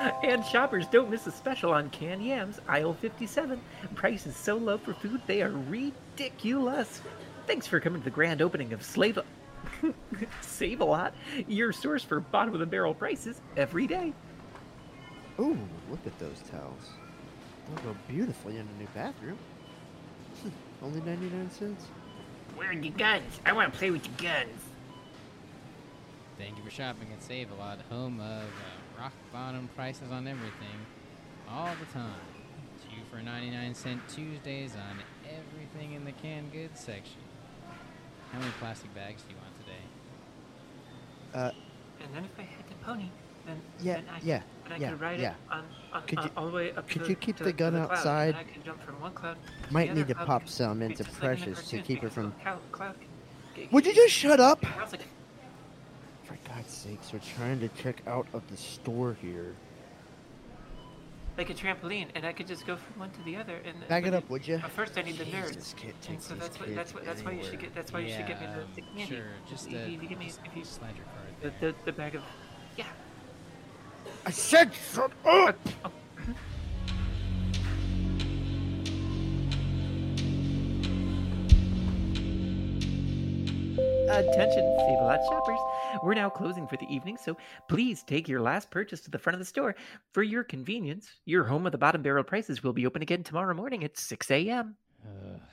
And shoppers don't miss a special on canned yams, aisle 57. Prices so low for food, they are ridiculous. Thanks for coming to the grand opening of Slave. Save a lot, your source for bottom of the barrel prices every day. Ooh, look at those towels. They'll go beautifully in a new bathroom. Only 99 cents. Where are your guns? I want to play with your guns. Thank you for shopping at Save a Lot, home of uh, rock bottom prices on everything, all the time. Two for 99 cent Tuesdays on everything in the canned goods section. How many plastic bags do you want today? Uh, And then if I had the pony, then Yeah, then I, yeah, then I yeah, could ride yeah. it on, on, Could on- you- all the way up could to you keep to, the to gun cloud, and outside? I could jump from one cloud to Might the need to pop some into just like in Precious to keep her from. Cloud, cloud can get- Would you just shut up? I was like, For God's sakes, we're trying to check out of the store here. like a trampoline, and I could just go from one to the other. And Back it up, would you? But first, I need the nerds. Jesus, kid And so that's what that's what that's why you should get that's why you should get me the, the candy. Sure, just if, you, if you give me if you slide your card the, there. the the bag of yeah. I said shut up! Attention, Save a Lot shoppers. We're now closing for the evening, so please take your last purchase to the front of the store. For your convenience, your home of the bottom barrel prices will be open again tomorrow morning at 6 a.m. Ugh.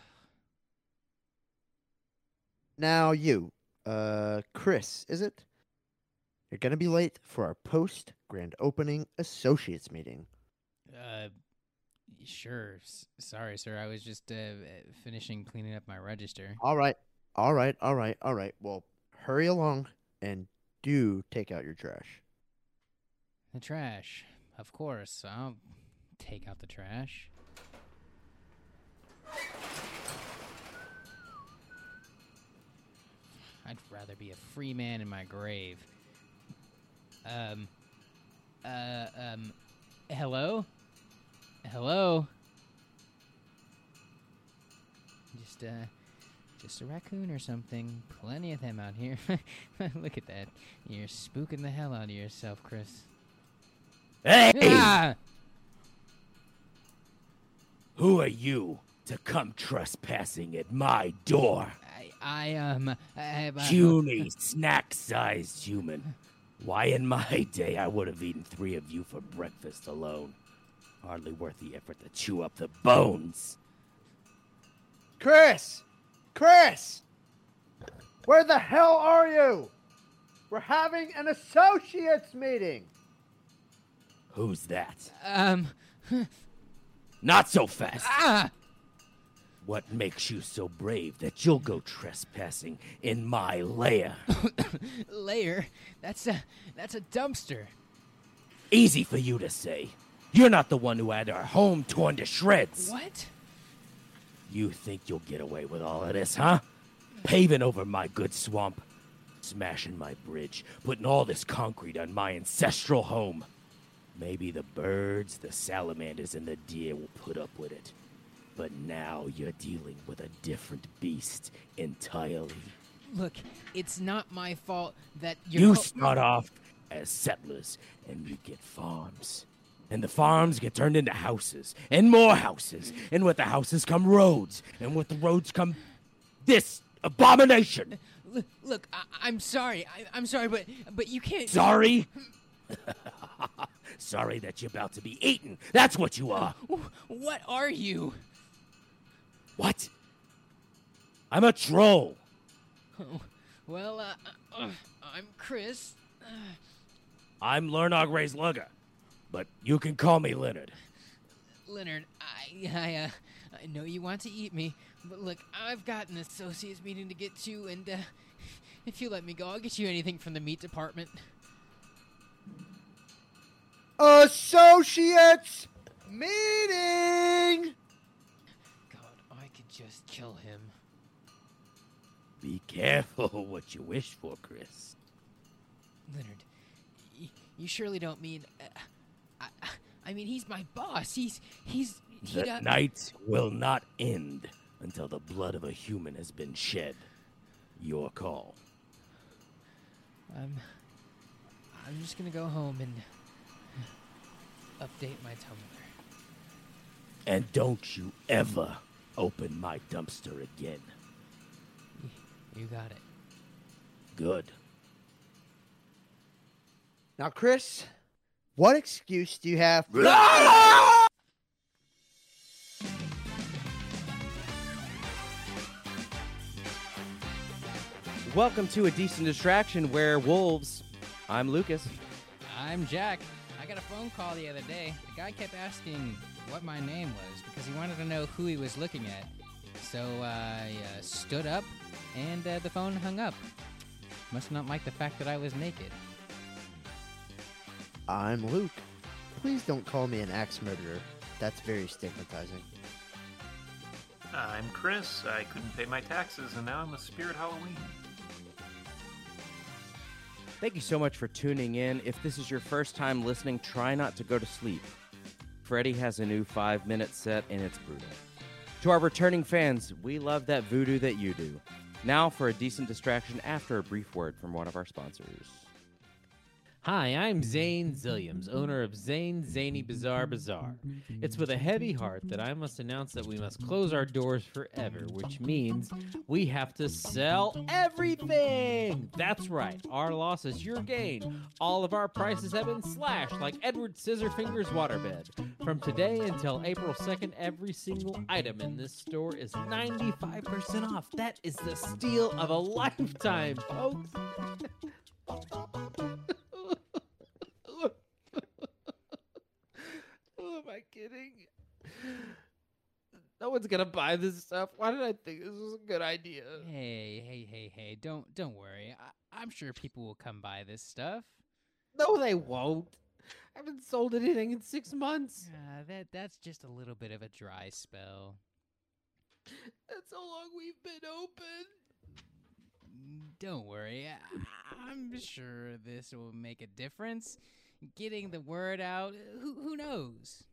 Now you, uh, Chris, is it? You're gonna be late for our post grand opening associates meeting. Uh, sure. S- sorry, sir. I was just uh, uh, finishing cleaning up my register. All right, all right, all right, all right. Well, hurry along and do take out your trash. The trash. Of course. I'll take out the trash. I'd rather be a free man in my grave. Um. Uh, um. Hello? Hello? Just, uh. Just a raccoon or something. Plenty of them out here. Look at that. You're spooking the hell out of yourself, Chris. Hey! Ah! Who are you to come trespassing at my door? I, I um, I have. Uh, Puny, snack sized human. Why, in my day, I would have eaten three of you for breakfast alone. Hardly worth the effort to chew up the bones. Chris! Chris! Where the hell are you? We're having an associates meeting. Who's that? Um, Not so fast. ah! What makes you so brave that you'll go trespassing in my lair? lair? That's a that's a dumpster. Easy for you to say. You're not the one who had our home torn to shreds. What? You think you'll get away with all of this, huh? Paving over my good swamp, smashing my bridge, putting all this concrete on my ancestral home. Maybe the birds, the salamanders, and the deer will put up with it. But now you're dealing with a different beast entirely. Look, it's not my fault that you're. You co- start off as settlers and you get farms. And the farms get turned into houses and more houses. And with the houses come roads. And with the roads come this abomination. Look, look I, I'm sorry. I, I'm sorry, but but you can't. Sorry? Sorry that you're about to be eaten. That's what you are. What are you? What? I'm a troll. Oh, well, uh, uh, I'm Chris. I'm Lernog Ray's Lugger. But you can call me Leonard. Leonard, I, I, uh, I know you want to eat me, but look, I've got an associates meeting to get to, and uh, if you let me go, I'll get you anything from the meat department. Associates meeting. God, I could just kill him. Be careful what you wish for, Chris. Leonard, y- you surely don't mean. Uh, I, I mean, he's my boss. He's he's he. The don't- night will not end until the blood of a human has been shed. Your call. I'm. I'm just gonna go home and update my Tumblr. And don't you ever open my dumpster again. You got it. Good. Now, Chris, what excuse do you have? For- Welcome to a decent distraction where wolves. I'm Lucas. I'm Jack. I got a phone call the other day. The guy kept asking what my name was because he wanted to know who he was looking at. So I uh, stood up and uh, the phone hung up. Must not like the fact that I was naked. I'm Luke. Please don't call me an axe murderer. That's very stigmatizing. I'm Chris. I couldn't pay my taxes, and now I'm a spirit Halloween. Thank you so much for tuning in. If this is your first time listening, try not to go to sleep. Freddy has a new five minute set and it's brutal. To our returning fans, we love that voodoo that you do. Now for a decent distraction after a brief word from one of our sponsors. Hi, I'm Zane Zilliams, owner of Zane Zany Bizarre Bazaar. It's with a heavy heart that I must announce that we must close our doors forever, which means we have to sell everything! That's right, our loss is your gain. All of our prices have been slashed like Edward Scissorfingers waterbed. From today until April 2nd, every single item in this store is 95% off. That is the steal of a lifetime, folks! I kidding? No one's gonna buy this stuff. Why did I think this was a good idea? Hey, hey, hey, hey! Don't don't worry. I, I'm sure people will come buy this stuff. No, they won't. I haven't sold anything in six months. Uh, that that's just a little bit of a dry spell. That's how long we've been open. Don't worry. I, I'm sure this will make a difference. Getting the word out. Who who knows?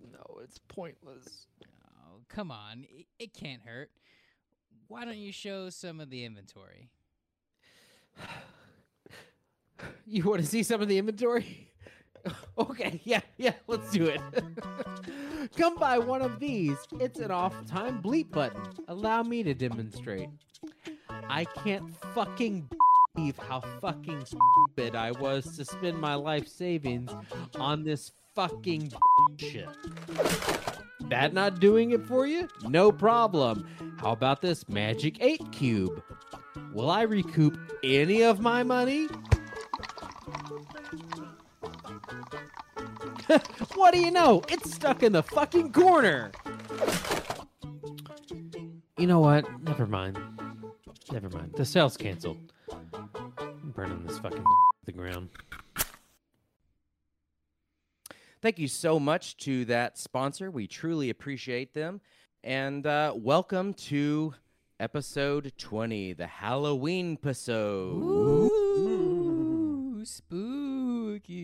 No, it's pointless. Oh, come on. It, it can't hurt. Why don't you show some of the inventory? You want to see some of the inventory? okay, yeah, yeah, let's do it. Come buy one of these. It's an off time bleep button. Allow me to demonstrate. I can't fucking believe how fucking stupid I was to spend my life savings on this fucking shit. That not doing it for you? No problem. How about this magic 8 cube? Will I recoup any of my money? what do you know? It's stuck in the fucking corner. You know what? Never mind. Never mind. The sale's canceled. I'm burning this fucking to the ground. Thank you so much to that sponsor. We truly appreciate them. And uh, welcome to episode 20, the Halloween episode. Ooh, spooky.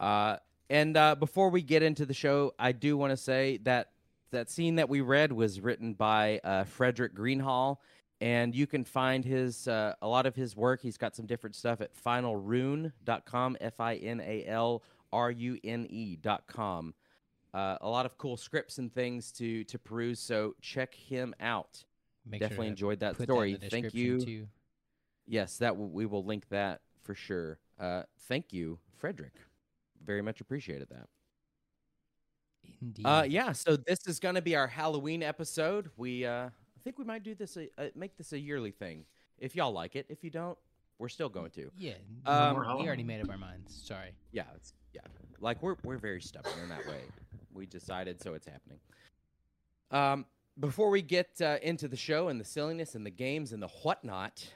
Uh, and uh, before we get into the show, I do want to say that that scene that we read was written by uh, Frederick Greenhall, and you can find his uh, a lot of his work. He's got some different stuff at finalrune.com, F I N A L R U N E.com. Uh, a lot of cool scripts and things to to peruse. So check him out. Make Definitely to enjoyed that story. the Thank you. Too. Yes, that w- we will link that for sure. Uh, thank you, Frederick. Very much appreciated that. Indeed. Uh, yeah, so this is going to be our Halloween episode. We, uh, I think we might do this, a, uh, make this a yearly thing. If y'all like it, if you don't, we're still going to. Yeah. Um, we already made up our minds. Sorry. Yeah, it's, yeah. Like we're we're very stubborn in that way. We decided, so it's happening. Um, before we get uh, into the show and the silliness and the games and the whatnot,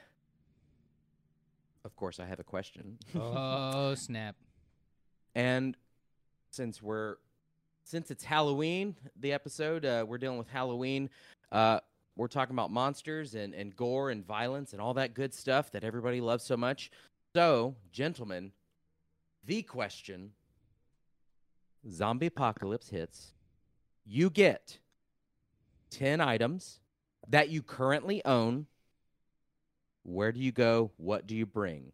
of course, I have a question. Oh snap! And since we're since it's Halloween, the episode uh, we're dealing with Halloween. Uh, we're talking about monsters and, and gore and violence and all that good stuff that everybody loves so much. So, gentlemen, the question: Zombie apocalypse hits. You get ten items that you currently own. Where do you go? What do you bring?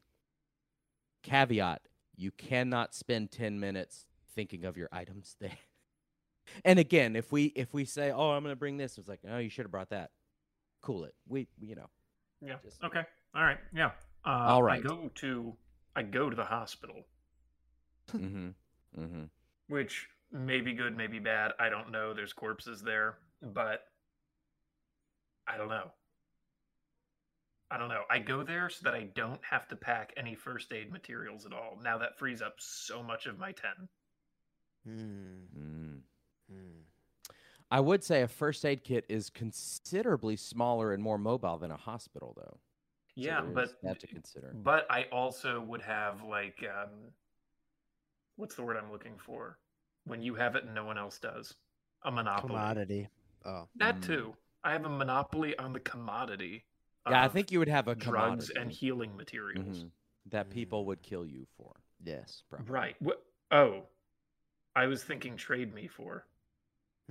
Caveat: you cannot spend 10 minutes thinking of your items there. And again, if we if we say, "Oh, I'm going to bring this," it's like, "Oh, you should have brought that." Cool it. We, you know. Yeah. Just- Okay. All right. Yeah. Uh, All right. I go to I go to the hospital, Mhm. Mhm. which may be good, may be bad. I don't know. There's corpses there, but I don't know. I don't know. I go there so that I don't have to pack any first aid materials at all. Now that frees up so much of my 10. Hmm. Mm. hmm. I would say a first aid kit is considerably smaller and more mobile than a hospital though. So Yeah, there is but that to consider. But I also would have like um what's the word I'm looking for? When you have it and no one else does. A monopoly. Commodity. Oh. That Mm. too. I have a monopoly on the commodity. Yeah, I think you would have a drugs and healing materials. Mhm. that Mm. people would kill you for. Yes. probably. Right. What oh. I was thinking trade me for.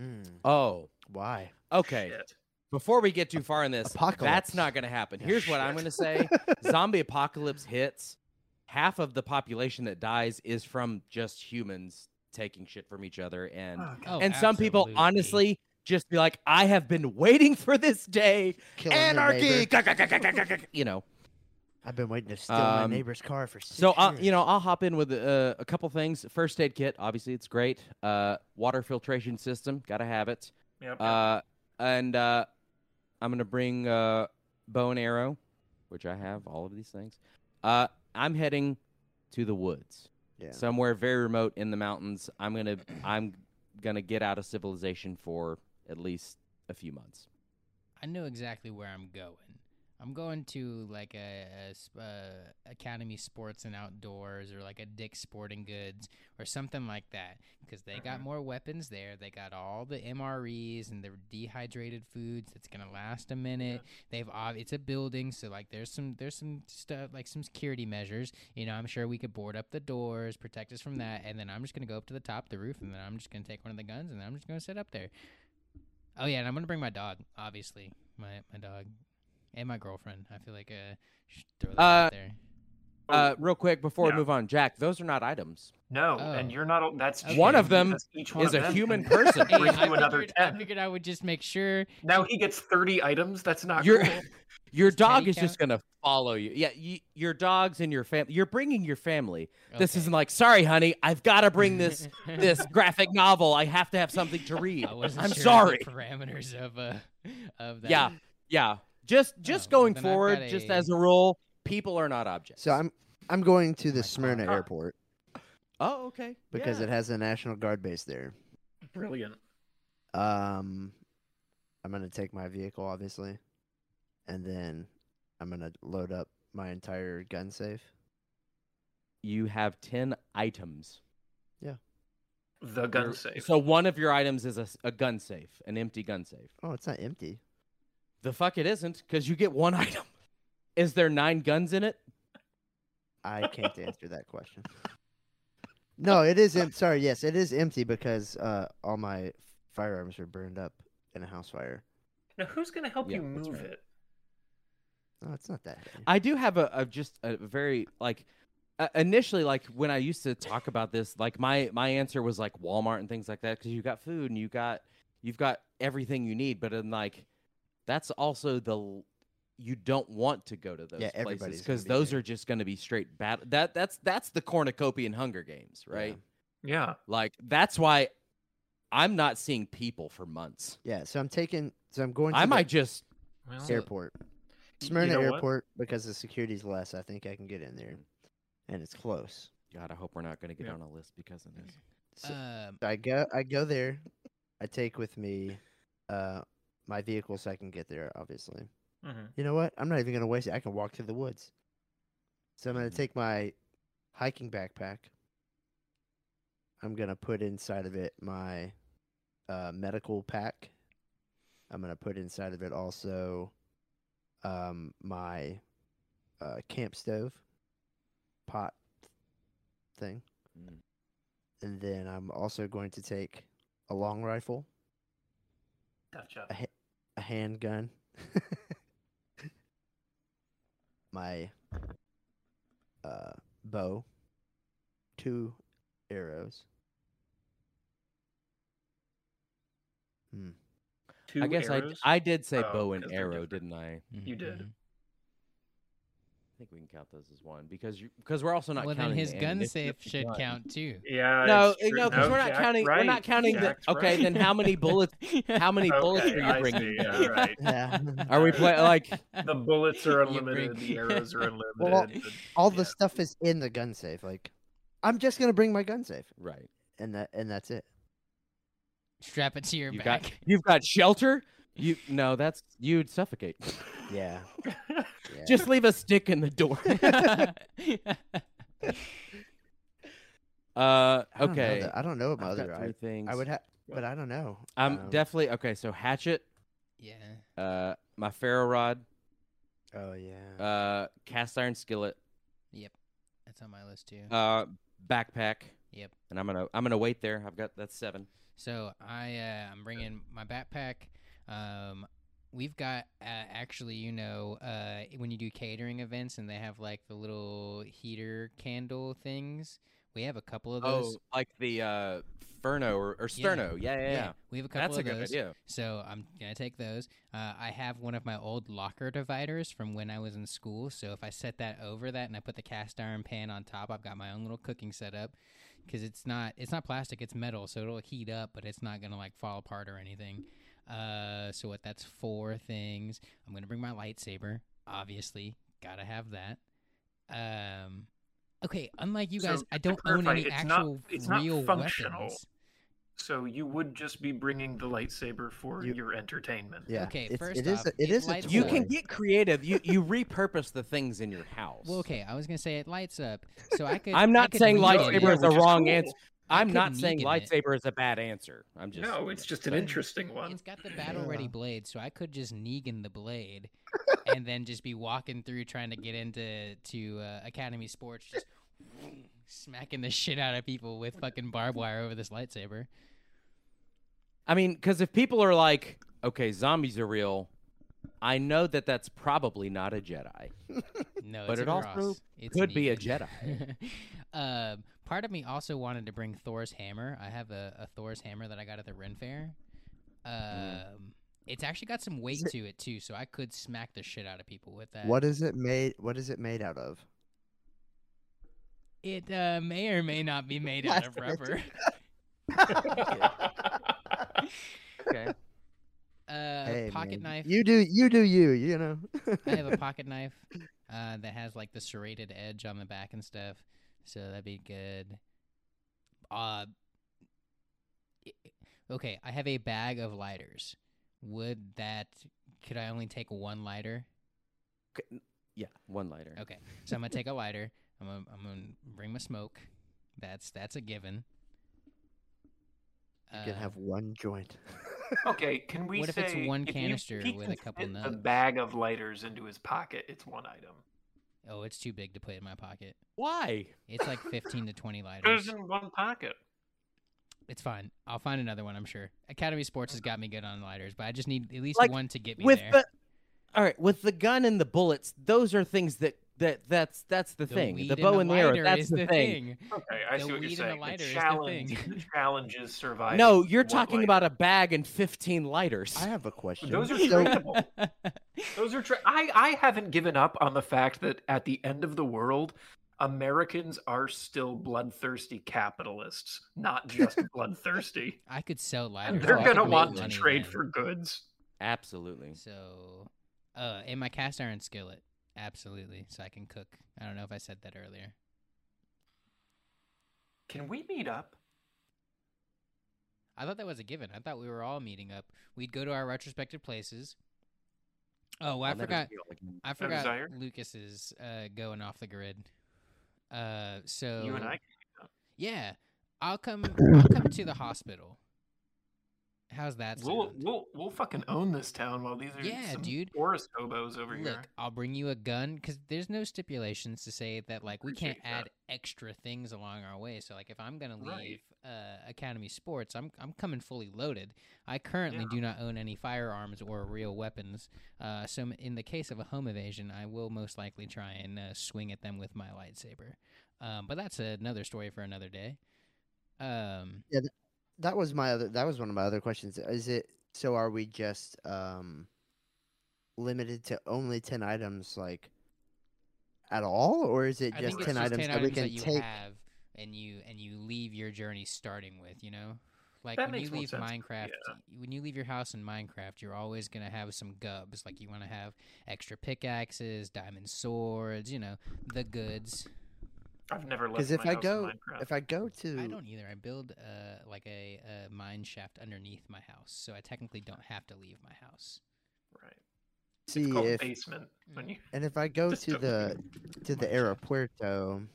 Hmm. Oh, Why? okay. Shit. Before we get too far in this, that's not going to happen. Yeah, Here's what I'm going to say: zombie apocalypse hits. Half of the population that dies is from just humans taking shit from each other, and Oh, God. And some people honestly just be like, "I have been waiting for this day." Killing Anarchy, you know. I've been waiting to steal my Um, neighbor's car for six So years. you know, I'll hop in with uh, a couple things. First aid kit, obviously, it's great. Uh, water filtration system, gotta have it. Yep, yep. Uh, and uh, I'm gonna bring uh, bow and arrow, which I have all of these things. Uh, I'm heading to the woods, Yeah. somewhere very remote in the mountains. I'm gonna I'm gonna get out of civilization for at least a few months. I know exactly where I'm going. I'm going to like a, a uh, Academy Sports and Outdoors or like a Dick's Sporting Goods or something like that because they got Mhm. more weapons there. They got all the MREs and the dehydrated foods that's gonna last a minute. They've ob- it's a building, so like there's some there's some stuff like some security measures. You know, I'm sure we could board up the doors, protect us from that, and then I'm just gonna go up to the top of the roof, and then I'm just gonna take one of the guns, and then I'm just gonna sit up there. Oh yeah, and I'm gonna bring my dog, obviously, my my dog, and my girlfriend. I feel like uh, should throw that Uh, out there. Uh, real quick before Yeah. we move on, Jack, those are not items. no, oh. and you're not. That's Okay. One of them because each one is of a them human can person. Hey, bring I you another figured, I 10. figured I would just make sure. Now he gets 30 items. That's not Your cool. your Does dog Teddy is just gonna follow you. Yeah, you, your dogs and your family. You're bringing your family. This Okay. isn't like, sorry, honey, I've got to bring this this graphic novel. I have to have something to read. I wasn't I'm sure sorry. The parameters of uh of that. Yeah, yeah. Just just Oh, going then forward, got just as a rule, people are not objects. So I'm I'm going to the my Smyrna car. airport Oh, okay. because yeah. it has a National Guard base there. Brilliant. Um, I'm gonna take my vehicle, obviously, and then I'm gonna load up my entire gun safe. you have ten items. Yeah. The gun Your- safe. So one of your items is a gun safe, an empty gun safe. Oh, it's not empty. The fuck it isn't, because you get one item. Is there nine guns in it? I can't answer that question. No, it is empty. Sorry, yes, it is empty because uh, all my firearms were burned up in a house fire. now who's gonna help Yeah, you move right. it? No, it's not that heavy. I do have a, a just a very like uh, initially like when I used to talk about this, like my my answer was like Walmart and things like that because you got food and you got you've got everything you need, but in like that's also the you don't want to go to those Yeah, places because be those there. are just going to be straight bad. That that's that's the cornucopian Hunger Games, right? Yeah. Like that's why I'm not seeing people for months. Yeah, so I'm taking. So I'm going to I the might just Well, airport, you Smyrna know what? Airport, because the security's less. I think I can get in there, and it's close. God, I hope we're not going to get Yeah. on a list because of this. So Um, I go. I go there. I take with me, uh, my vehicle so I can get there. Obviously. mhm. You know what? I'm not even gonna waste it. I can walk through the woods. So I'm gonna Mhm. take my hiking backpack. I'm gonna put inside of it my uh, medical pack. I'm gonna put inside of it also um, my uh, camp stove pot thing, Mm. and then I'm also going to take a long rifle, Tough job. a, ha- a handgun, my uh, bow, two arrows. Hmm. Two I guess arrows? I I did say Oh, bow and 'cause they're arrow, different. didn't I? I You did. Think we can count those as one because you because we're also not Well, then counting his the gun safe should gun. count too. Yeah. No, it's true. no, because we're not Jack's counting. We're not right. counting the. Jack's Okay, right. then how many bullets? How many bullets are you bringing? see, yeah, right. Yeah. Are we playing like? The bullets are unlimited. bring- The arrows are unlimited. Well, the- All the stuff is in the gun safe. Like, I'm just gonna bring my gun safe, Right. and that and that's it. Strap it to your You back. got. You've got shelter. You no, that's you'd suffocate. Yeah. yeah. Just leave a stick in the door. uh. I don't know Okay. I don't know about I've other. I, things. I would have, but I don't know. I'm Um, definitely okay. So hatchet. yeah. Uh. My ferro rod. Oh yeah. Uh. Cast iron skillet. Yep. That's on my list too. Uh. Backpack. Yep. And I'm gonna I'm gonna wait there. I've got that's seven. So I uh, I'm bringing my backpack. Um, we've got uh, actually, you know, uh, when you do catering events and they have like the little heater candle things. We have a couple of those. Oh, like the uh Ferno or, or Yeah. Sterno. Yeah, yeah, yeah. we have a couple That's a of good those. idea. So I'm gonna take those. Uh, I have one of my old locker dividers from when I was in school. So if I set that over that and I put the cast iron pan on top, I've got my own little cooking setup. Because it's not it's not plastic, it's metal, so it'll heat up, but it's not gonna like fall apart or anything. Uh, so what? That's four things. I'm gonna bring my lightsaber. Obviously, gotta have that. Um, okay. Unlike you So, guys, I don't own clarify, any it's not- actual it's not real functional. weapons. So you would just be bringing the lightsaber for You- your entertainment. yeah. okay, it's, first it is. off, a, it it is a lights You can get creative. You you repurpose the things in your house. Well, okay, I was gonna say it lights up, so I could. I'm not could saying lightsaber is the wrong cool. answer. I I'm not saying Negan it. lightsaber is a bad answer. I'm just No, it's just an interesting one. It's got the battle ready Yeah. blade, so I could just Negan the blade, and then just be walking through trying to get into to uh, Academy Sports, just smacking the shit out of people with fucking barbed wire over this lightsaber. I mean, because if people are like, okay, zombies are real, I know that that's probably not a Jedi. No, But it's it a also cross. It's could be a Jedi. um, part of me also wanted to bring Thor's hammer. I have a, a Thor's hammer that I got at the Ren Fair. Um, Mm. it's actually got some weight it- to it too, so I could smack the shit out of people with that. What is it made? What is it made out of? It uh, may or may not be made out of rubber. Okay. Uh, hey, pocket man. knife. You do. You do. You. You know. I have a pocket knife uh, that has like the serrated edge on the back and stuff, so that'd be good. Uh, okay, I have a bag of lighters. Would that? Could I only take one lighter? Yeah, one lighter. Okay, so I'm gonna take a lighter. I'm gonna, I'm gonna bring my smoke. That's that's a given. You can Uh, have one joint. okay, can we What if it's one if canister he with a couple fit a bag of lighters into his pocket? It's one item. Oh, it's too big to put in my pocket. Why? It's like 15 to 20 Goes lighters. in one pocket. It's fine. I'll find another one, I'm sure. Academy Sports has got me good on lighters, but I just need at least Like, one to get me With there. the all right, with the gun and the bullets, those are things that that that's that's the, The thing. The bow and the arrow, that's is the, thing. Okay, I The see what weed you're and the saying. lighter is the the challenge, thing. the challenge is surviving. No, you're talking lighter. about a bag and 15 lighters. I have a question. Those are So- tradable. Those are. Tra- I I haven't given up on the fact that at the end of the world, Americans are still bloodthirsty capitalists, not just bloodthirsty. I could sell And lighters. they're I gonna want to trade then. for goods. Absolutely. So, uh, in my cast iron skillet, absolutely, so I can cook. I don't know if I said that earlier. Can we meet up? I thought that was a given. I thought we were all meeting up. We'd go to our retrospective places. Oh, well, I forgot. I forgot Desire? Lucas is uh, going off the grid. Uh, so You and I. Yeah, I'll come. I'll come to the hospital. How's that We'll we'll we'll fucking own this town while these are Yeah, some dude. forest hobos over Look, here. I'll bring you a gun because there's no stipulations to say that like we can't Appreciate that. add extra things along our way. So like if I'm gonna leave Right. uh, Academy Sports, I'm I'm coming fully loaded. I currently Yeah. do not own any firearms or real weapons. Uh, so in the case of a home evasion, I will most likely try and uh, swing at them with my lightsaber. Um, but that's another story for another day. Um, That was my other. That was one of my other questions. Is it so? Are we just um limited to only ten items, like at all, or is it just ten just items 10 that we can that you take? have and you and you leave your journey starting with, you know? Like That when you makes more leave sense, Minecraft, yeah. when you leave your house in Minecraft, you're always going to have some gubs. Like you want to have extra pickaxes, diamond swords, you know, the goods. I've never left Because if my I go, if I go to, I don't either. I build uh like a, a mine shaft underneath my house, so I technically don't have to leave my house. right. see it's called if, basement when you and if I go to the to the my aeropuerto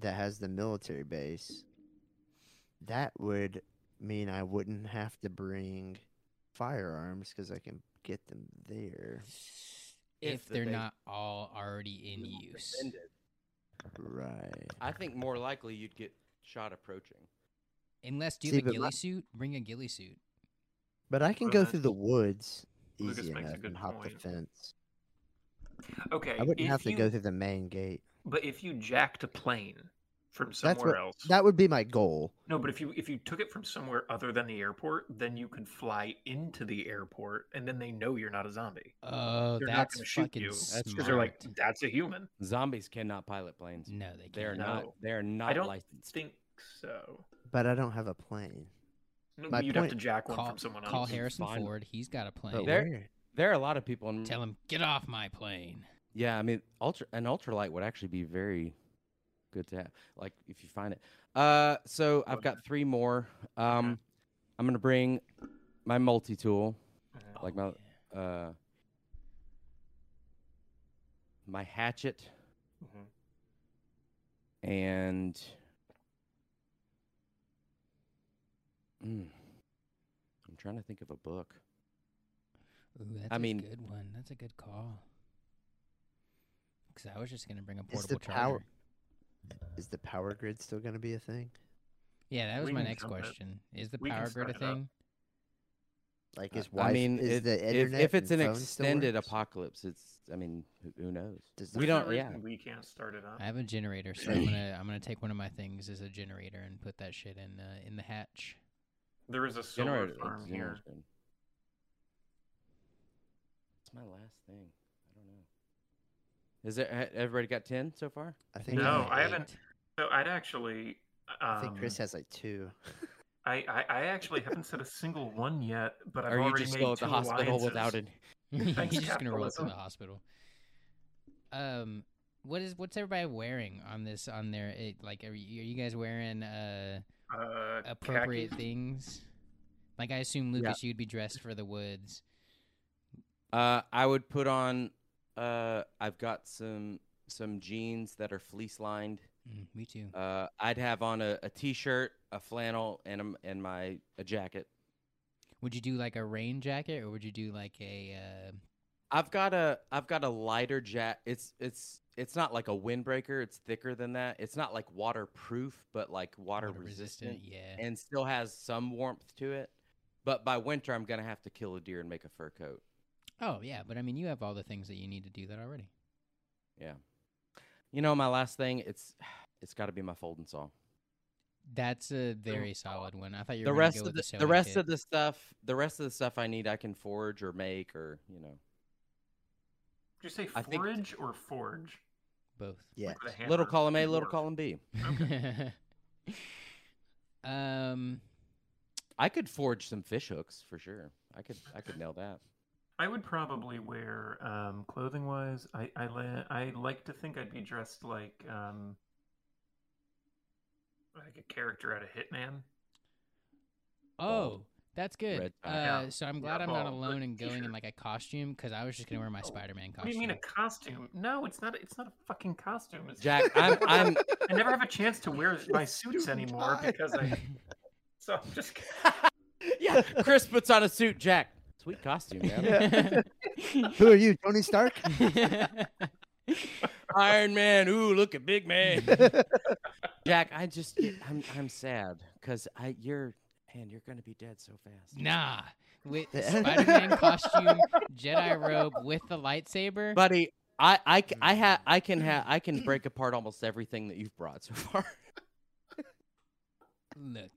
that has the military base, that would mean I wouldn't have to bring firearms because I can get them there. If, If they're base- not all already in use. Defended. Right. I think more likely you'd get shot approaching. Unless do you See, have a but my- ghillie suit? Bring a ghillie suit. But I can Well, go that's- through the woods Lucas easy makes a enough good and hop the point. fence. Okay. I wouldn't if have to you, go through the main gate. But if you jacked a plane from That's somewhere what else, that would be my goal. no. But if you if you took it from somewhere other than the airport, then you could fly into the airport, and then they know you're not a zombie. Oh, They're not that's going shoot fucking you smart. because they're like, "That's a human." Zombies cannot pilot planes. no, they They are can't. No. They are not I don't licensed. think so. But I don't have a plane. No, My you'd have to point- jack one Call, from someone call. Harrison Fine. Ford. He's got a plane. There- There are a lot of people in. Tell him get off my plane. Yeah, I mean, ultra an ultralight would actually be very good to have. Like if you find it. Uh, so I've got three more. Um, I'm gonna bring my multi tool, Mhm. like my uh, my hatchet, Mhm. and Mm. I'm trying to think of a book. Ooh, that's I a mean- good one. That's a good call. Because I was just gonna bring a Is portable the power charger. Is the power grid still going to be a thing? Yeah, that was We my next question. Is the We power grid a start it up. thing? Like is Wi- I mean, is it- the if, internet if it's and an extended apocalypse, it's. I mean, who, who knows? Does We don't- no yeah. We can't start it up. I have a generator, so I'm gonna I'm gonna take one of my things as a generator and put that shit in uh, in the hatch. There is a solar Generator, farm here. generator's good. What's my last thing? I don't know. Is there? Everybody got ten so far? I think No, have I haven't. So I'd actually. Um, I think Chris has like two. I, I, I actually haven't said a single one yet, but I've or you already just made go to the hospital alliances. without it? He's just gonna roll to the hospital. Um, what is what's everybody wearing on this on their it, like? Are you, are you guys wearing uh Uh, appropriate khakis. things? Like I assume Yeah. Lucas, you'd be dressed for the woods. Uh, I would put on. Uh, I've got some some jeans that are fleece lined. Mm, me too. Uh, I'd have on a, a t-shirt, a flannel, and a, and my a jacket. Would you do like a rain jacket, or would you do like a? Uh, I've got a I've got a lighter jacket. It's it's it's not like a windbreaker. It's thicker than that. It's not like waterproof, but like water, water resistant, Yeah. and still has some warmth to it. But by winter, I'm gonna have to kill a deer and make a fur coat. Oh yeah, but I mean, you have all the things that you need to do that already. Yeah. You know, my last thing it's it's got to be my folding saw. That's a very solid one. I thought you The were gonna rest go of with the, the, the rest kit. of the stuff, the rest of the stuff I need, I can forge or make or you know, Did you say I think- or forge? both. Yeah. Like little column A, little dwarf. column B. um, I could forge some fish hooks for sure. I could I could nail that. I would probably wear um, clothing wise. I I, la- I like to think I'd be dressed like um, like a character out of Hitman. oh, that's good. Red tie. Uh, Yeah. so I'm Yeah, glad I'm not bald, alone but and going in t-shirt. like a costume because I was just gonna wear my Spider-Man What costume. do you mean a costume? No, it's not. It's not a fucking costume. It's Jack, I'm I'm I never have a chance to wear my suits anymore tie. because I. So I'm just. yeah. Chris puts on a suit. Jack, sweet costume, man. Who are you, Tony Stark? Iron Man. Ooh, look at big man. Jack, I just I'm I'm sad because I you're man you're gonna be dead so fast. nah, with Yeah. Spider-Man costume, Jedi robe with the lightsaber. buddy. I, ha I can ha I can break apart almost everything that you've brought so far. Look,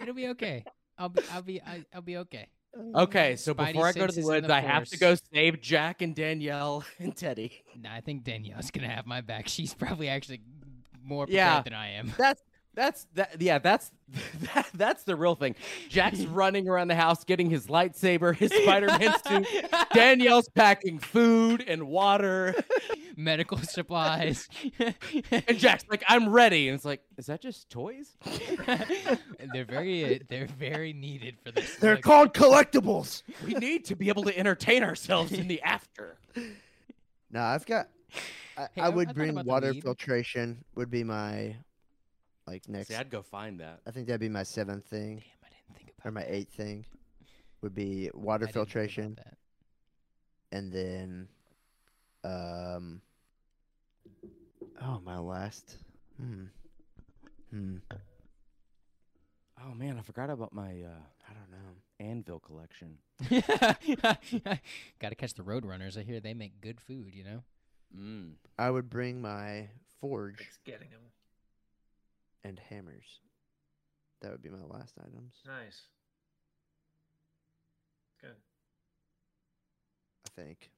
it'll be okay. I'll be, I'll be, I, I'll be okay. Okay, so Spidey before I go to the woods, the I have to go save Jack and Danielle and Teddy. Nah, I think Danielle's gonna have my back. She's probably actually more prepared Yeah. than I am. That's that's that yeah that's that, that's the real thing. Jack's running around the house getting his lightsaber, his Spider-Man suit. Danielle's packing food and water, Medical supplies. and Jack's like, "I'm ready." And it's like, "Is that just toys?" they're very, uh, they're very needed for this. They're Look, called collectibles. We need to be able to entertain ourselves in the after. No, I've got. I, Hey, I I- I would thought bring water filtration. Would be my like next. See, I'd go find that. I think that'd be my seventh thing Damn, I didn't think about or my that. eighth thing. Would be water I didn't think about filtration, that. and then, um. Oh, my last. Hmm. Hmm. Oh man, I forgot about my uh, I don't know. anvil collection. Got to catch the roadrunners. I hear they make good food. You know. Mm. I would bring my forge It's getting him. and hammers. That would be my last items. Nice. Good. I think.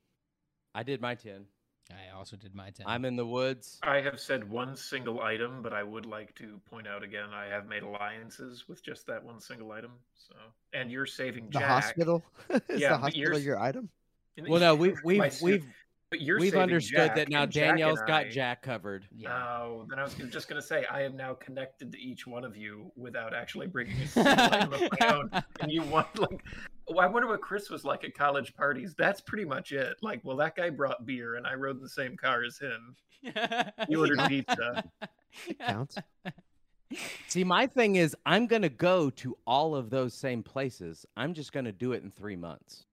I did my ten. I also did my ten. I'm in the woods. I have said one single item, but I would like to point out again I have made alliances with just that one single item. So, and you're saving The Jack. hospital. Is Yeah, the but hospital yours- your item? Well, no, we've we've we've you're we've understood Jack, that now and Jack Danielle's got I- Jack covered. yeah. No, then I was just going to say I am now connected to each one of you without actually bringing a single item of my own. And you want like, oh, I wonder what Chris was like at college parties. That's pretty much it. Like, well, that guy brought beer, and I rode in the same car as him. He ordered pizza. Counts. See, my thing is, I'm gonna go to all of those same places. I'm just gonna do it in three months.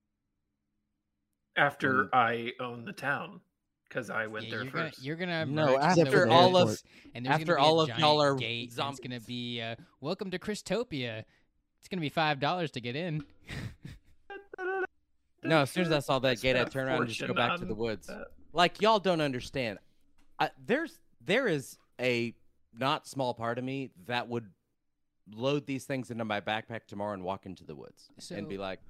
After Um, I own the town, because I went Yeah, there you're gonna first. you're gonna No, after the all of- and there's after gonna be all of y'all giant are gate, it's gonna be uh, welcome to Christopia. It's gonna be five dollars to get in. No, as soon as I saw that gate, I'd turn around and just go back to the woods. Like y'all don't understand. I, there's there is a not small part of me that would load these things into my backpack tomorrow and walk into the woods and be like,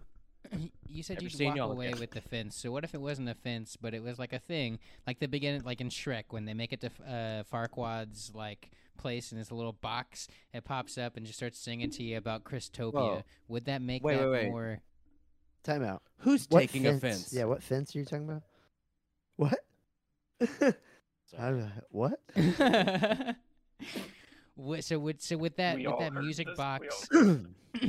you said you'd walk y'all away again. with the fence. So what if it wasn't a fence, but it was like a thing, like the beginning, like in Shrek when they make it to uh, Farquaad's like place and it's a little box. It pops up and just starts singing to you about Christopia. Whoa. Would that make Wait, that wait, wait. more? Time out. "Who's What taking fence? offense?" Yeah, what fence are you talking about? What? Sorry. do I- what? What- so with so with that We with that music this, box, all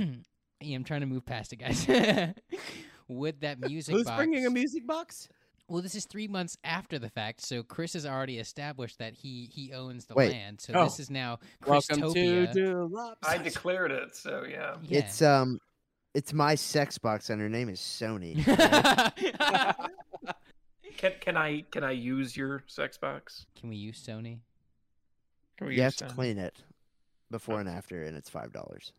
yeah, I'm trying to move past it, guys. with that music Who's box, bringing a music box? Well, this is three months after the fact, so Chris has already established that he he owns the Wait. land. So Oh. this is now Welcome to Christopia. I declared it, so yeah. Yeah. It's um, it's my sex box, and her name is Sony. Can can I can I use your sex box? Can we use Sony? Can we you have use to clean it before and after, and it's five dollars.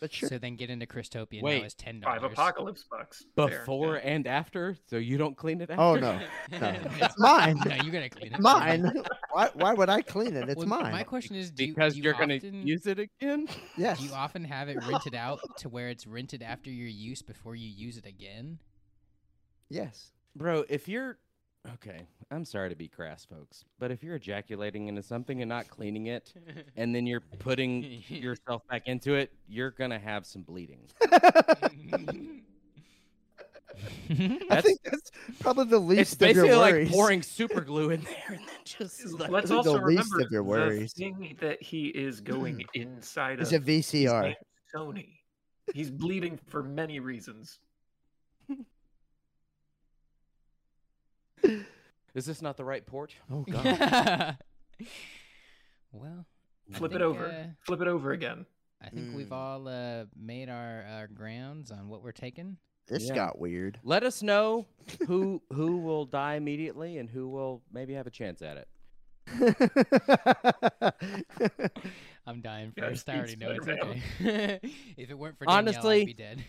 But sure. So then get into Christopia Wait, now is ten five dollars. Five apocalypse bucks. Before yeah. and after, so you don't clean it oh, after. Oh no, no, it's mine. no, you gotta clean it. mine. why? Why would I clean it? It's Well, mine. My question is, do you, because do you you're gonna often, use it again. yes. Do you often have it rented out to where it's rented after your use before you use it again? Yes. Bro, if you're okay, I'm sorry to be crass, folks, but if you're ejaculating into something and not cleaning it, and then you're putting yourself back into it, you're gonna have some bleeding. I think that's probably the least It's of your basically like worries. pouring super glue in there and then just like, Let's the also least remember of your the worries. thing that he is going mm. inside It's of. a VCR. name's Sony. He's bleeding for many reasons. Is this not the right port? Oh god. well, I Flip it over. uh, Flip it over again. I think we've Mm. all uh, made our, our grounds on what we're taking. This Yeah. got weird. Let us know who who will die immediately and who will maybe have a chance at it. I'm dying Yeah, first. I already know it's Spider-Man. okay. if it weren't for Danielle, Honestly- I'd be dead.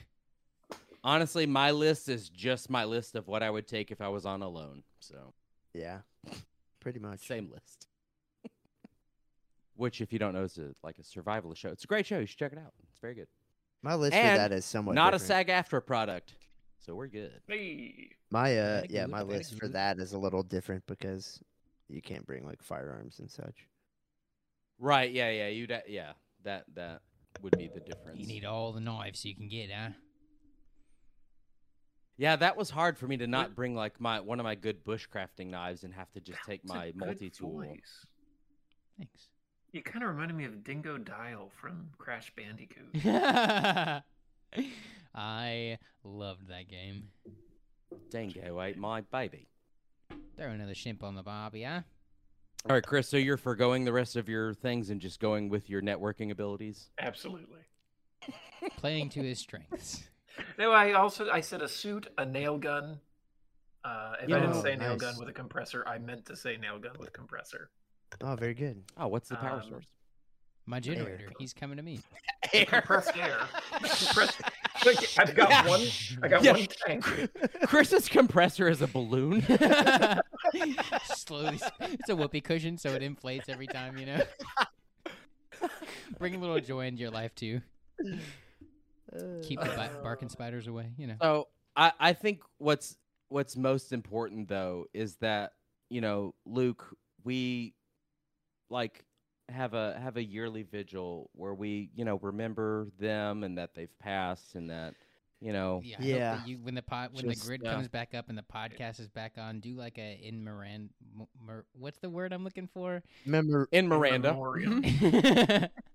Honestly, my list is just my list of what I would take if I was on alone. So Yeah, pretty much. same list. Which, if you don't know, is a, like a survivalist show. It's a great show. You should check it out. It's very good. My list And for that is somewhat Not a. SAG after product, so we're good. Hey. My uh, yeah, my list for that is a little different because you can't bring like firearms and such. Right? Yeah, yeah. You would yeah. That that would be the difference. You need all the knives you can get, huh? Yeah, that was hard for me to not bring like my one of my good bushcrafting knives and have to just take That's a my multi tool. Thanks. You kind of reminded me of Dingodile from Crash Bandicoot. I loved that game. Dingo ate my baby. Throw another shimp on the barbie, huh? All right, Chris. So you're foregoing the rest of your things and just going with your networking abilities. Absolutely. Playing to his strengths. No, I also I said a suit, a nail gun. Uh, if I didn't Oh, say nail gun with a compressor, I meant to say nail gun with compressor. Oh, very good. Oh, what's the power Um, source? My generator. He's coming to me. Compressed air. Compressed- Like, I've got one. I got Yeah. one tank. Chris's compressor is a balloon. Slowly, it's a whoopee cushion, so it inflates every time. You know. Bring a little joy into your life too. Keep the ba- barking spiders away. You know. So I, I think what's what's most important though is that you know Luke we like have a have a yearly vigil where we you know remember them and that they've passed and that you know Yeah. Yeah. that you, when the pod, when Just, the grid uh, comes back up and the podcast is back on, do like a in miranda Mo- Mer, what's the word I'm looking for? Remember, in Miranda.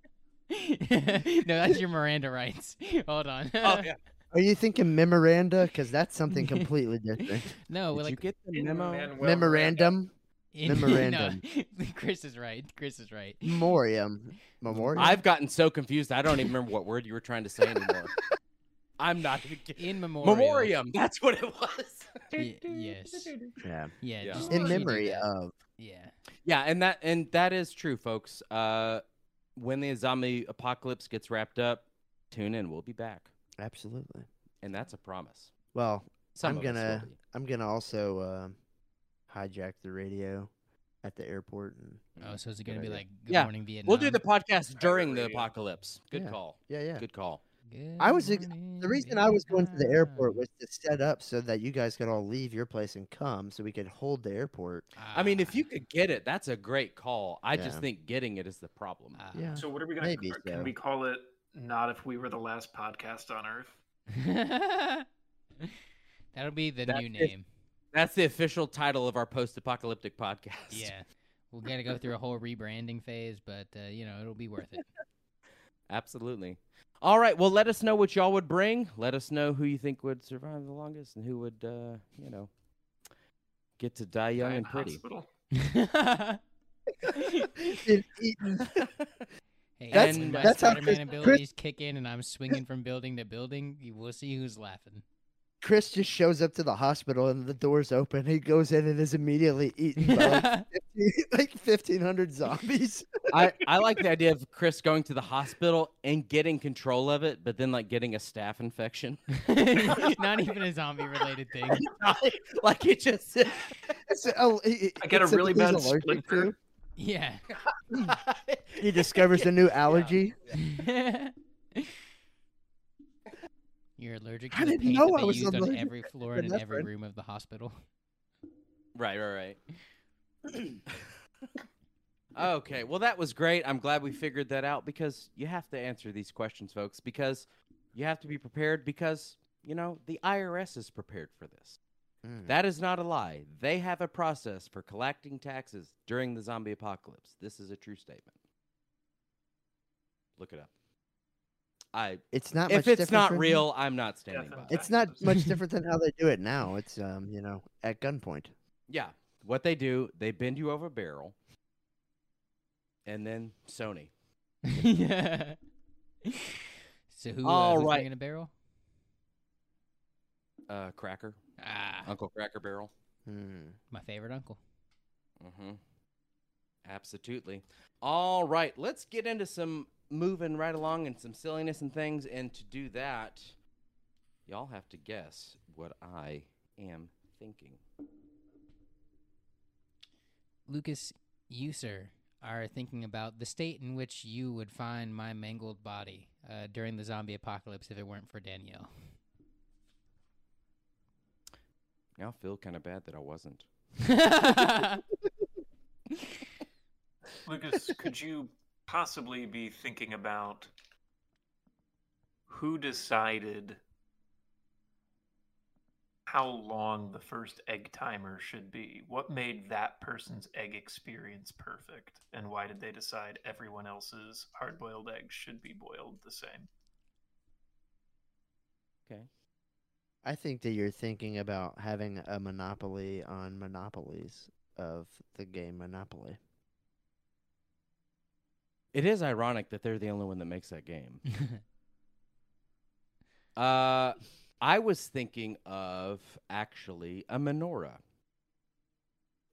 memoriam. no, that's your Miranda rights. Hold on. oh yeah. are you thinking memoranda? Because that's something completely different. No, Did like you get the In memo? Manuel Memorandum, in- memorandum. no, Chris is right. Chris is right. memoriam, memoriam. I've gotten so confused I don't even remember what word you were trying to say anymore. I'm not even kidding. In memoriam. Memoriam. That's what it was. Y- yes. yeah. Yeah. Yeah. Just In make sure you do memory of. Yeah. Yeah, and that and that is true, folks. Uh, when the zombie apocalypse gets wrapped up, tune in. We'll be back, Absolutely. and that's a promise. Well, Some I'm of us will gonna. I'm gonna also uh, hijack the radio at the airport and Oh, so is it gonna be idea. like Good Yeah, Morning Vietnam? We'll do the podcast during the apocalypse. Good Yeah. call. yeah yeah. Good call. Good I was ex- Morning The reason I was going to the airport was to set up so that you guys could all leave your place and come, so we could hold the airport. I mean, if Ah, you could get it, that's a great call. I Yeah. just think getting it is the problem. ah. Yeah. So what are we gonna? Maybe Can so. we call it? Not if we were the last podcast on Earth. That'll be the That's new it. name. That's the official title of our post-apocalyptic podcast. Yeah. We'll gotta go through a whole rebranding phase, but uh, you know it'll be worth it. Absolutely. All right. Well, let us know what y'all would bring. Let us know who you think would survive the longest and who would, uh, you know, get to die young Die and pretty. hospital. Hey, That's- when my that's how Spider-Man Chris- abilities kick in and I'm swinging from building to building, you will see who's laughing. Chris just shows up to the hospital and the door's open. He goes in and is immediately eaten by like, 50 like 1,500 zombies. I, I like the idea of Chris going to the hospital and getting control of it, but then like getting a staph infection. Not even a zombie-related thing. like it just. It's, oh, he- I get a it's something really he's bad allergic splinter. to. Yeah. He discovers a new allergy. You're allergic I to the didn't paint know that I they was used on every floor and in every room of the hospital. right, right, right. okay, well, that was great. I'm glad we figured that out because you have to answer these questions, folks, because you have to be prepared because, you know, the IRS is prepared for this. Mm. That is not a lie. They have a process for collecting taxes during the zombie apocalypse. This is a true statement. Look it up. I It's not. if much it's different not from- real, I'm not standing Death by. it's not much different than how they do it now. It's um, you know, at gunpoint. Yeah, what they do, they bend you over a barrel, and then Sony. yeah. So who? All uh, who's right. bringing a barrel? Uh, Cracker, Ah, Uncle Cracker Barrel. Hmm. my favorite uncle. Mm-hmm. Absolutely. All right, let's get into some moving right along and some silliness and things. And to do that, y'all have to guess what I am thinking. Lucas, you, sir, are thinking about the state in which you would find my mangled body uh, during the zombie apocalypse if it weren't for Danielle. Now I feel kind of bad that I wasn't. Lucas, could you possibly be thinking about who decided how long the first egg timer should be? What made that person's egg experience perfect? And why did they decide everyone else's hard boiled eggs should be boiled the same? Okay. I think that you're thinking about having a monopoly on monopolies of the game Monopoly. It is ironic that they're the only one that makes that game. Uh, I was thinking of actually a menorah.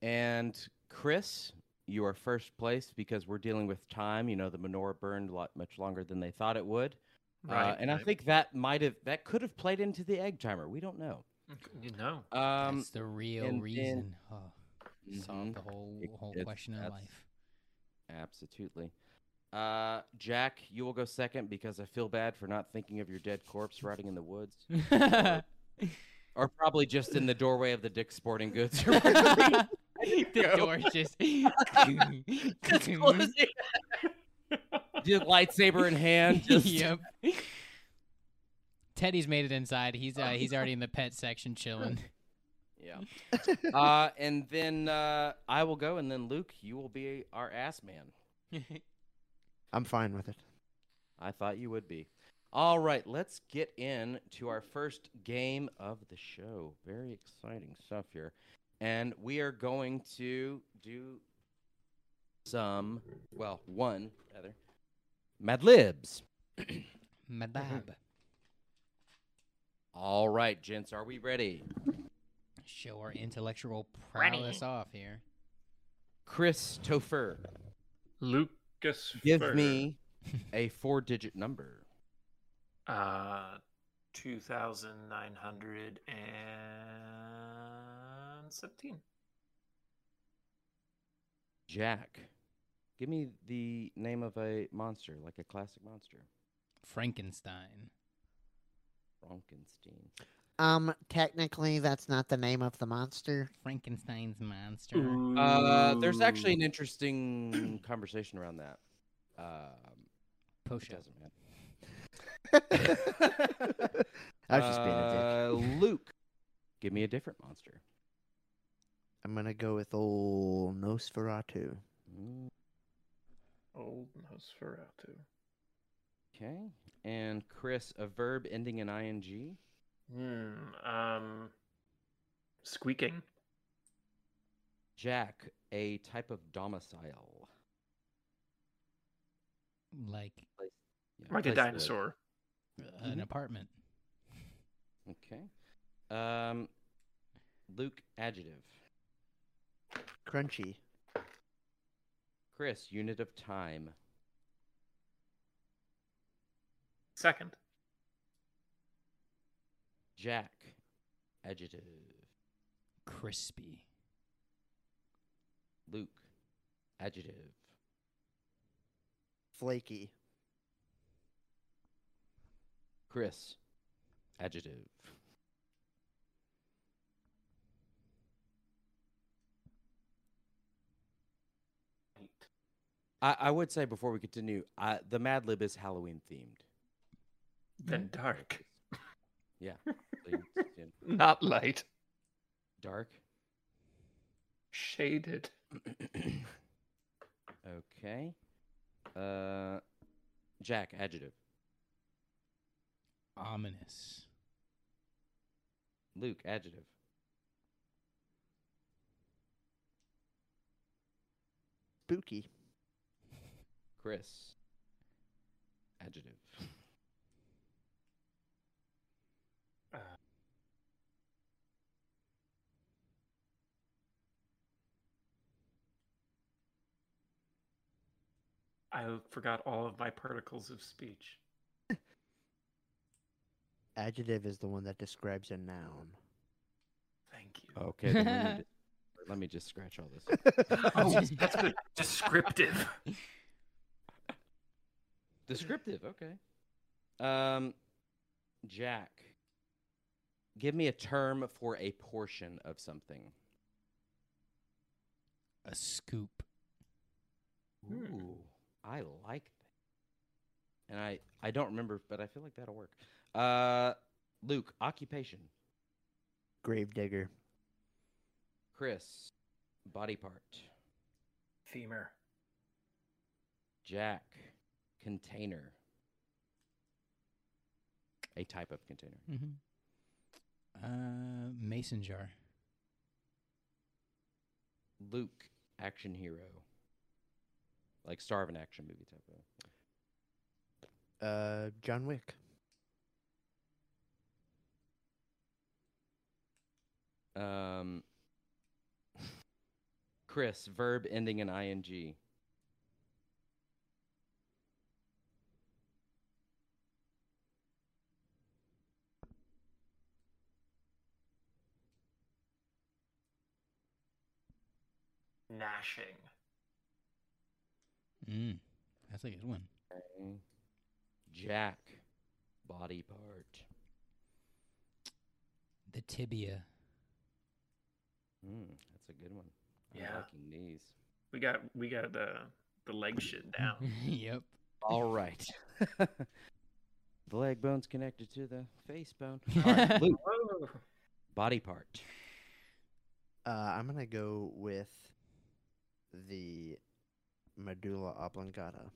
And Chris, you are first place because we're dealing with time. You know, the menorah burned a lot much longer than they thought it would. uh, and I think that might have that could have played into the egg timer. We don't know. you know. Um, That's the real and then- reason. Oh, mhm, solve the whole whole it's- question of life. Absolutely. Uh, Jack, you will go second because I feel bad for not thinking of your dead corpse rotting in the woods, or probably just in the doorway of the Dick's Sporting Goods. the door just. Just lightsaber in hand. Just... yep. Teddy's made it inside. He's uh, he's already in the pet section chilling. Yeah. uh, and then uh, I will go, and then Luke, you will be our ass man. I'm fine with it. I thought you would be. All right, let's get in to our first game of the show. Very exciting stuff here. And we are going to do some, well, one rather, Mad Libs. Madab. All right, gents, are we ready? Show our intellectual Ready. prowess off here. Chris Topher, Lucas. give Fur. me a four digit number. Uh, 2,917. Jack, give me the name of a monster, like a classic monster. Frankenstein. Frankenstein. Um, technically, that's not the name of the monster. Frankenstein's monster. Uh, there's actually an interesting conversation around that. Um, it Post doesn't matter. I was just being a dick. Uh, Luke, give me a different monster. I'm gonna go with old Nosferatu. Mm, Old Nosferatu. Okay. And Chris, a verb ending in ing. Hmm. Um. Squeaking. Jack, a type of domicile. Like Yeah, Like a place to dinosaur. uh, an apartment. Okay. Um, Luke, adjective. Crunchy. Chris, unit of time. Second. Jack, adjective. Crispy. Luke, adjective. Flaky. Chris, adjective. I, I would say before we continue, uh, the Mad Lib is Halloween themed. Then dark. Yeah. so you- yeah. Not light. Dark. Shaded. okay. Uh, Jack, adjective. Ominous. Luke, adjective. Spooky. Chris, adjective. Uh, I forgot all of my particles of speech. Adjective is the one that describes a noun. Thank you. Okay, then need to, let me just scratch all this. Oh, that's good. Descriptive. Descriptive, okay. Um, Jack, give me a term for a portion of something. A scoop. Ooh, I like that. And I, I don't remember, but I feel like that'll work. Uh, Luke, occupation. Gravedigger. Chris, body part. Femur. Jack, container. A type of container. Mm-hmm. Uh, mason jar. Luke, action hero. Like star of an action movie type of. Uh, John Wick. Um, Chris, verb ending in ing. Gnashing. Mm, that's a good one. Okay. Jack, body part. The tibia. Mm, that's a good one. I'm Yeah. liking these. We got we got the the leg shit down. yep. All right. the leg bone's connected to the face bone. All right, Luke, body part. Uh, I'm gonna go with the medulla oblongata.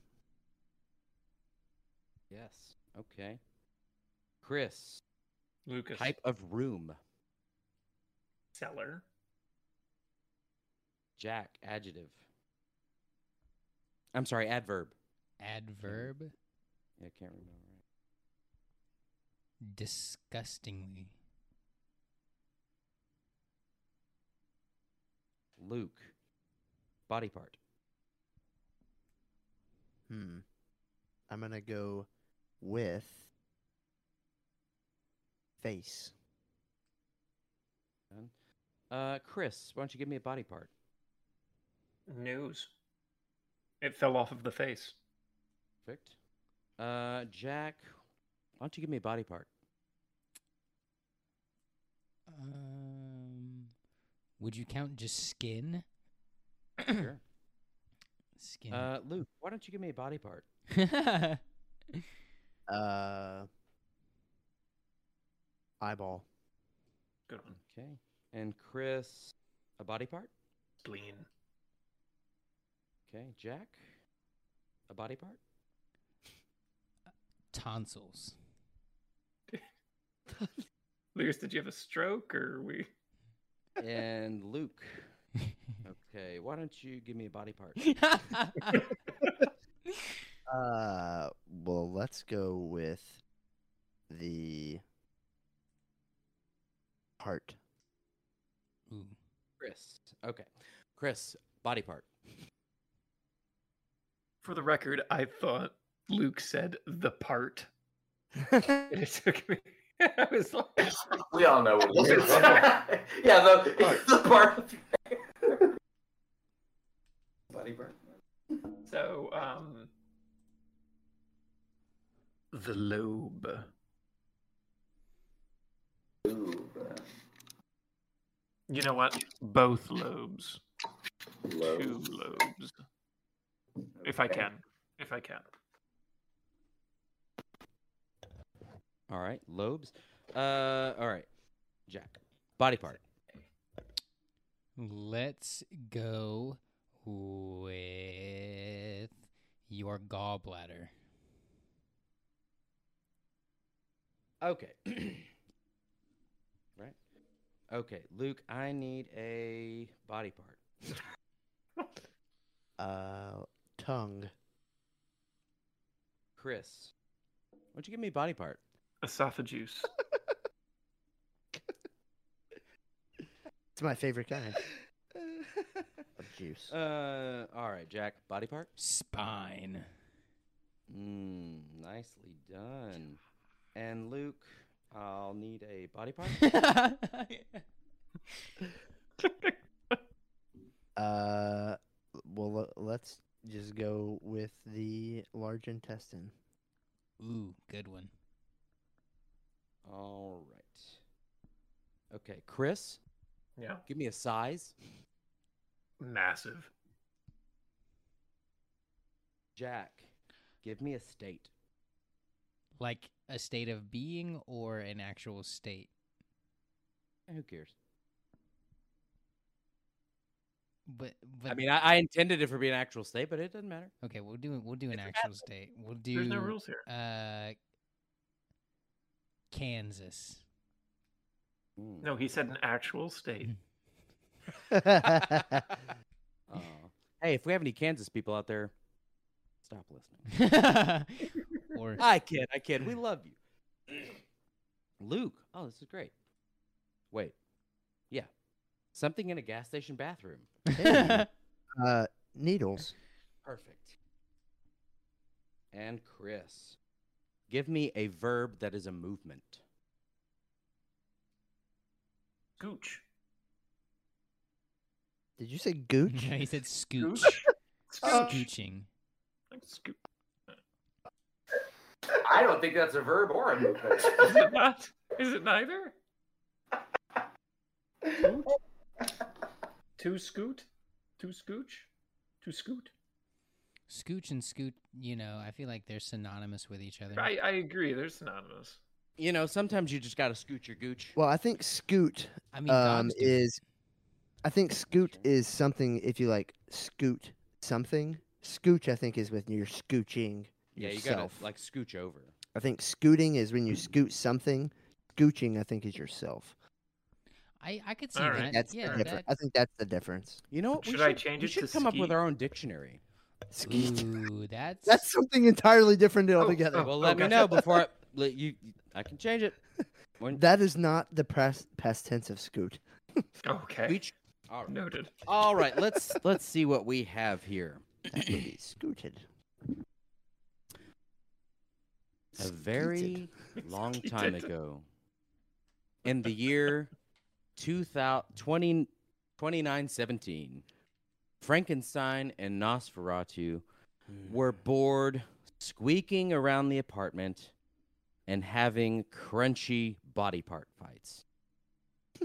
Yes. Okay. Chris, Lucas. type of room. Cellar. Jack, adjective. I'm sorry, adverb. Adverb. Yeah, I can't remember. Disgustingly. Luke, body part. Hmm. I'm gonna go with face. Uh, Chris, why don't you give me a body part? Nose. It fell off of the face. Perfect. Uh, Jack, why don't you give me a body part? Um, would you count just skin? Sure. Skin. Uh, Luke, why don't you give me a body part? Uh, eyeball. Good one. Okay. And Chris, a body part? Spleen. Okay. Jack, a body part? Tonsils. Lucas, did you have a stroke or we? And Luke. Okay. Why don't you give me a body part? Uh, well, let's go with the heart. Ooh. Chris. Okay. Chris, body part. For the record, I thought Luke said the part. It took me. I was like, We all know what Was it it is. yeah, the, the part. Buddy burn. so, um, the lobe. Ooh, uh, You know what? Both lobes. low. Two lobes. If I can. If I can. All right. Lobes. Uh, all right. Jack, body part. Let's go with your gallbladder. Okay. right. Okay, Luke, I need a body part. Uh, tongue. Chris, why don't you give me a body part? Esophagus. It's my favorite kind of juice. Uh, all right, Jack, body part. Spine. Mm, nicely done. And Luke, I'll need a body part. Uh, well, let's just go with the large intestine. Ooh, good one. All right. Okay, Chris, Yeah. give me a size. Massive. Jack, give me a state. Like a state of being or an actual state. Who cares? But but I mean, I, I intended it for being an actual state, but it doesn't matter. okay, we'll do we'll do an It's a actual state. We'll do There's no rules here. uh Kansas. Mm. No, he said an actual state. Aw. hey, if we have any Kansas people out there, stop listening. or I kid, I kid. We love you. Luke. Oh, this is great. Wait. Yeah. Something in a gas station bathroom. Hey. uh, needles. Perfect. And Chris, give me a verb that is a movement. Gooch. Did you say gooch? he said scooch. Gooch. Scooching. Like scoot. I don't think that's a verb or a movement. Is it not? Is it neither? Scoot? To scoot? To scooch? To scoot? Scooch and scoot, you know, I feel like they're synonymous with each other. I, I agree. They're synonymous. You know, sometimes you just got to scoot your gooch. Well, I think scoot I mean, um, dogs do. is. I think scoot is something if you like scoot something. Scooch, I think, is when you're scooching Yeah, you yourself. got to like scooch over. I think scooting is when you scoot something. Scooching, I think, is yourself. I I could see All I right. that. that's yeah, the difference. I think that's the difference. You know what? we Should I change it? we it should to come up with our own dictionary. Skeet. Ooh, that's That's something entirely different Oh, altogether. oh. Well, let me know before I, let you. I can change it. When That is not the past past tense of scoot. Okay. each. All right. Noted. All right. Let's let's see what we have here. Scooted. A very long Skeeted. time ago, in the year 2000, 20, 2917, Frankenstein and Nosferatu were hmm. bored squeaking around the apartment and having crunchy body part fights.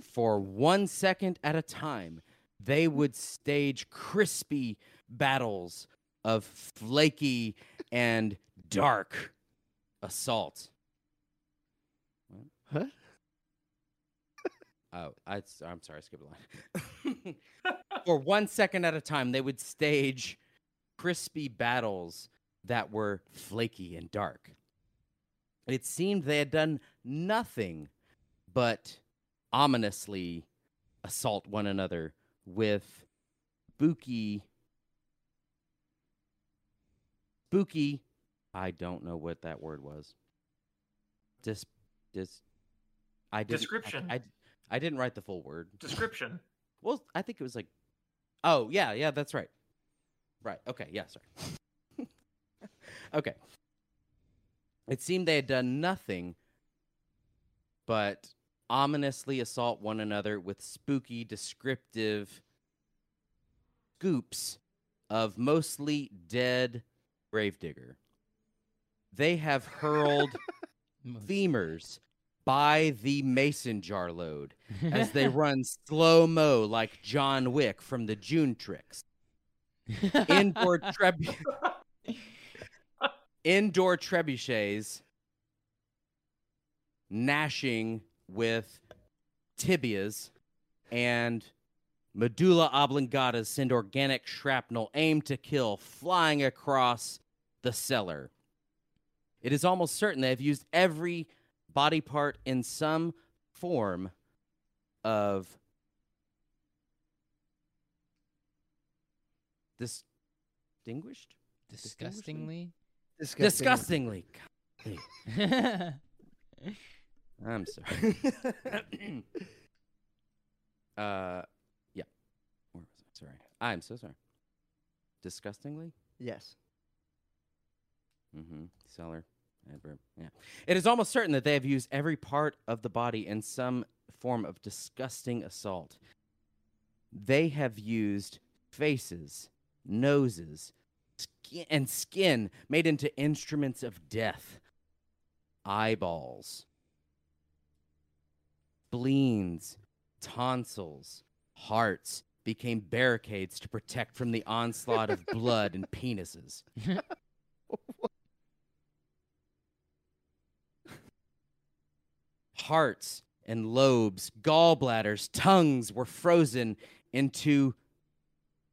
For one second at a time, they would stage crispy battles of flaky and dark assault. Huh? Oh, I, I'm sorry, I skipped a line. For one second at a time, they would stage crispy battles that were flaky and dark. It seemed they had done nothing but ominously assault one another with spooky, spooky. I don't know what that word was. Dis, dis. I didn't, I- Description. I, I didn't write the full word. Description. Well, I think it was like, oh yeah, yeah, that's right. Right. Okay. Yeah. Sorry. okay. It seemed they had done nothing but ominously assault one another with spooky, descriptive scoops of mostly dead gravedigger. They have hurled femurs by the mason jar load as they run slow mo like John Wick from the June Tricks. Indoor trebu- indoor trebuchets gnashing with tibias and medulla oblongata send organic shrapnel aimed to kill flying across the cellar. It is almost certain they have used every body part in some form of distinguished disgustingly. disgustingly i'm sorry. Uh yeah. Where was i? Sorry. I'm so sorry. Disgustingly? Yes. mm-hmm. Cellar Adverb. Yeah. It is almost certain that they have used every part of the body in some form of disgusting assault. They have used faces, noses, skin, and skin made into instruments of death, eyeballs, spleens, tonsils, hearts became barricades to protect from the onslaught of blood and penises. Hearts and lobes, gallbladders, tongues were frozen into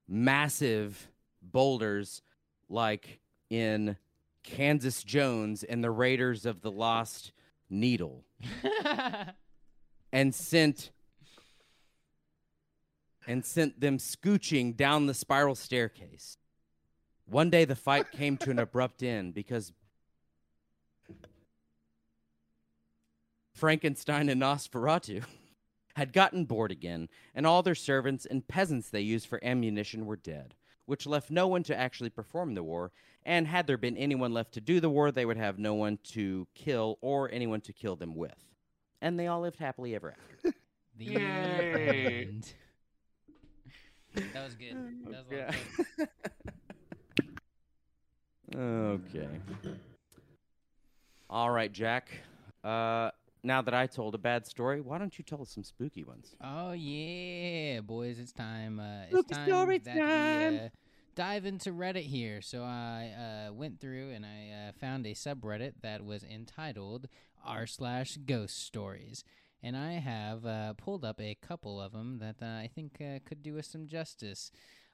massive boulders like in Kansas Jones and the Raiders of the Lost Needle and sent and sent them scooching down the spiral staircase. One day the fight came to an abrupt end because Frankenstein and Nosferatu had gotten bored again, and all their servants and peasants they used for ammunition were dead, which left no one to actually perform the war. And had there been anyone left to do the war, they would have no one to kill or anyone to kill them with. And they all lived happily ever after. The Yay. end. That was good. That was a lot Yeah. of fun. okay. All right, Jack. Uh, now that I told a bad story, why don't you tell us some spooky ones? Oh yeah, boys! It's time. Uh, it's Spooky time story that time. we uh, dive into Reddit here. So I uh, went through and I uh, found a subreddit that was entitled r slash ghost stories, and I have uh, pulled up a couple of them that uh, I think uh, could do us some justice.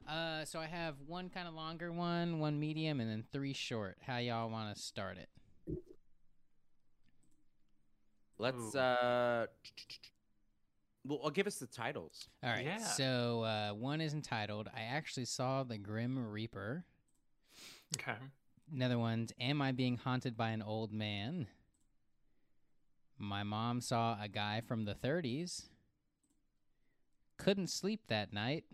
Uh, so I have one kind of longer one, one medium, and then three short. How y'all want to start it? Let's uh, well, I'll give us the titles. All right. Yeah. So uh, one is entitled "I actually saw the Grim Reaper." Okay. Another one's Am I being haunted by an old man? My mom saw a guy from the 30s. Couldn't sleep that night.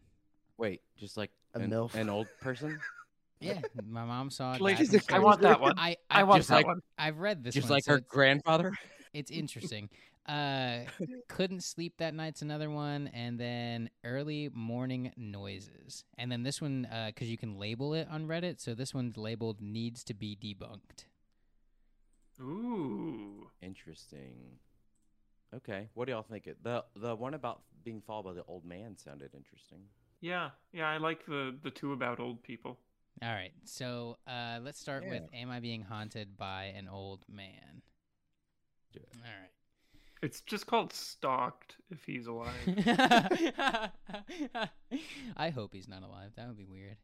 Wait, just like A an, MILF. an old person, Yeah, my mom saw a Like, guy from the I want 30s. that one. I, I I, want just that like- one. I've read this just one, like so her it's, grandfather. it's interesting. Uh, couldn't sleep that night's another one, and then early morning noises, and then this one because you can label it on Reddit. So this one's labeled needs to be debunked. Ooh. Interesting. Okay, what do y'all think? It the the one about being followed by the old man sounded interesting. Yeah. Yeah. I like the the two about old people. All right, so uh, let's start with Am I being haunted by an old man? Do it. All right. It's just called stalked if he's alive. I hope he's not alive. That would be weird.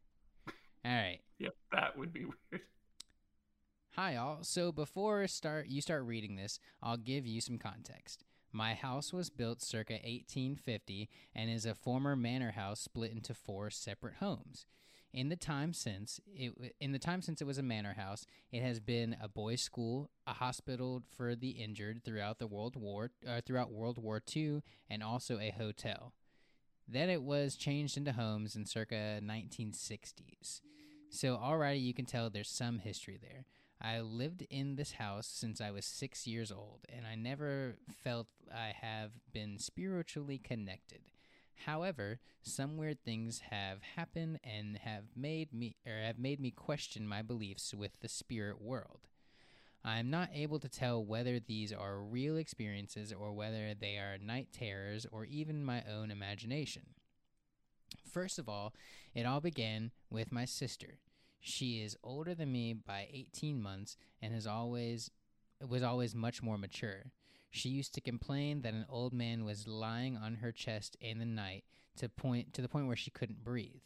All right. yep, that would be weird. Hi all. So before start you start reading this, I'll give you some context. My house was built circa 1850 and is a former manor house split into four separate homes. In the time since it in the time since it was a manor house, it has been a boys' school, a hospital for the injured throughout the World War uh, throughout World War II, and also a hotel. Then it was changed into homes in circa 1960s. So already you can tell there's some history there. I lived in this house since I was six years old, and I never felt I have been spiritually connected. However, some weird things have happened and have made me or have made me question my beliefs with the spirit world. I am not able to tell whether these are real experiences or whether they are night terrors or even my own imagination. First of all, it all began with my sister. She is older than me by 18 months and has always was always much more mature. She used to complain that an old man was lying on her chest in the night to point to the point where she couldn't breathe.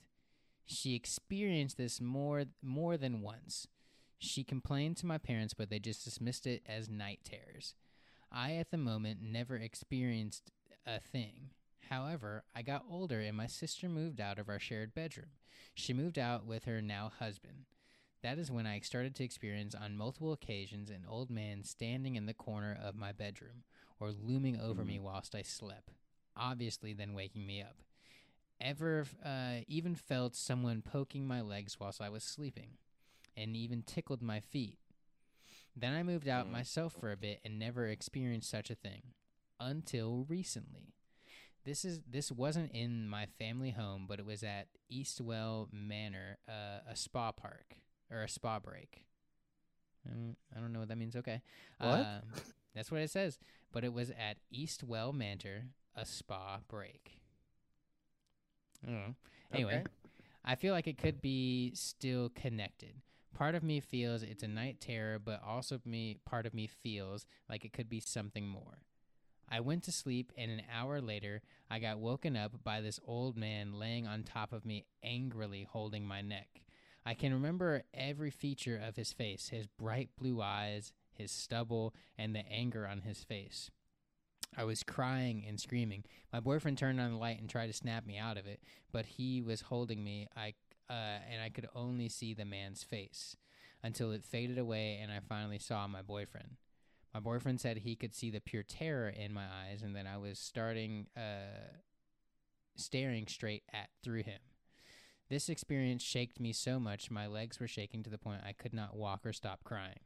She experienced this more more than once. She complained to my parents, but they just dismissed it as night terrors. I, at the moment, never experienced a thing. However, I got older and my sister moved out of our shared bedroom. She moved out with her now husband. That is when I started to experience on multiple occasions an old man standing in the corner of my bedroom or looming over me whilst I slept, obviously then waking me up. Ever uh, even felt someone poking my legs whilst I was sleeping, and even tickled my feet. Then I moved out Mm. myself for a bit and never experienced such a thing until recently. This is this wasn't in my family home, but it was at Eastwell Manor, uh, a spa park or a spa break. Mm, I don't know what that means. Okay, What? Um, that's what it says. But it was at Eastwell Manor, a spa break. I don't know. Anyway, Okay. I feel like it could be still connected. Part of me feels it's a night terror, but also me part of me feels like it could be something more. I went to sleep and an hour later I got woken up by this old man laying on top of me angrily holding my neck. I can remember every feature of his face, his bright blue eyes, his stubble, and the anger on his face. I was crying and screaming. My boyfriend turned on the light and tried to snap me out of it, but he was holding me. I uh, and I could only see the man's face until it faded away, and I finally saw my boyfriend. My boyfriend said he could see the pure terror in my eyes, and that I was starting uh, staring straight at through him. This experience shaked me so much my legs were shaking to the point I could not walk or stop crying.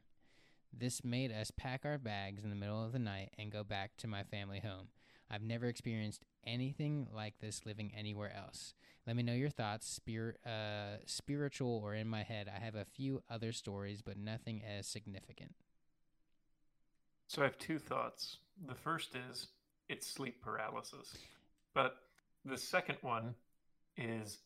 This made us pack our bags in the middle of the night and go back to my family home. I've never experienced anything like this living anywhere else. Let me know your thoughts, spirit, uh, spiritual or in my head. I have a few other stories, but nothing as significant. So I have two thoughts. The first is it's sleep paralysis. But the second one mm-hmm. is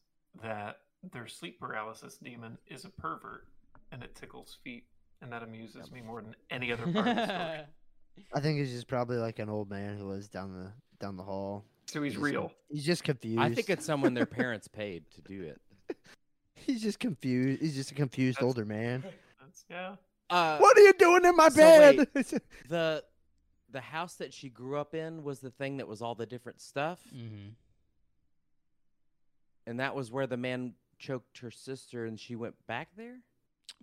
that their sleep paralysis demon is a pervert and it tickles feet. And that amuses me more than any other part of the story. I think it's just probably like an old man who lives down the down the hall. So he's just- real. He's just confused. I think it's someone their parents paid to do it. he's just confused. He's just a confused That's- older man. That's, yeah. Uh, what are you doing in my so bed? the the house that she grew up in was the thing that was all the different stuff, Mm-hmm. and that was where the man choked her sister, and she went back there.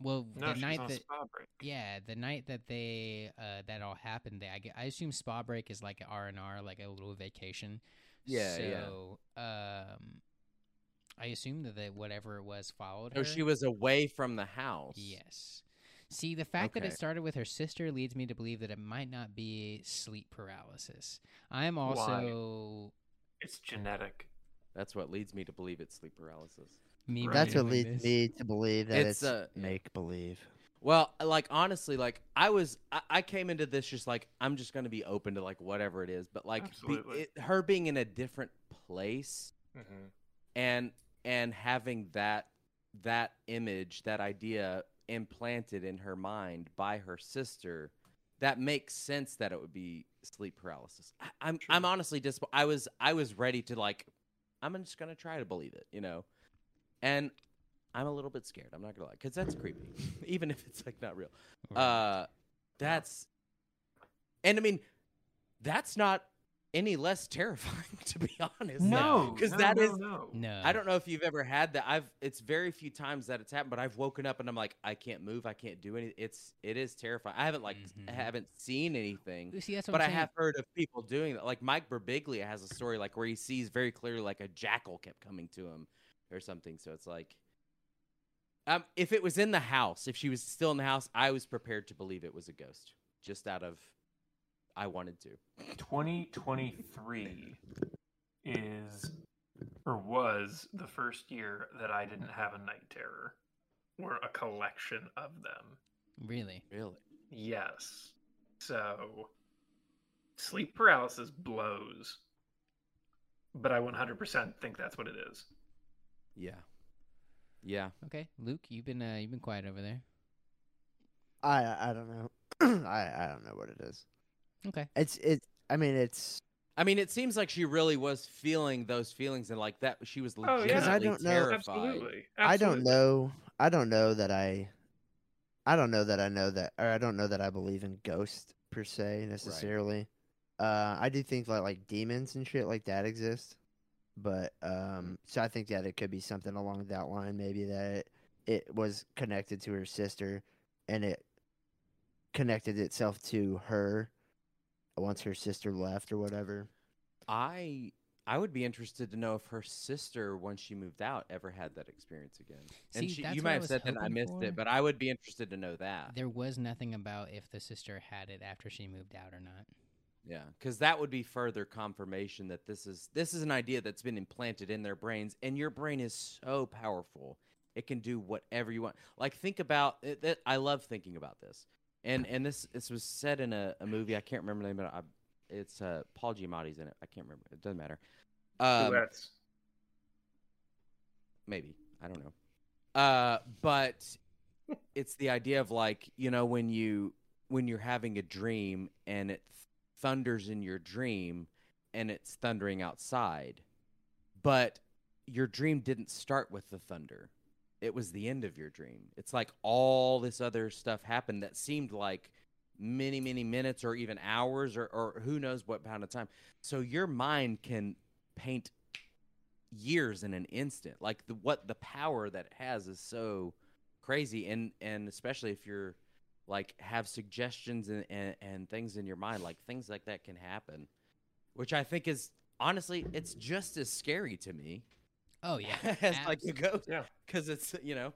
Well, No, the night that break. yeah, the night that they uh, that all happened, they I, I assume spa break is like an R and R, like a little vacation. Yeah, yeah. so, um, I assume that they, whatever it was followed her. So her. she was away from the house. Yes. See, the fact that it started with her sister leads me to believe that it might not be sleep paralysis. I'm also It's genetic. That's what leads me to believe it's sleep paralysis. me. Right. That's what leads this. me to believe that It's, it's, uh, make believe. Well, like honestly, like I was, I, I came into this just like I'm just gonna be open to like whatever it is, but like be, it, her being in a different place hmm and and having that that image, that idea implanted in her mind by her sister, that makes sense that it would be sleep paralysis. I, I'm True. I'm honestly just I was I was ready to like I'm just gonna try to believe it, you know, and I'm a little bit scared. I'm not gonna lie, because that's creepy, even if it's like not real. Uh, that's, and I mean, that's not any less terrifying to be honest. No, because no, that no, is. no. no. I don't know if you've ever had that. I've. It's very few times that it's happened, but I've woken up and I'm like, I can't move. I can't do anything. It's. It is terrifying. I haven't like. I Mhm. haven't seen anything. See, that's what But I I'm saying. have heard of people doing that. Like Mike Birbiglia has a story like where he sees very clearly like a jackal kept coming to him or something. So it's like um if it was in the house, if she was still in the house, I was prepared to believe it was a ghost. Just out of I wanted to. 2023 is or was the first year that I didn't have a night terror or a collection of them. Really. Really? Yes. So sleep paralysis blows. But I 100% think that's what it is. Yeah. Yeah. Okay, Luke, you've been uh, you've been quiet over there. I I don't know. I I don't know what it is. Okay. It's it. I mean, it's I mean, it seems like she really was feeling those feelings and like that she was Oh, yeah. legitimately 'Cause I don't know- terrified. Absolutely. I don't know. I don't know that I. I don't know that I know that, or I don't know that I believe in ghosts per se necessarily. Right. Uh, I do think that like demons and shit like that exist, but um, so I think that it could be something along that line. Maybe that it, it was connected to her sister, and it connected itself to her once her sister left or whatever. I I would be interested to know if her sister, once she moved out, ever had that experience again. See, and she, that's you what might have said that I missed for. it, but I would be interested to know that. There was nothing about if the sister had it after she moved out or not. Yeah, because that would be further confirmation that this is this is an idea that's been implanted in their brains, and your brain is so powerful; it can do whatever you want. Like think about it, I love thinking about this, and and this this was said in a, a movie I can't remember the name, but I, it's uh, Paul Giamatti's in it. I can't remember. It doesn't matter. Um, Duets. maybe i don't know uh but it's the idea of like you know when you when you're having a dream and it thunders in your dream and it's thundering outside but your dream didn't start with the thunder it was the end of your dream. It's like all this other stuff happened that seemed like many many minutes or even hours or, or who knows what amount of time. So your mind can paint years in an instant. Like the what the power that it has is so crazy. And and especially if you're like have suggestions and, and and things in your mind like things like that can happen which i think is honestly it's just as scary to me Oh yeah, as like a abs- ghost Yeah. because it's you know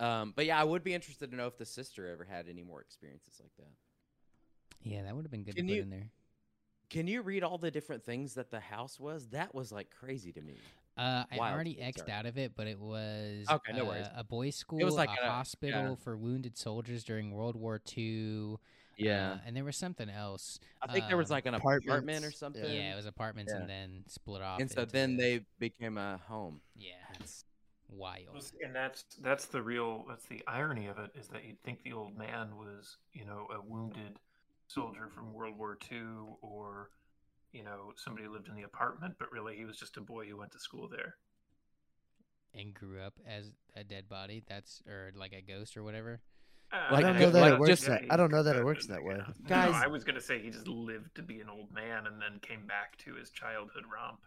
um but yeah i would be interested to know if the sister ever had any more experiences like that Yeah, that would have been good Can to put you- in there. can you read all the different things that the house was that was like crazy to me Uh, I already Sorry. X'd out of it, but it was Okay, no worries. uh, a boys' school, it was like a a- hospital yeah. for wounded soldiers during World War II. Yeah uh, and there was something else. i think there was um, like an apartment or something Yeah, it was apartments Yeah. and then split off. and so into then the- they became a home yeah, That's- wild. And that's that's the real that's the irony of it is that you'd think the old man was you know a wounded soldier from World War II or you know somebody who lived in the apartment, but really he was just a boy who went to school there. And grew up as a dead body. That's or like a ghost or whatever. Like, I don't know that like, it works. just- that, I don't know that it works that way. No, Guys- I was gonna say he just lived to be an old man and then came back to his childhood romp.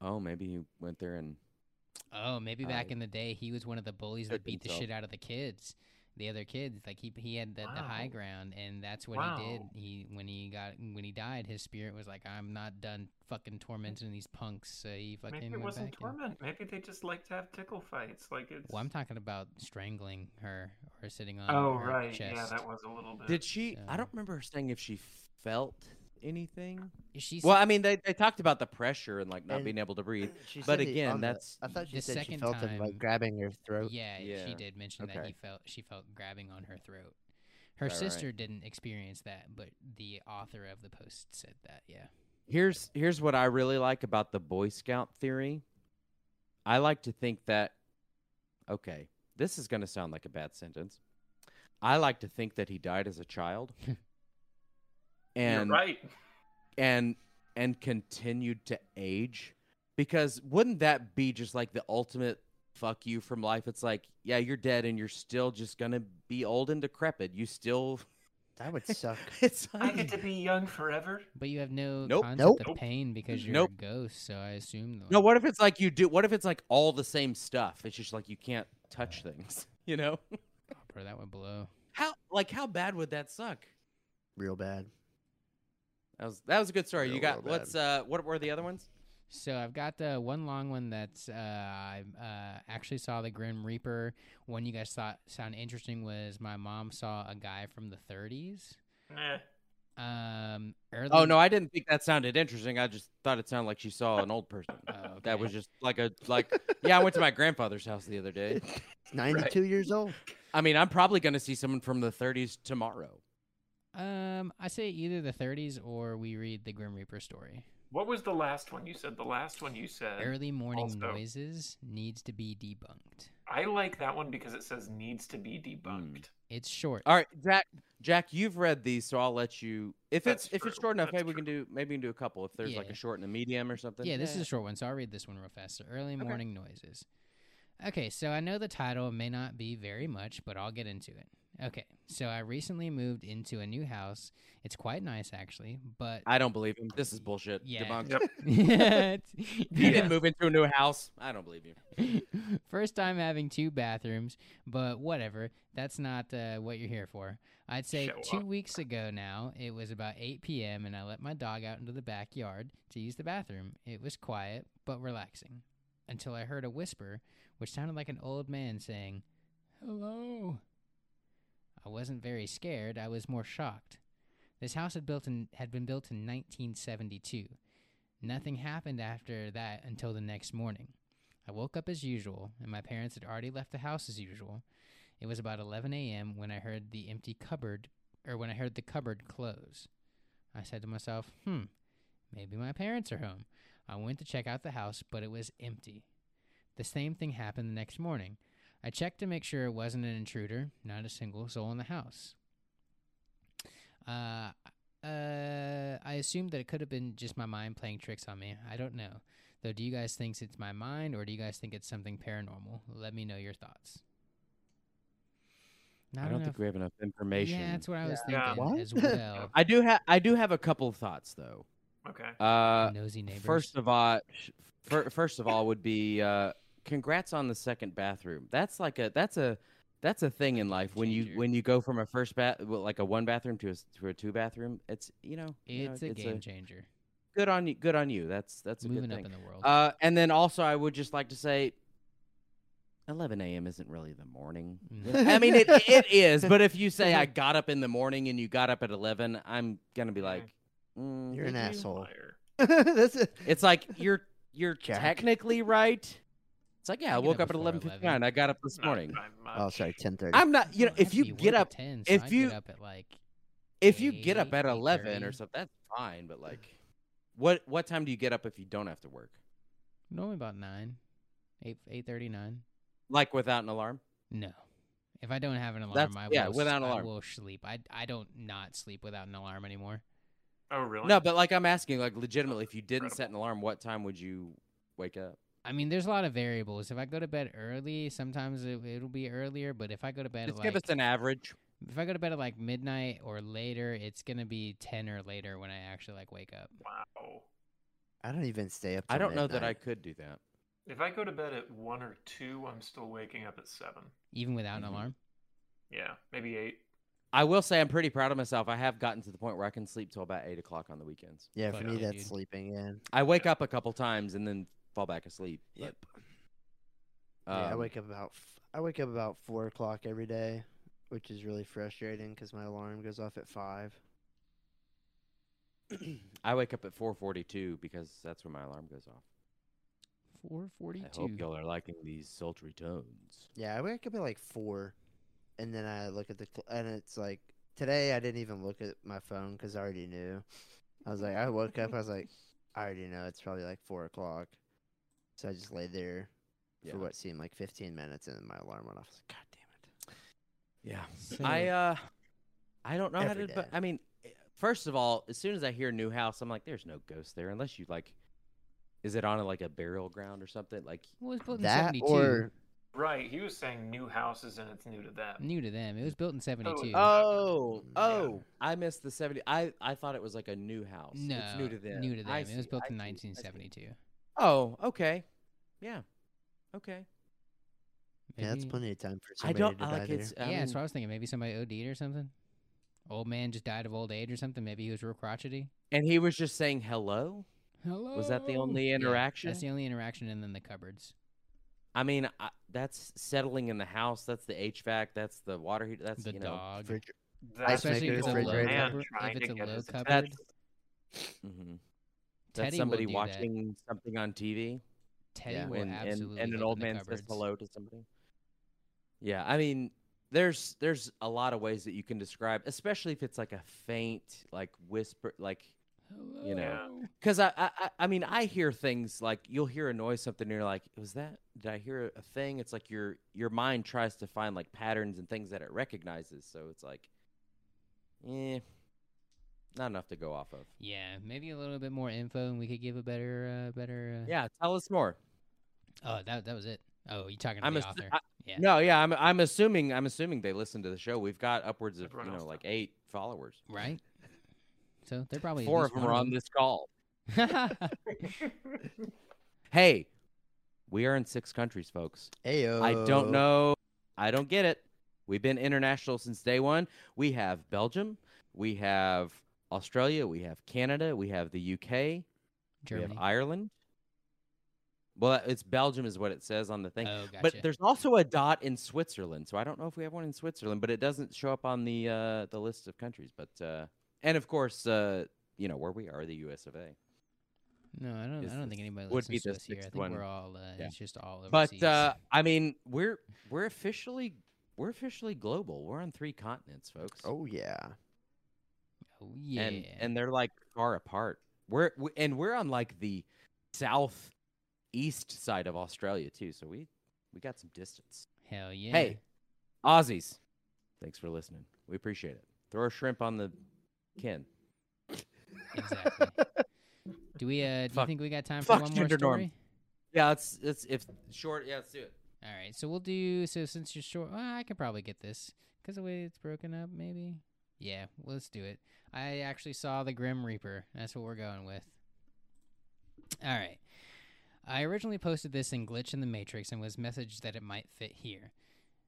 oh maybe he went there and Oh, maybe back I in the day he was one of the bullies that took beat the shit out of the kids. The other kids, like he he had the, the high ground, and that's what he did. He when he got when he died, his spirit was like, "I'm not done fucking tormenting these punks." So he fucking Maybe it wasn't back and- torment. Maybe they just like to have tickle fights. Like it's. Well, I'm talking about strangling her or sitting on oh her right, chest. yeah, that was a little bit. did she i don't remember her saying if she felt anything She's well i mean they, they talked about the pressure and like not And- being able to breathe But again, on the- that's- I thought she The said she second felt him time- like grabbing her throat. yeah, she did mention that he felt she felt grabbing on her throat. Her Right, right. sister didn't experience that, but the author of the post said that. Yeah. here's here's what i really like about the boy scout theory i like to think that okay this is going to sound like a bad sentence i like to think that he died as a child You're and right. and and continued to age because wouldn't that be just like the ultimate fuck you from life it's like yeah you're dead and you're still just gonna be old and decrepit you still That would suck. it's I get to be young forever. But you have no Nope. concept Nope. of Nope. pain because you're Nope. a ghost, so I assume. no what if it's like you do what if it's like all the same stuff it's just like you can't touch things you know Bro, that would blow. how like how bad would that suck Real bad. That was that was a good story you got what's uh what were the other ones So I've got the one long one that's uh, I uh, actually saw the Grim Reaper. One you guys thought sound interesting was my mom saw a guy from the 30s. Eh. Um, early. oh no i didn't think that sounded interesting i just thought it sounded like she saw an old person Oh, that was just like a like yeah i went to my grandfather's house the other day He's 92 years old. I mean, I'm probably going to see someone from the 30s tomorrow. Um, I say either the 30s or we read the Grim Reaper story. What was the last one you said? The last one you said. Early morning also- noises needs to be debunked. I like that one because it says needs to be debunked. It's short. All right, Jack. Jack, you've read these, so I'll let you. If That's it's if it's short enough, that's maybe we can do maybe we can do a couple. If there's like a short and a medium or something. Yeah, this is a short one, so I'll read this one real fast. So early Okay. morning noises. Okay, so I know the title may not be very much, but I'll get into it. Okay, so I recently moved into a new house. It's quite nice, actually, but I don't believe him. This is bullshit. Yeah. Debunked. Yep. It's- You Yeah. didn't move into a new house. I don't believe you. First time having two bathrooms, but whatever. That's not uh, what you're here for. I'd say Show two up. weeks ago now, it was about 8 p.m., and I let my dog out into the backyard to use the bathroom. It was quiet, but relaxing. Until I heard a whisper, which sounded like an old man saying, Hello. I wasn't very scared, I was more shocked. This house had, built in, had been built in 1972. Nothing happened after that until the next morning. I woke up as usual, and my parents had already left the house as usual. It was about 11 a.m. when I heard the empty cupboard, or when I heard the cupboard close. I said to myself, hmm, maybe my parents are home. I went to check out the house, but it was empty. The same thing happened the next morning. I checked to make sure it wasn't an intruder, not a single soul in the house. Uh, uh, I assumed that it could have been just my mind playing tricks on me. I don't know. Though, do you guys think it's my mind, or do you guys think it's something paranormal? Let me know your thoughts. I Not don't enough- think we have enough information. Yeah, that's what I was Yeah. thinking What? as well. I do have. I do have a couple of thoughts though. Okay. Uh, Nosy neighbors. first of all, sh- fir- first of all, would be uh, congrats on the second bathroom. That's like a that's a that's a thing in life when you when you go from a first bath well, like a one bathroom to a s- to a two bathroom. It's you know you know, it's a game changer. good on you. Good on you. That's that's a Moving good up thing. in the world. Uh, and then also, I would just like to say, 11 a.m. isn't really the morning. Mm. I mean, it it is, but if you say I got up in the morning and you got up at 11, I'm gonna be like, mm, You're an you? asshole. Liar. That's it. It's like you're you're Jack. technically right. It's like yeah, I I woke up up at before 11:59. I got up this morning. Oh, much. sorry, ten thirty. I'm not. You know, if have you get up, 10, so if I'd you- get up at like if you get up at eight, 11 or 8:30. something, that's fine. But like, what what time do you get up if you don't have to work? normally about nine, eight eight thirty nine. Like without an alarm? No, if I don't have an alarm, That's- I yeah, will, s- without an I will sleep. I I don't not sleep without an alarm anymore. Oh, really? No, but like I'm asking, like legitimately, if you didn't Incredible. set an alarm, what time would you wake up? I mean, there's a lot of variables. If I go to bed early, sometimes it, it'll be earlier. But if I go to bed Just at give like us an average. if I go to bed at like midnight or later, it's gonna be ten or later when I actually like wake up. Wow. I don't even stay up. I don't know that I could do that. If I go to bed at one or two, I'm still waking up at seven. even without Mhm. an alarm. Yeah, maybe eight. I will say I'm pretty proud of myself. I have gotten to the point where I can sleep till about eight o'clock on the weekends. Yeah, for me that's dude. sleeping in. I wake up a couple times and then fall back asleep. but, Yep. yeah, I um, wake up about f- I wake up about four o'clock every day, which is really frustrating because my alarm goes off at five. I wake up at 4:42 because that's when my alarm goes off. Four I forty-two. hope y'all are liking these sultry tones. Yeah, I wake up at like four, and then I look at the cl- and it's like today I didn't even look at my phone because I already knew. I was like, I woke up, I was like, I already know it's probably like four o'clock, so I just lay there Yeah. for what seemed like fifteen minutes, and then my alarm went off. I was like, God damn it! Yeah. So, I uh I don't know how Every to but. I mean first of all, as soon as I hear new house, I'm like there's no ghost there unless you like is it on a, like a burial ground or something? Like well, it was built in That seventy-two. or Right. He was saying new houses and it's new to them. New to them. It was built in seventy-two. Oh, Yeah. oh! I missed the seventy. I I thought it was like a new house. no, it's new to them. New to them. I it was built I in see, nineteen seventy-two. Oh, okay, yeah, okay. yeah, that's plenty of time for I somebody don't to I die like there. it's. I yeah, that's what I was thinking. Maybe somebody OD'd or something. Old man just died of old age or something. Maybe he was real crotchety. and he was just saying hello. Hello. Was that the only Yeah, interaction? that's the only interaction, and then the cupboards. I mean, I, that's settling in the house. That's the HVAC. That's the water heater. That's the you know. dog. Fridge, that's especially if it's a low cupboard. If it's a low cupboard. Mm-hmm. That's somebody do that. watching something on TV. Teddy Yeah. will and, and, absolutely and an old man cupboards. says hello to somebody. Yeah, I mean, there's there's a lot of ways that you can describe, especially if it's like a faint, like whisper, like you know, because I, I I- I mean I hear things like you'll hear a noise something and you're like was that did I hear a thing? It's like your your mind tries to find like patterns and things that it recognizes, so it's like, eh, not enough to go off of. Yeah, maybe a little bit more info, and we could give a better, uh, better. Uh... Yeah, tell us more. Oh, that that was it. Oh, you talking to I'm the assu- author? I, Yeah. No, yeah, I'm I'm assuming I'm assuming they listen to the show. We've got upwards of Everyone you know else like eight followers. Right. So they're probably Four of them are on this call. Hey, we are in six countries, folks. Ayo. I don't know. I don't get it. We've been international since day one. We have Belgium, we have Australia, we have Canada, we have the UK, we have Ireland. Well, it's Belgium is what it says on the thing. Oh, gotcha. But there's also a dot in Switzerland, so I don't know if we have one in Switzerland, but it doesn't show up on the uh, the list of countries. But uh, and of course, uh, you know where we are, the U.S. of A. no, I don't. I don't think anybody would listens be to us here. I think one. we're all. Uh, Yeah. It's just all overseas. But uh, I mean, we're we're officially we're officially global. We're on three continents, folks. Oh yeah. oh yeah. and and they're like far apart. We're we, and we're on like the south east side of Australia too, so we we got some distance. Hell yeah. Hey, Aussies, thanks for listening. We appreciate it. Throw a shrimp on the kin. Exactly. Do we? Uh, do you think we got time for fuck one more gender story? norms. Yeah, it's it's if short. Yeah, let's do it. All right, so we'll do. So since you're short, well, I could probably get this because the way it's broken up, maybe. Yeah, well, let's do it. I actually saw the Grim Reaper. That's what we're going with. All right. I originally posted this in Glitch in the Matrix and was messaged that it might fit here.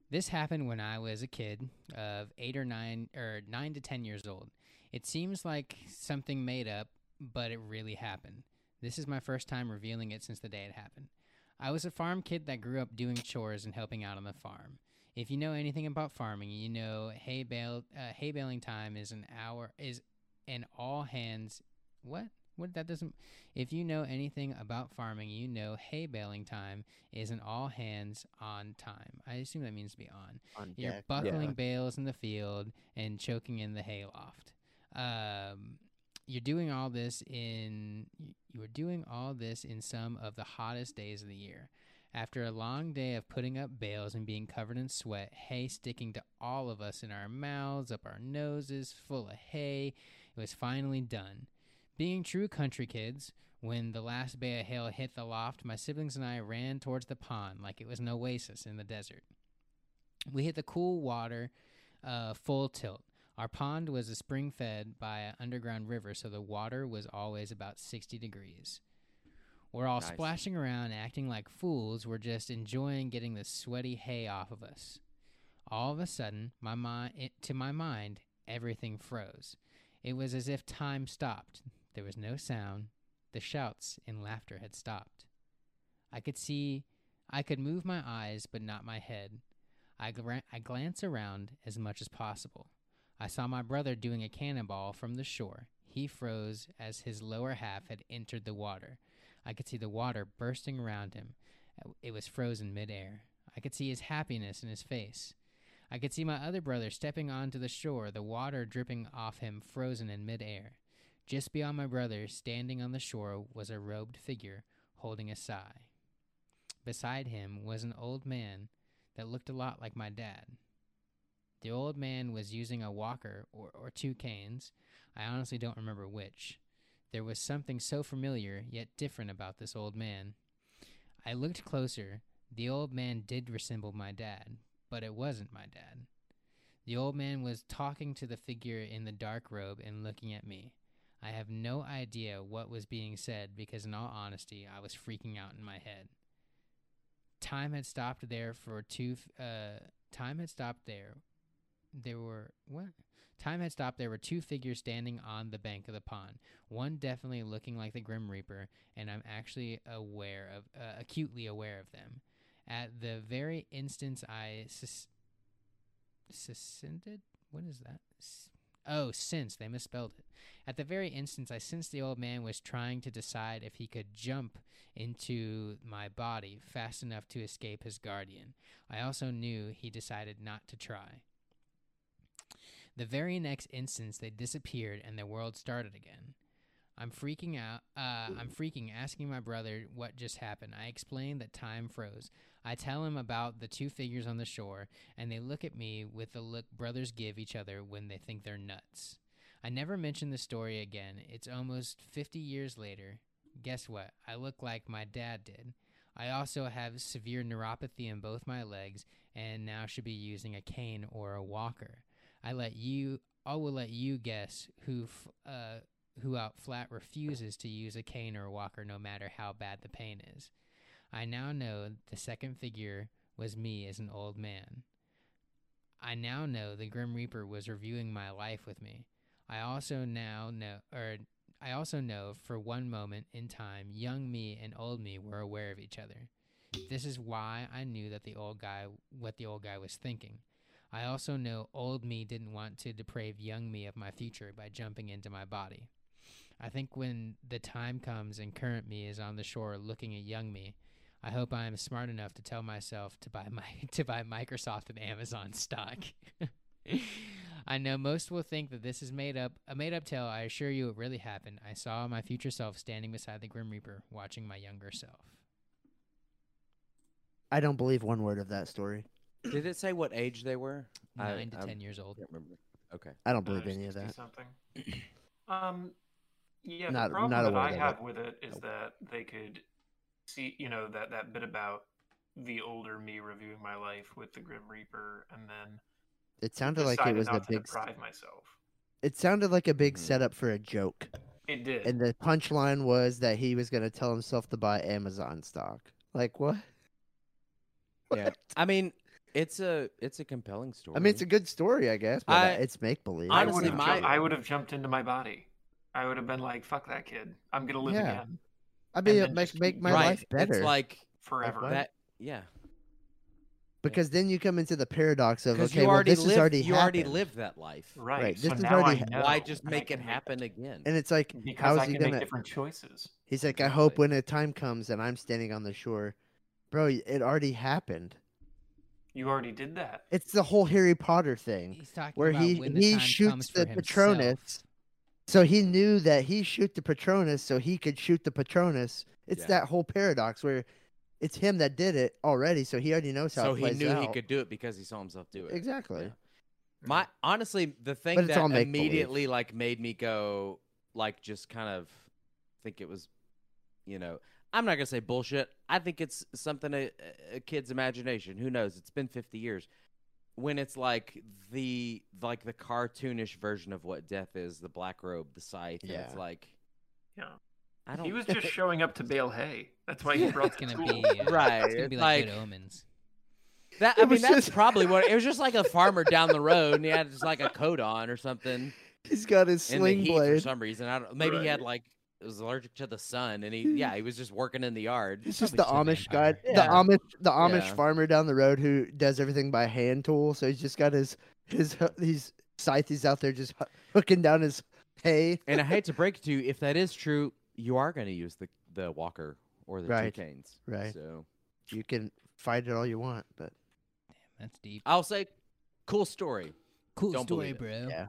This happened when I was a kid of eight or nine or nine to ten years old. It seems like something made up, but it really happened. This is my first time revealing it since the day it happened. I was a farm kid that grew up doing chores and helping out on the farm. If you know anything about farming, you know hay bale uh, hay baling time is an hour is an all hands what what that doesn't if you know anything about farming, you know hay baling time is an all hands on time. I assume that means to be on. On You're deck. buckling bales in the field and choking in the hayloft. Um, you're doing all this in you are doing all this in some of the hottest days of the year. After a long day of putting up bales and being covered in sweat, hay sticking to all of us in our mouths, up our noses, full of hay, it was finally done. Being true country kids, when the last bay of hail hit the loft, my siblings and I ran towards the pond like it was an oasis in the desert. We hit the cool water uh, full tilt. Our pond was a spring fed by an underground river, so the water was always about 60 degrees. We're all Nice. splashing around, acting like fools. We're just enjoying getting the sweaty hay off of us. All of a sudden, my mind, it, to my mind, everything froze. It was as if time stopped. There was no sound. The shouts and laughter had stopped. I could see, I could move my eyes, but not my head. I, gla- I glance around as much as possible. I saw my brother doing a cannonball from the shore. He froze as his lower half had entered the water. I could see the water bursting around him. It was frozen midair. I could see his happiness in his face. I could see my other brother stepping onto the shore, the water dripping off him, frozen in midair. Just beyond my brother, standing on the shore, was a robed figure holding a sigh. Beside him was an old man that looked a lot like my dad. The old man was using a walker or, or two canes. I honestly don't remember which. There was something so familiar yet different about this old man. I looked closer. The old man did resemble my dad, but it wasn't my dad. The old man was talking to the figure in the dark robe and looking at me. I have no idea what was being said because, in all honesty, I was freaking out in my head. Time had stopped there for two. Uh, time had stopped there. There were what? Time had stopped. There were two figures standing on the bank of the pond. One definitely looking like the Grim Reaper, and I'm actually aware of, uh, acutely aware of them. At the very instance I sus- suspended. What is that? S- Oh, since they misspelled it. At the very instance, I sensed the old man was trying to decide if he could jump into my body fast enough to escape his guardian. I also knew he decided not to try. The very next instance, they disappeared and the world started again. I'm freaking out. Uh, I'm freaking, asking my brother what just happened. I explain that time froze. I tell him about the two figures on the shore, and they look at me with the look brothers give each other when they think they're nuts. I never mention the story again. It's almost 50 years later. Guess what? I look like my dad did. I also have severe neuropathy in both my legs, and now should be using a cane or a walker. I let you. I will let you guess who uh, who out flat refuses to use a cane or a walker, no matter how bad the pain is. I now know the second figure was me as an old man. I now know the Grim Reaper was reviewing my life with me. I also now know, or I also know for one moment in time, young me and old me were aware of each other. This is why I knew that the old guy, what the old guy was thinking. I also know old me didn't want to deprave young me of my future by jumping into my body. I think when the time comes and current me is on the shore looking at young me, I hope I am smart enough to tell myself to buy my to buy Microsoft and Amazon stock. I know most will think that this is made up a made up tale. I assure you it really happened. I saw my future self standing beside the Grim Reaper watching my younger self. I don't believe one word of that story. Did it say what age they were? I- Nine to I ten years old. can't remember. Okay. I don't Uh, believe any of that. Something. Um, yeah, Not- the problem not that I of have that. with it is Nope. that they could see, you know, that that bit about the older me reviewing my life with the Grim Reaper, and then It sounded like it was a not to big. s- deprive myself. It sounded like a big Mhm. setup for a joke, It did. and the punchline was that he was going to tell himself to buy Amazon stock. Like what? Yeah. I mean, it's a it's a compelling story. I mean, it's a good story, I guess, but uh, I- it's make believe. I honestly, would have, my- I would have jumped into my body. I would have been like, "Fuck that kid! I'm gonna live Yeah. again I mean, then it make just make my right. life better It's like forever." what? that. Yeah. because then you come into the paradox of okay, you well, already this lived. has already you already lived that life. right. Right, So this is now already I know, Why just make it can happen again? and it's like, because how's I he can gonna? make different choices. He's like, I hope when a time comes and I'm standing on the shore, bro, it already happened. You already did that. It's the whole Harry Potter thing. He's talking where about he when he shoots for the himself. Patronus. So he knew that he shoot the Patronus, so he could shoot the Patronus. It's Yeah. that whole paradox where it's him that did it already, so he already knows how So it So he plays knew he could do it because he saw himself do it. exactly. Yeah. My honestly, the thing But that all make-believe. immediately like made me go like just kind of think it was, you know, I'm not gonna say bullshit. I think it's something a, a kid's imagination. Who knows? It's been 50 years. When it's like the like the cartoonish version of what death is, the black robe, the scythe, and it's like Yeah. I don't. He was just showing up to bale hay. That's why he brought It's the gonna tool. be uh, Right, It's gonna be like, like- good omens. That I mean, was that's just- probably what it was. Just like a farmer down the road, and he had just like a coat on or something. He's got his in sling heat for some reason. I don't. Maybe he had like was allergic to the sun, and he hmm. yeah he was just working in the yard. It's just the Amish guy, vampire. the Amish, the Amish Yeah. farmer down the road who does everything by hand tool. So he's just got his his he's scythe. He's out there just hooking down his hay. And I hate to break it to you, if that is true, you are going to use the the walker or the Right, two canes. right. So You can fight it all you want, but Damn, That's deep. I'll say, cool story. Cool don't story, believe it. bro. Yeah.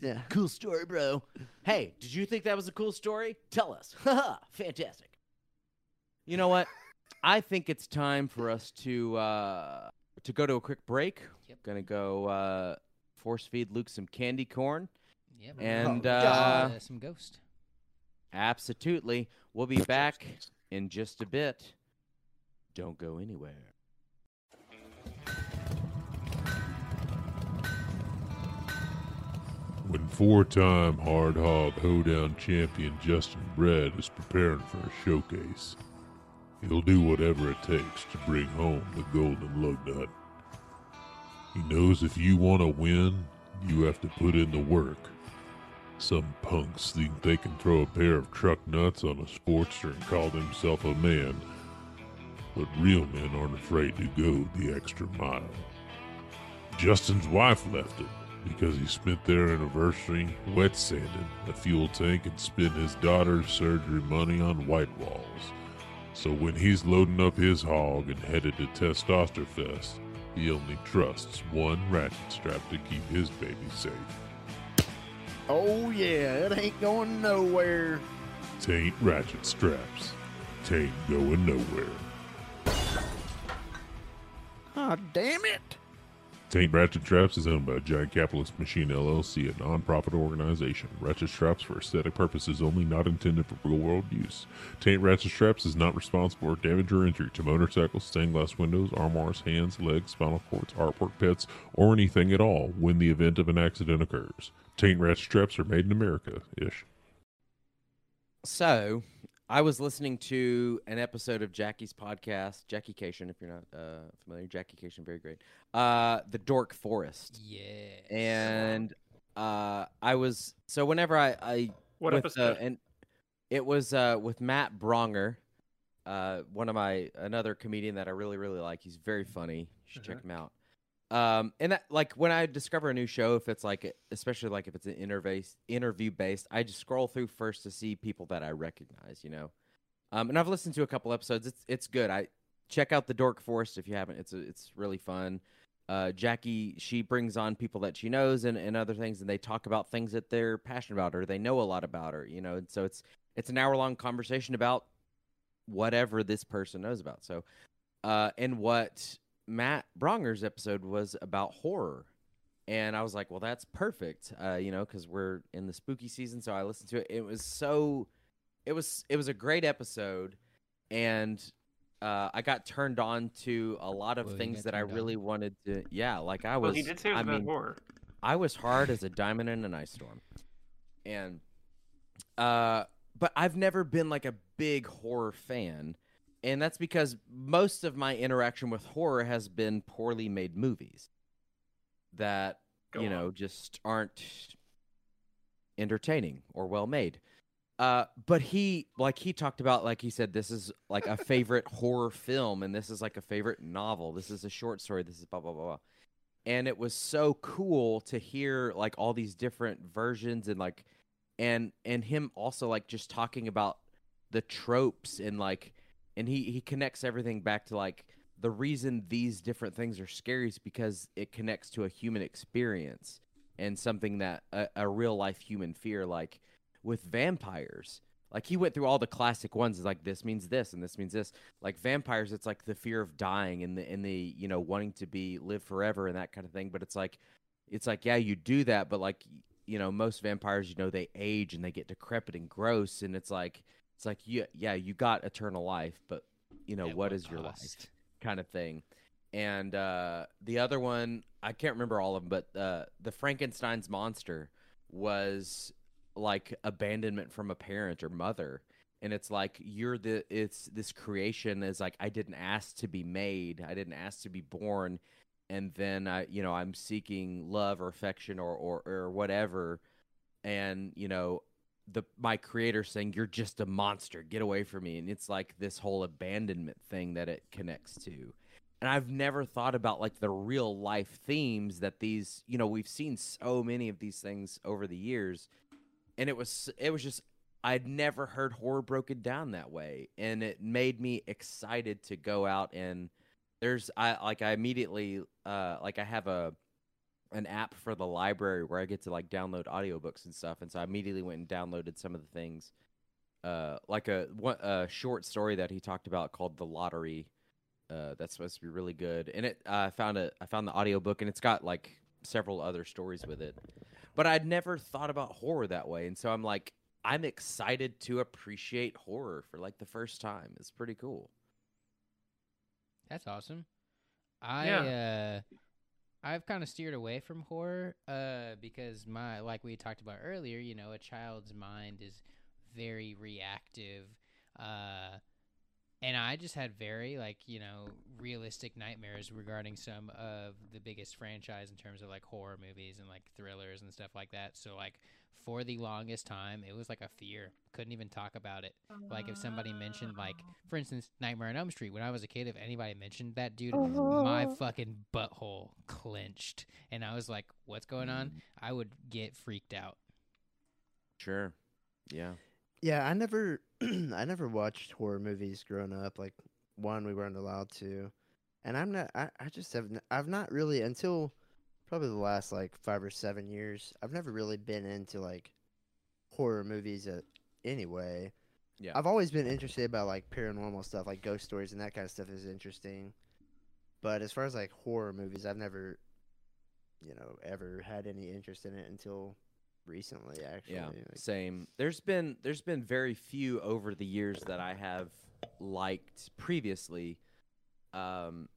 Yeah. Cool story, bro. Hey, did you think that was a cool story? Tell us. Haha, fantastic. You know what? I think it's time for us to uh to go to a quick break. Yep. Gonna go uh force feed Luke some candy corn. Yep. And Oh, uh Uh, some ghost. absolutely. We'll be back in just a bit. Don't go anywhere. When four time Hard Hog Hoedown champion Justin Brett is preparing for a showcase, he'll do whatever it takes to bring home the golden lug nut. He knows if you want to win, you have to put in the work. Some punks think they can throw a pair of truck nuts on a Sportster and call themselves a man, but real men aren't afraid to go the extra mile. Justin's wife left it because he spent their anniversary wet sanding a fuel tank and spent his daughter's surgery money on white walls. So when he's loading up his hog and headed to Testosterfest, he only trusts one ratchet strap to keep his baby safe. Oh yeah, it ain't going nowhere. Tain't ratchet straps. Tain't going nowhere. Ah, damn it! Taint Ratchet Traps is owned by Giant Capitalist Machine LLC, a non-profit organization. Ratchet Traps for aesthetic purposes only, not intended for real-world use. Taint Ratchet Traps is not responsible for damage or injury to motorcycles, stained glass windows, armoires, hands, legs, spinal cords, artwork pets, or anything at all when the event of an accident occurs. Taint Ratchet Traps are made in America, ish. So, I was listening to an episode of Jackie's podcast, Jackie Kashian, if you're not uh, familiar. Jackie Kashian, very great. Uh, the Dork Forest. Yeah. And uh, I was so whenever I, I What with, episode? Uh, and it was uh, with Matt Braunger, uh, one of my another comedian that I really really like. He's very funny. You should check him out. Um, and that like when I discover a new show, if it's like especially like if it's an interview interview based, I just scroll through first to see people that I recognize. You know, um, and I've listened to a couple episodes. It's it's good. I check out the Dork Forest if you haven't. It's a, it's really fun. Uh, Jackie, she brings on people that she knows and, and other things, and they talk about things that they're passionate about or they know a lot about her. You know, and so it's it's an hour long conversation about whatever this person knows about. So, uh, and what Matt Braunger's episode was about horror. And I was like, well, that's perfect, uh, you know, because we're in the spooky season. So I listened to it. It was so, it was, it was a great episode, and uh, I got turned on to a lot of Well, things that I turned on. really wanted to. Yeah, like I was. well, he did say it was I about mean, horror. I was hard as a diamond in an ice storm. And uh but I've never been like a big horror fan. And that's because most of my interaction with horror has been poorly made movies that Go you on. know just aren't entertaining or well made. Uh, but he like he talked about like he said this is like a favorite horror film and this is like a favorite novel. This is a short story. This is blah blah blah. blah and it was so cool to hear like all these different versions and like and and him also like just talking about the tropes and like and he he connects everything back to like the reason these different things are scary is because it connects to a human experience and something that a, a real life human fear like with vampires. Like he went through all the classic ones like this means this and this means this. Like vampires it's like the fear of dying and the and the you know wanting to be live forever and that kind of thing. But it's like it's like yeah you do that but like you know most vampires you know they age and they get decrepit and gross. And it's like it's like yeah yeah you got eternal life but you know At what what is your life? kind of thing. And uh the other one i can't remember all of them but uh the frankenstein's monster was like abandonment from a parent or mother. And it's like you're the it's this creation is like i didn't ask to be made. I didn't ask to be born. And then i you know i'm seeking love or affection or or, or whatever. And you know the my creator saying you're just a monster. Get away from me. And it's like this whole abandonment thing that it connects to. And i've never thought about like the real life themes that these you know we've seen so many of these things over the years. And it was it was just I'd never heard horror broken down that way, and it made me excited to go out and there's I like I immediately uh like I have a an app for the library where I get to like download audiobooks and stuff, and so I immediately went and downloaded some of the things, uh like a one a short story that he talked about called the lottery, uh that's supposed to be really good, and it uh, I found a I found the audiobook and it's got like several other stories with it but I'd never thought about horror that way. And so I'm like, I'm excited to appreciate horror for like the first time. It's pretty cool. That's awesome. I Yeah. uh I've kind of steered away from horror uh because my like we talked about earlier, you know, a child's mind is very reactive uh and I just had very like, you know, realistic nightmares regarding some of the biggest franchise in terms of like horror movies and like thrillers and stuff like that. So like for the longest time, it was like a fear. Couldn't even talk about it. Like if somebody mentioned like ah. for instance Nightmare on Elm Street when I was a kid if anybody mentioned that dude my uh-huh. fucking butthole clenched and I was like what's going on? Mm. I would get freaked out. Sure. Yeah. Yeah, I never, I never watched horror movies growing up. Like one, we weren't allowed to, and I'm not. I, I just have. I've not really until probably the last like five or seven years. I've never really been into like horror movies at anyway. Yeah. I've always been interested about like paranormal stuff, like ghost stories and that kind of stuff is interesting. But as far as like horror movies, I've never you know, ever had any interest in it until recently. Actually, Yeah, Like, same. There's been there's been very few over the years that I have liked previously. Um,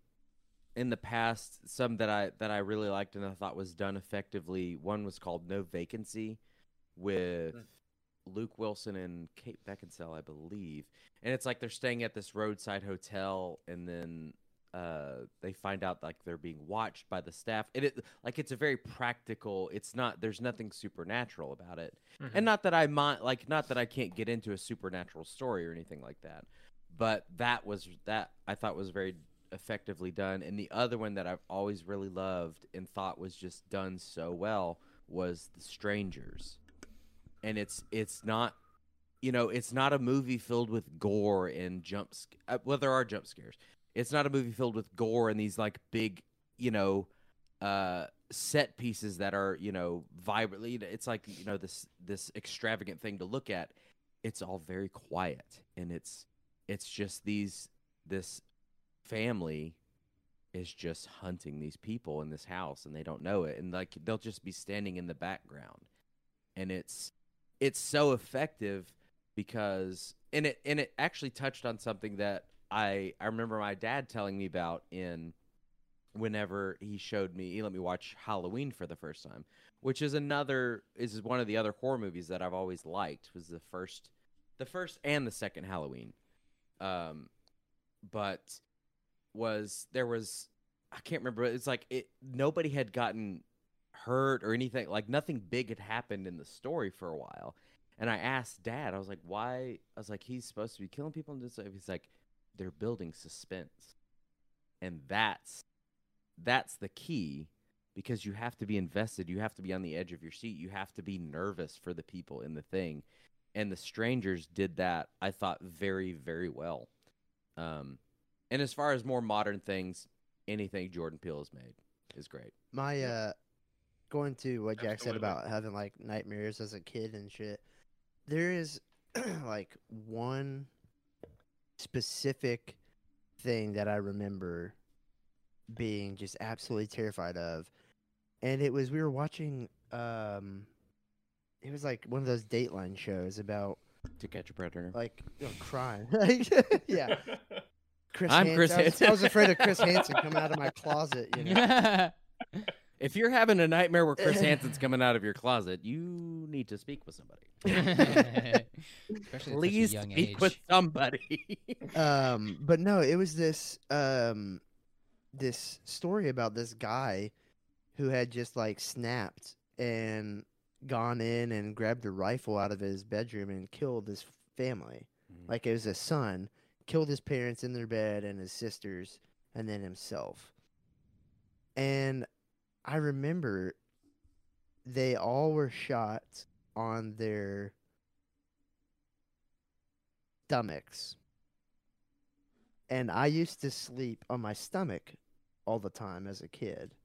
in the past, some that I that I really liked and I thought was done effectively. One was called No Vacancy, with Luke Wilson and Kate Beckinsale, I believe. And it's like they're staying at this roadside hotel, and then uh, they find out like they're being watched by the staff. And it like it's a very practical. It's not. There's nothing supernatural about it, Mhm. and not that I mind like not that I can't get into a supernatural story or anything like that. But that was that I thought was very effectively done. And the other one that I've always really loved and thought was just done so well was The Strangers. And it's it's not you know, it's not a movie filled with gore and jump sc- uh, well there are jump scares. It's not a movie filled with gore and these like big, you know, uh set pieces that are, you know, vibrantly it's like, you know, this this extravagant thing to look at. It's all very quiet and it's it's just these this family is just hunting these people in this house and they don't know it. And like they'll just be standing in the background. And it's it's so effective because and it and it actually touched on something that I I remember my dad telling me about in whenever he showed me he let me watch Halloween for the first time which is another is one of the other horror movies that I've always liked was the first the first and the second Halloween. Um but was there was I can't remember it's like it nobody had gotten hurt or anything like nothing big had happened in the story for a while. And I asked dad I was like why? I was like he's supposed to be killing people and he's like they're building suspense. And that's that's the key because you have to be invested. You have to be on the edge of your seat. You have to be nervous for the people in the thing. And the strangers did that i thought very very well. Um and as far as more modern things anything jordan peele has made is great. My uh, going to what Jack said about having like nightmares as a kid and shit. There is like one specific thing that I remember being just absolutely terrified of, and it was we were watching. um It was like one of those Dateline shows about to catch a predator like you know, crime. yeah, Chris. I'm Hansen. Chris I was, I was afraid of Chris Hansen coming out of my closet. You know. if you're having a nightmare where chris hansen's coming out of your closet you need to speak with somebody Especially at such a please young speak age. with somebody um but no it was this um this story about this guy who had just like snapped and gone in and grabbed a rifle out of his bedroom and killed his family Mm. like it was a son killed his parents in their bed and his sisters and then himself and i remember they all were shot on their stomachs and I used to sleep on my stomach all the time as a kid.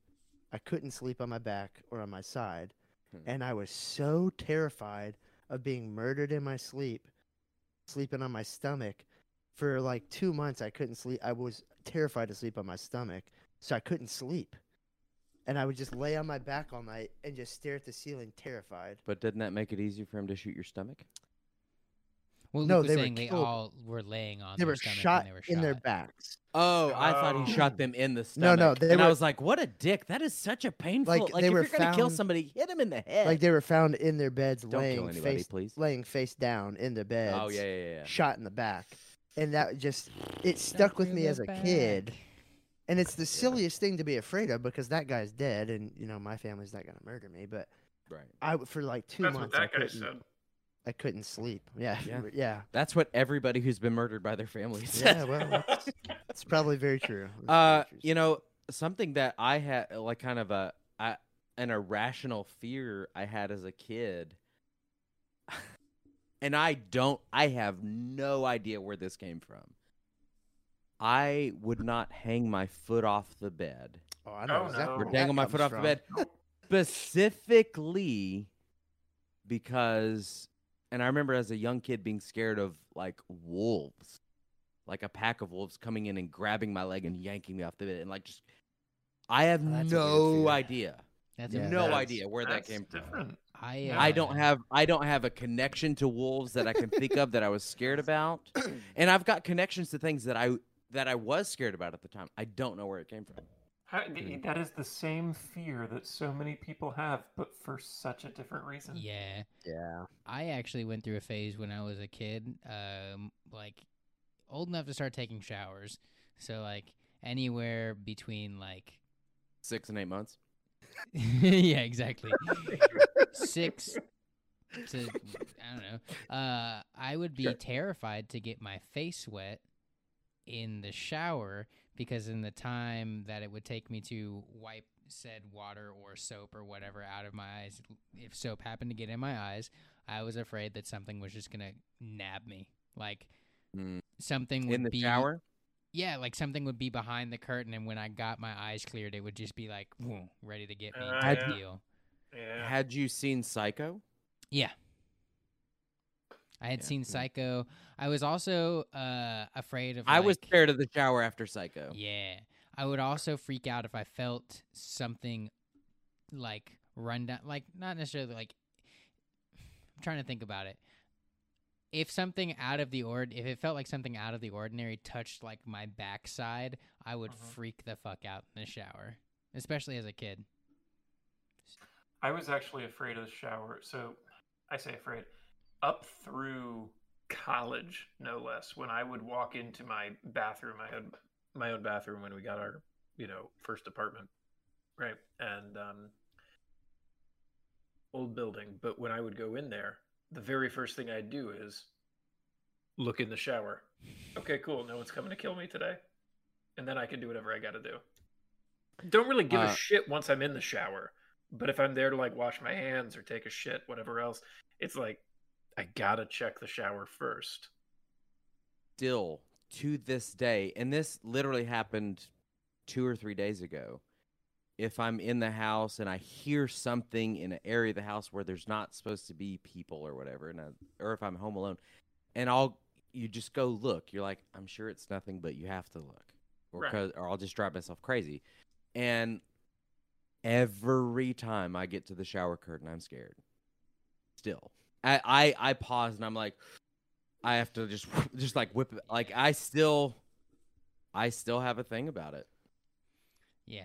I couldn't sleep on my back or on my side. Hmm. And I was so terrified of being murdered in my sleep, sleeping on my stomach. For like two months, I couldn't sleep. I was terrified to sleep on my stomach, so I couldn't sleep. And I would just lay on my back all night and just stare at the ceiling, terrified. but didn't that make it easier for him to shoot your stomach Well, No, Luke was they were they killed. all were laying on They their were stomach shot when they were in their backs. Oh, I thought he Oh. shot them in the No, stomach. no, they and I were- was like, "What a dick! That is such a painful. Like, Like, they if were you're gonna kill found- somebody, hit him in the head. Like they were found in their beds, Don't kill laying anybody, face please. laying face down in their oh, beds. oh yeah, yeah, yeah. shot in the back. And that just it stuck with me as a kid. And it's the silliest thing to be afraid of because that guy's dead and you know my family's not going to murder me, but Right. I w- for like 2 That's what months I guy couldn't said. I couldn't sleep. Yeah. Yeah. Yeah. That's what everybody who's been murdered by their family says. Yeah, well, that's, that's probably very true. That's very Uh, true. you know, something that I had like kind of a, a an irrational fear I had as a kid. And I don't I have no idea where this came from. I would not hang my foot off the bed. oh, I know Oh, exactly no. Or where dangle my foot comes off the bed. Specifically because and I remember as a young kid being scared of like wolves. Like a pack of wolves coming in and grabbing my leg and yanking me off the bed and like just I have Oh, that's a weird no idea. That's Yeah, no that's- idea where that That's came from. different. I uh, I don't have I don't have a connection to wolves that I can think of that I was scared about, and I've got connections to things that I that I was scared about at the time. I don't know where it came from. How, that is the same fear that so many people have, but for such a different reason. Yeah. Yeah. I actually went through a phase when I was a kid, um, like old enough to start taking showers. So like anywhere between like Six and eight months. yeah, exactly. Six to I don't know. Uh, I would be Sure. terrified to get my face wet in the shower because in the time that it would take me to wipe said water or soap or whatever out of my eyes, if soap happened to get in my eyes, I was afraid that something was just gonna nab me. Like Mm. something would be In the be shower. yeah, like something would be behind the curtain, and when I got my eyes cleared, it would just be like, ready to get me. Uh, type yeah. deal. Yeah. Had you seen Psycho? Yeah. I had Yeah, seen yeah. Psycho. I was also uh, afraid of. I was scared of the shower after Psycho. Yeah, I would also freak out if I felt something like run down, like not necessarily like. I'm trying to think about it. If something out of the ord, if it felt like something out of the ordinary touched like my backside, I would Uh-huh. freak the fuck out in the shower, especially as a kid. I was actually afraid of the shower. So I say afraid. Up through college, no less, when I would walk into my bathroom, I had my own bathroom when we got our, you know, first apartment. Right. And um old building, but when I would go in there, the very first thing I'd do is look in the shower. Okay, cool. No one's coming to kill me today. And then I can do whatever I got to do. Don't really give Uh, a shit once I'm in the shower. But if I'm there to like wash my hands or take a shit, whatever else, it's like I gotta check the shower first. Still to this day, and this literally happened two or three days ago. If I'm in the house and I hear something in an area of the house where there's not supposed to be people or whatever, and I, or if I'm home alone, and I'll you just go look. You're like, I'm sure it's nothing, but you have to look, or Right. 'cause- or I'll just drive myself crazy. And every time I get to the shower curtain, I'm scared. Still, I I, I pause and I'm like, I have to just just like whip it. Like I still, I still have a thing about it, Yeah.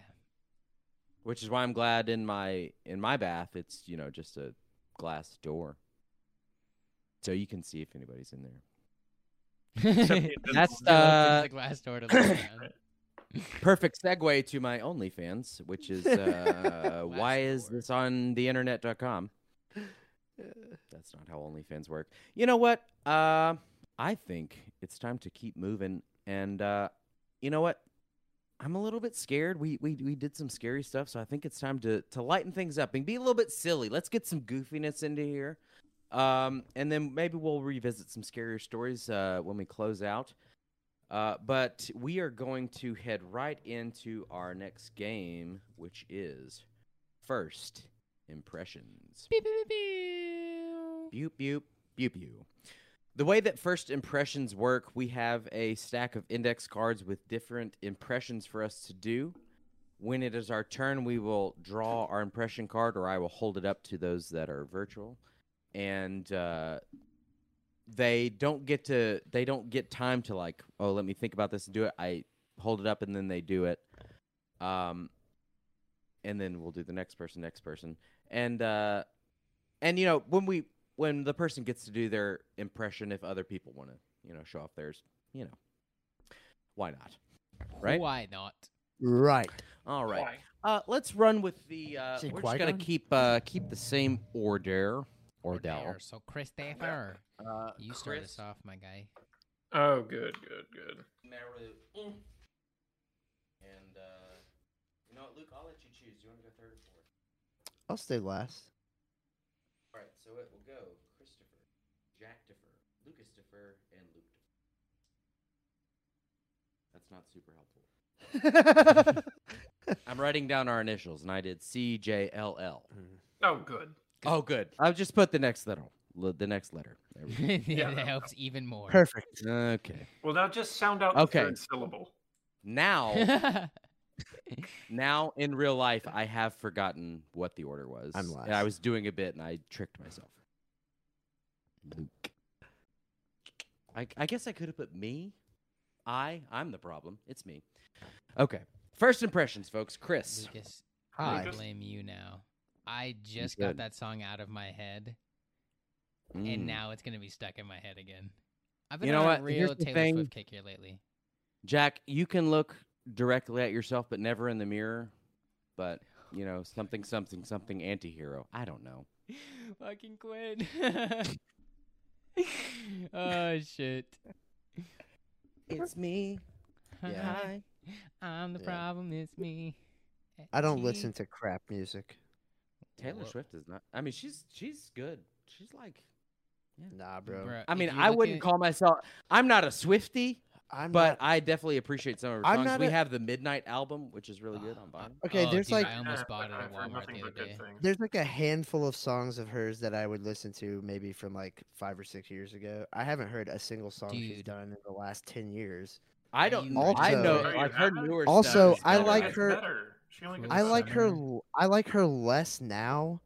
which is why I'm glad in my in my bath it's you know just a glass door, so you can see if anybody's in there. Except the invisible That's uh, the glass door to look perfect segue to my OnlyFans, which is uh, Glass why is this on the internet.com? That's not how OnlyFans work. You know what? Uh, I think it's time to keep moving. And uh, you know what? I'm a little bit scared. We, we we did some scary stuff, so I think it's time to to lighten things up and be a little bit silly. Let's get some goofiness into here, um, and then maybe we'll revisit some scarier stories uh, when we close out. Uh, but we are going to head right into our next game, which is first impressions. Beep, beep, beep, beep. Beep, beep, beep, beep. The way that first impressions work, we have a stack of index cards with different impressions for us to do. When it is our turn, we will draw our impression card, or I will hold it up to those that are virtual, and uh, they don't get to they don't get time to like, oh, let me think about this and do it. I hold it up, and then they do it. Um, and then we'll do the next person, next person, and uh, and you know when we when the person gets to do their impression if other people want to you know show off theirs you know why not right Why not? Right. all right Why? uh let's run with the uh Is it we're just gonna keep uh keep the same order ordel There. So Christopher, uh you start Chris us off, my guy. Oh, good, good, good. Meru, mm. and uh you know what luke i'll let you choose do you want to go third or fourth I'll stay last. all right so it will go christopher jack differ lucas differ and luke differ that's not super helpful I'm writing down our initials, and I did C J L L. Mm. Oh, good. Oh, good. I'll just put the next letter. The next letter. There we go. Yeah. that helps even more. Perfect. Okay. Well, now just sound out Okay. the third syllable. Now, now in real life, I have forgotten what the order was. I'm And I was doing a bit, and I tricked myself. Luke. I, I guess I could have put me. I. I'm the problem. It's me. Okay. First impressions, folks. Chris. Lucas, Hi. I blame you now. I just good. got that song out of my head, Mm. and now it's gonna be stuck in my head again. I've been You know on what? a real the Taylor thing. Swift kick here lately. Jack, you can look directly at yourself, but never in the mirror. But you know, something, something, something anti-hero. I don't know. Fucking quit. oh shit. It's me. Yeah. Hi. I'm the Yeah. problem. It's me. I don't listen to crap music. Taylor Wha- Swift is not. I mean, she's she's good. She's like. Nah, bro. Bruh, I mean, I wouldn't at- call myself. I'm not a Swiftie, I'm but not, I definitely appreciate some of her I'm songs. we a- have the Midnight album, which is really good on Uh, Vine. Okay, oh, there's dude, like- I almost bought it at Walmart the other day. there's like a handful of songs of hers that I would listen to maybe from like five or six years ago. I haven't heard a single song she's done in the last ten years. I don't. you I know. You Like her haven't? newer Also, stuff. is I like her- She only I like her. better. l- I like her less now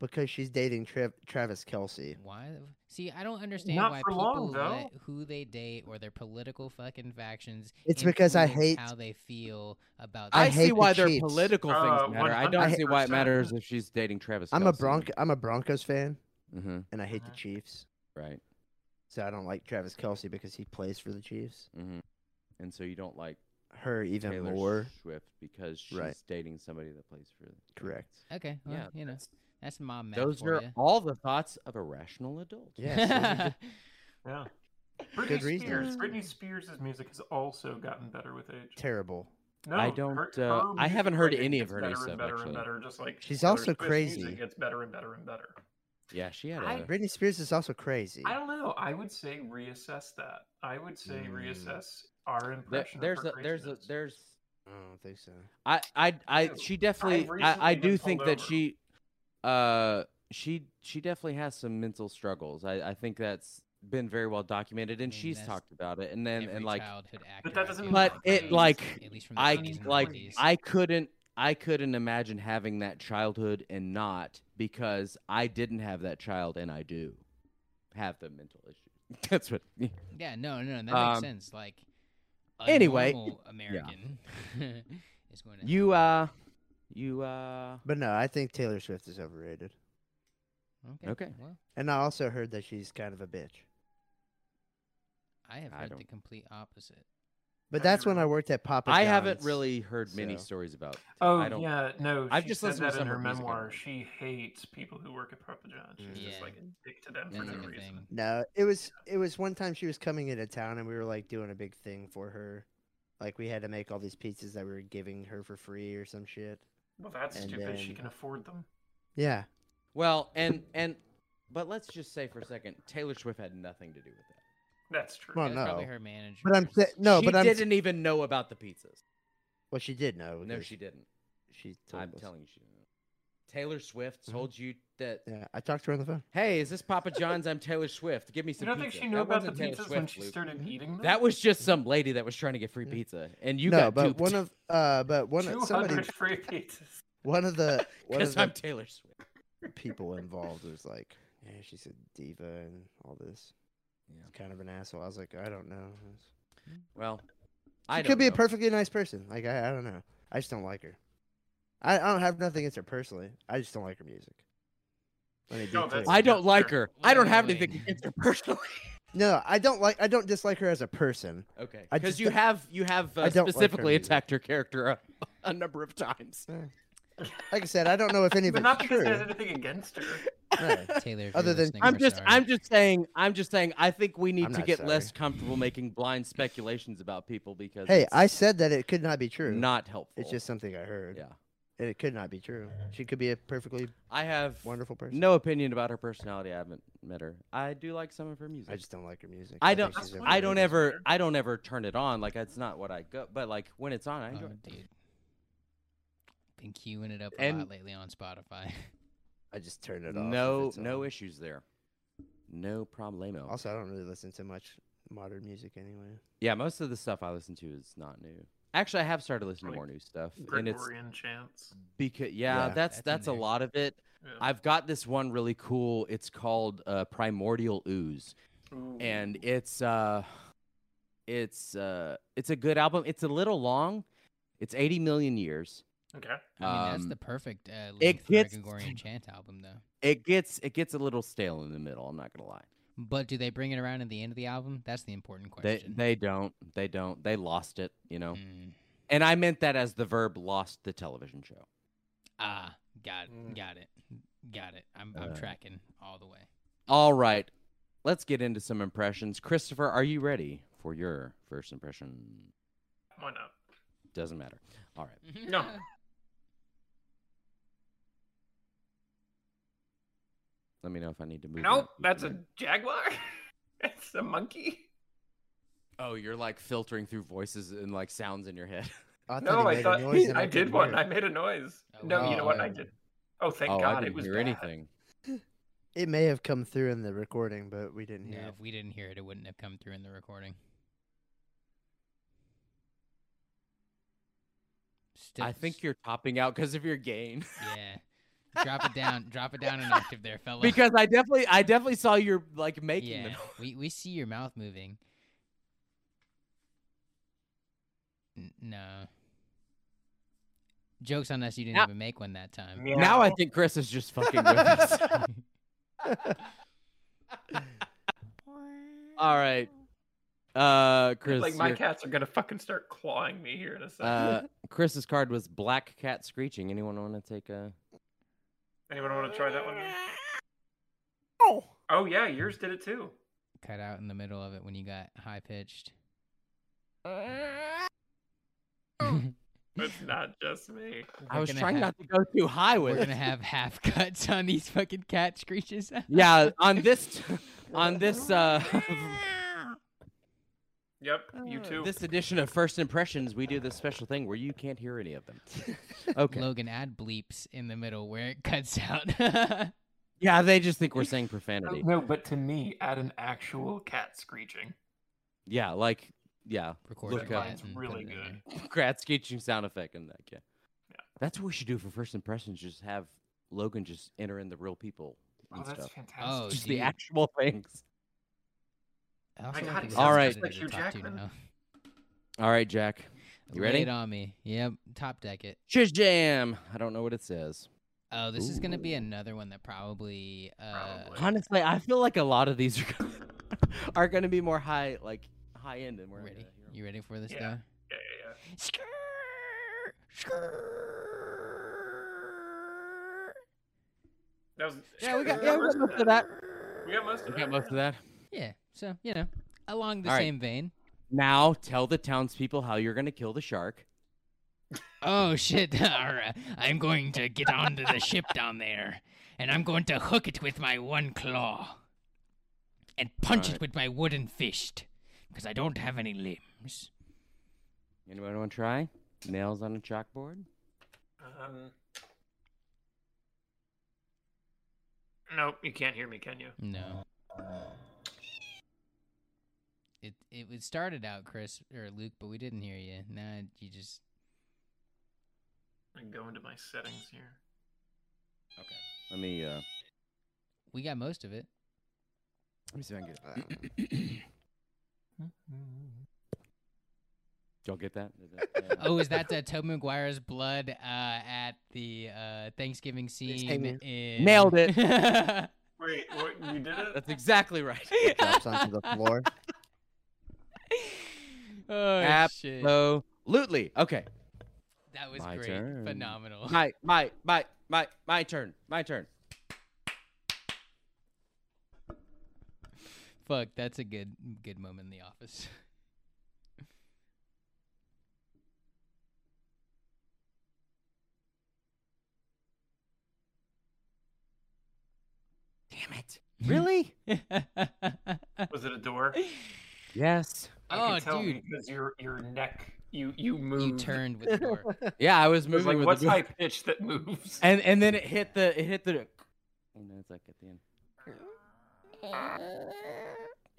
because she's dating Tra- Travis Kelce. Why? See, I don't understand Not why people long, let who they date or their political fucking factions. It's because I hate- how they feel about. I, I them. hate see the why their Chiefs. political things Uh, matter. I don't see why it matters if she's dating Travis. I'm a Bronco. I'm a Broncos fan, Mm-hmm. and I hate the Mhm. Chiefs, Right. so I don't like Travis Kelce because he plays for the Chiefs. Mm-hmm. And so you don't like Her even Taylor more. Swift because she's Right. dating somebody that plays for. the Correct. Okay, well, yeah, you know, that's- that's mom math Those for are ya. all the thoughts of a rational adult. Yes. those are good- Yeah. Britney Good Spears. reasons. Britney Spears' music has also gotten better with age. terrible. No, I don't, her- uh, I haven't heard any of her new stuff, better actually. and better, just like She's Taylor also Swift's crazy. Music gets better and better and better. Yeah, she had I- a. Britney Spears is also crazy. I don't know. I would say reassess that. I would say Mm. reassess our There, impression. there's of a there's a craziness. there's I don't think so. I I I she definitely I, recently I do pulled think that over. she uh she she definitely has some mental struggles. I I think that's been very well documented and mean, she's talked about it and then Every and like childhood actor. But that I doesn't feel But like it, has, like, at least from the I 80s and like 90s. I couldn't I couldn't imagine having that childhood and not because I didn't have that child and I do have the mental issues. That's what Yeah, no, no, no that makes Um, sense. Like, a anyway, normal American is going to. you uh you uh But no, I think Taylor Swift is overrated. okay? okay. Well, And I also heard that she's kind of a bitch. I have I heard the don't- complete opposite. But that's you when I worked at Papa I haven't really heard many so- stories about Oh I don't yeah, no. I've she just said listened to that in some her of her music, memoir. She hates people who work at Papa John's. She's Yeah. just like a dick to them for That's no like a reason. thing. No, it was it was one time she was coming into town and we were like doing a big thing for her. Like we had to make all these pizzas that we were giving her for free or some shit. Well, that's And stupid. She can afford them. Yeah. Well, and and but let's just say for a second, Taylor Swift had nothing to do with that. That's true. Well, It was probably no. her manager. But I'm sa- no, she but I'm didn't even know about the pizzas. well she did know. No, she didn't. She told I'm us. telling you, she didn't. Know. Taylor Swift Mhm. told you that. Yeah, I talked to her on the phone. Hey, is this Papa John's? I'm Taylor Swift. Give me some physical. You don't think she knew That about the wasn't Taylor pizzas when Swift, she Luke. started eating them? That was just some lady that was trying to get free Yeah. pizza, and you no, got but duped. one of uh but one two of somebody hundred free pizzas. one of the one of because I'm the Taylor Swift. people involved was like, Yeah, she's a diva and all this. Yeah. Kind of an asshole. I was like, I don't know. Well, She I could don't be a know. perfectly nice person. Like I, I don't know. I just don't like her. I, I don't have nothing against her personally. I just don't like her music. Let me No, I don't like Sure. her. I don't Wait, have wait, anything against her personally. No, I don't like. I don't dislike her as a person. Okay, because you have you have I uh, don't like her specifically attacked her character a, a number of times. Like I said, I don't know if any of But it's not because true. there's anything against her. No. Taylor, Other than- I'm just sorry. I'm just saying I'm just saying I think we need I'm to not get less comfortable making blind speculations about people because Hey, I said that it could not be true. not helpful. It's just something I heard. yeah. And it could not be true. She could be a perfectly I have wonderful person. no opinion about her personality. I haven't met her. I do like some of her music. I just don't like her music. I think don't. I don't overrated. ever. I don't ever turn it on. Like that's not what I go. But like when it's on, I enjoy. Oh, it. dude. Been queuing it up a And- lot lately on Spotify. I just turn it off. No, no on. issues there. No problemo. Also, I don't really listen to much modern music anyway. yeah, most of the stuff I listen to is not new. Actually, I have started listening to more new stuff, and it's Gregorian chants. because yeah, Yeah. that's That's that's a lot of it. Yeah. I've got this one really cool. It's called uh, Primordial Ooze, Ooh. and it's uh, it's uh, it's a good album. It's a little long. It's 80 million years. okay. I mean, that's Um, the perfect uh, it length for a gets- Gregorian chant album, though. It gets it gets a little stale in the middle. I'm not gonna lie. But do they bring it around at the end of the album? That's the important question. they don't they don't they lost it. You know, Mm. and I meant that as the verb lost the television show. Ah, got Mm. got it, got it. I'm I'm Uh, tracking all the way. All right, let's get into some impressions. Christopher, are you ready for your first impression? Why not? Doesn't matter. All right. No. Let me know if I need to move. Nope, my- that's a jaguar. it's a monkey. Oh, you're like filtering through voices and like sounds in your head. I No, he I thought noise I did one. hear I made a noise. Oh, no, you know what? I did. Oh, thank oh, God, I didn't it was hear bad. anything. It may have come through in the recording, but we didn't No, hear it. if we didn't hear it, it wouldn't have come through in the recording. Still, I think you're topping out because of your gain. Yeah. Drop it down. drop it down an octave there, fella. because I definitely, I definitely saw you like making yeah, them. we we see your mouth moving. N- no. Jokes on us, you didn't Now- even make one that time. Now I think Chris is just fucking with us. All right, uh, Chris. like my your- cats are gonna fucking start clawing me here in a second. uh, Chris's card was black cat screeching. Anyone want to take a? Anyone want to try that one? Oh Oh yeah, yours did it too. Cut out in the middle of it when you got high pitched. It's not just me. I was trying have- not to go too high with We're it. gonna have half cuts on these fucking cat screeches. Yeah, on this, on this, uh, Yep, oh, you too. this edition of First Impressions, we do this special thing where you can't hear any of them. Okay. Logan add bleeps in the middle where it cuts out. Yeah, they just think we're saying profanity. No, but to me, add an actual cat screeching. Yeah, like yeah, Record Look your up. cat Mine's and really put it in good. there. cat screeching sound effect in that. Yeah. Yeah. That's what we should do for First Impressions. Just have Logan just enter in the real people Oh, that's stuff. fantastic. Oh, just dude. the actual things. I God, like he the sounds All right. just like Hugh top two Jackman. now. All right, Jack. You ready? it on me. Yep. Top deck it. Shiz jam. I don't know what it says. Oh, this is gonna be another one that probably. Uh, Probably. Honestly, I feel like a lot of these are gonna, are going to be more high, like high end, and we're ready? gonna hear 'em. You ready for this Yeah. guy? Yeah, yeah, yeah. That was. Yeah, we got yeah, we got most of that. We got most of We that. got most of that. Yeah. So you know, along the All right. same vein. Now tell the townspeople how you're going to kill the shark. Oh shit! Alright, I'm going to get onto the ship down there, and I'm going to hook it with my one claw, and punch Alright. it with my wooden fist, because I don't have any limbs. Anyone want to try? Nails on a chalkboard. Um. Nope, you can't hear me, can you? No. It it it started out Chris or Luke, but we didn't hear you. Now you just I can go into my settings here. Okay. Let me. uh we got most of it. Let me see if I can get it. Y'all get that? Is that, uh, Oh, is that uh, Tobey Maguire's blood uh, at the uh, Thanksgiving scene? In... Nailed it. Wait, what, you did it? That's exactly right. Drops onto the floor. Oh shit! Absolutely. Okay. That was My great, turn. phenomenal. My my my my my turn. My turn. Fuck, that's a good good moment in the office. Damn it. Really? Was it a door? yes. I oh, can tell dude, because your your neck, you you moved. you turned with the door. Yeah, I was It was moving like with what's the high pitch that moves? and and then it hit the it hit the and then it's like at the end.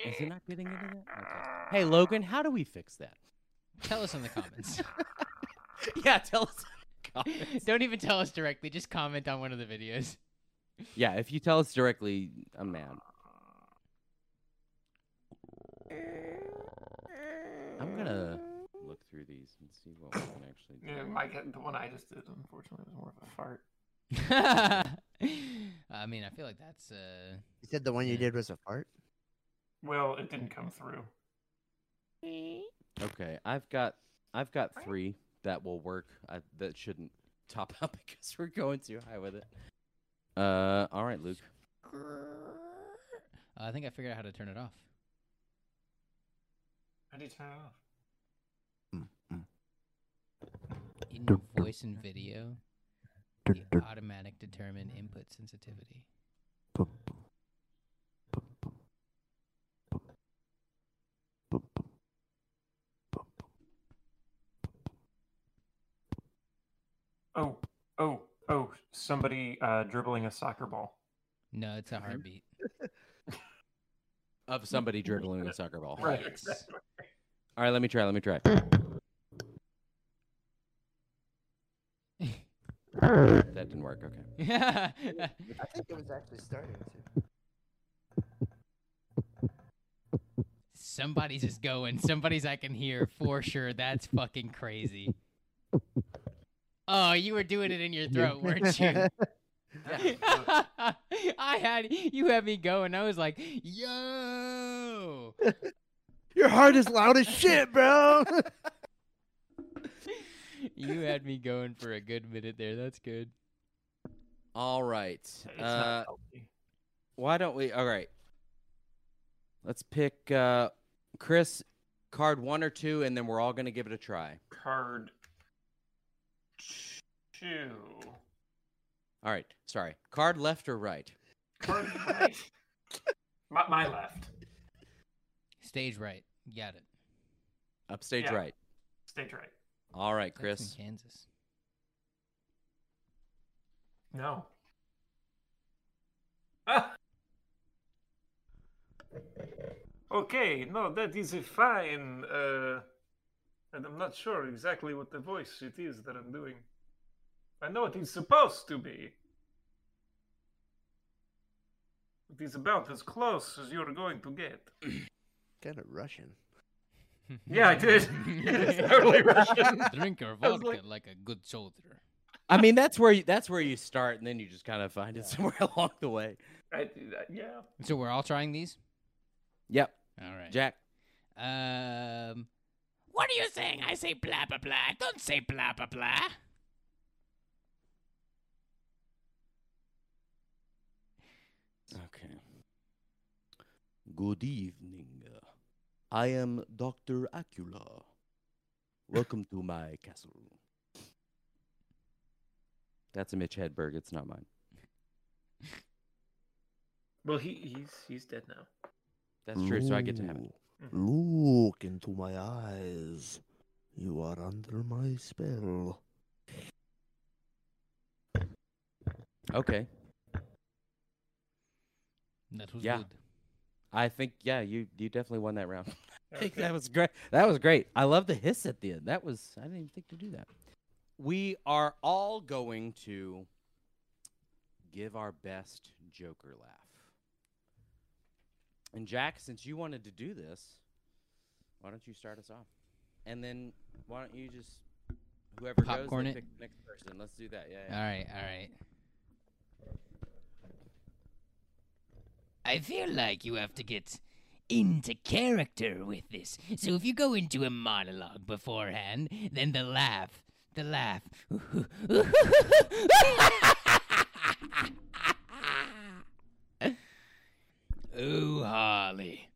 Is it not getting into that? Okay. Hey Logan, how do we fix that? Tell us in the comments. yeah, tell us. comments. Don't even tell us directly. Just comment on one of the videos. Yeah, if you tell us directly, I'm mad. I'm gonna look through these and see what we can actually do. Yeah, my ca- the one I just did, unfortunately, was more of a fart. I mean, I feel like that's uh. You said the one you Yeah. did was a fart. Well, it didn't come through. Okay, I've got I've got three that will work. I, that shouldn't top out because we're going too high with it. Uh, all right, Luke. I think I figured out how to turn it off. How do you turn it off? In voice and video, the automatic determine input sensitivity. Oh, oh, oh! Somebody uh, dribbling a soccer ball. No, it's a heartbeat. Of somebody dribbling a soccer ball. Right, exactly. All right, let me try. Let me try. that didn't work. Okay. I think it was actually starting to. Somebody's just going. Somebody's I can hear for sure. That's fucking crazy. Oh, you were doing it in your throat, weren't you? I had you had me going. I was like, "Yo!" Your heart is loud as shit, bro. You had me going for a good minute there. That's good. All right. It's Uh, not healthy. why don't we? All right. Let's pick uh, Chris card one or two, and then we're all gonna give it a try. Card two. All right. Sorry. Card left or right? Card right. my, my left. Stage right. Got it. Upstage Yeah. right. Stage right. All right, Chris. in Kansas. No. Ah. Okay, no, that is a fine. Uh, and I'm not sure exactly what the voice it is that I'm doing. I know it is supposed to be. It is about as close as you're going to get. kind of Russian. Yeah, I did. It's totally Russian. Drink your vodka like- like a good soldier. I mean, that's where you, that's where you start, and then you just kind of find it somewhere along the way. I do that, yeah. So we're all trying these. Yep, All right. Jack. Um, what are you saying? I say blah blah blah. Don't say blah blah blah. Okay. Good evening. I am Dr. Acula. Welcome to my castle. That's a Mitch Hedberg. It's not mine. Well, he he's he's dead now. That's true, so I get to have it. Mm-hmm. Look into my eyes. You are under my spell. Okay. That was Yeah. good. I think yeah, you you definitely won that round. I think Okay. that was great. That was great. I love the hiss at the end. That was I didn't even think to do that. We are all going to give our best Joker laugh. And Jack, since you wanted to do this, why don't you start us off? And then why don't you just whoever Popcorn goes it? pick the next person. Let's do that. Yeah. All yeah. right, all right. I feel like you have to get into character with this. So if you go into a monologue beforehand, then the laugh, the laugh. oh, Harley.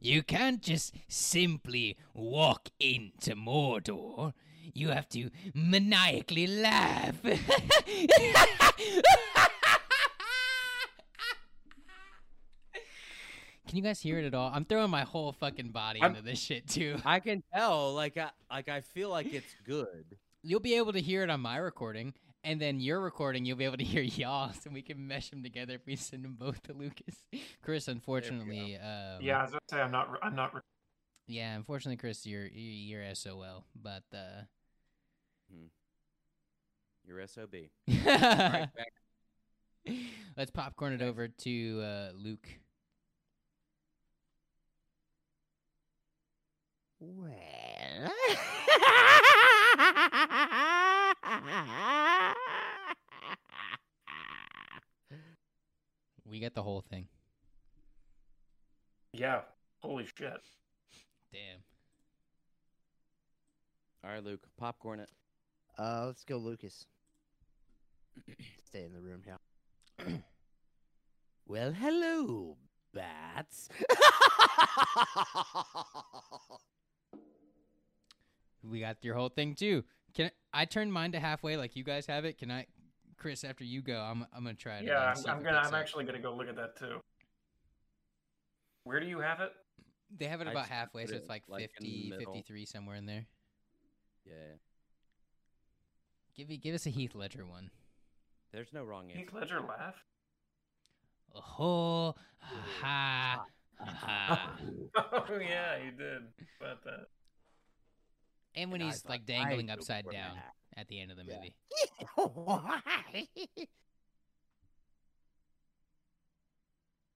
You can't just simply walk into Mordor. You have to maniacally laugh. Can you guys hear it at all? I'm throwing my whole fucking body I'm- into this shit too. I can tell like I like I feel like it's good. You'll be able to hear it on my recording, and then your recording, you'll be able to hear y'all, so we can mesh them together if we send them both to Lucas. Chris, unfortunately, um, Yeah, I was about to say I'm not. I'm not. Yeah, unfortunately, Chris, you're you're you're SOL, but uh, Your SOB. All right, back. let's popcorn it over to uh, Luke. Well. We get the whole thing. Yeah. Holy shit. Damn. All right, Luke. Popcorn it. Uh, let's go, Lucas. Stay in the room here. Well, hello, bats. We got your whole thing too. Can I, I turn mine to halfway like you guys have it? Can I, Chris? After you go, I'm I'm gonna try it. Yeah, I'm, I'm gonna. I'm up. actually gonna go look at that too. Where do you have it? They have it about halfway, put so it's like, like, 50, 53, somewhere in there. Yeah. Give me, give us a Heath Ledger one. There's no wrong answer. Heath Ledger laugh. Oh, ha, ha. oh yeah, he did. About that. And when And he's thought like dangling upside down that- at the end of the Yeah. movie. Why?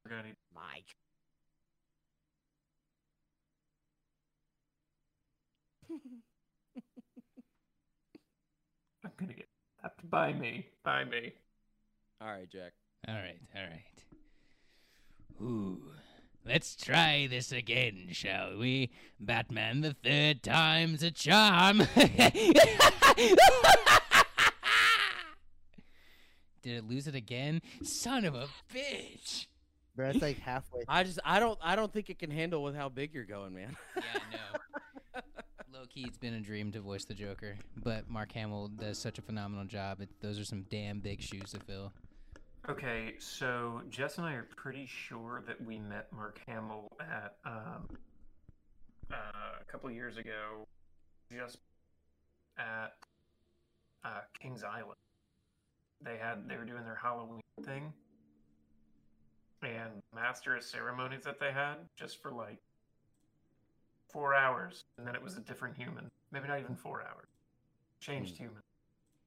We're gonna need Mike. I'm gonna get tapped by me. By me. All right, Jack. All right, all right. Ooh, let's try this again, shall we? Batman, the third time's a charm. Did it lose it again? Son of a bitch! Bro, it's like halfway. I just I don't I don't think it can handle with how big you're going, man. Yeah, I know. Low key, it's been a dream to voice the Joker, but Mark Hamill does such a phenomenal job. It, those are some damn big shoes to fill. Okay, so Jess and I are pretty sure that we met Mark Hamill at um, uh, a couple years ago, just at uh, Kings Island. They had they were doing their Halloween thing, and master of ceremonies that they had just for like four hours, and then it was a different human. Maybe not even four hours. Changed human.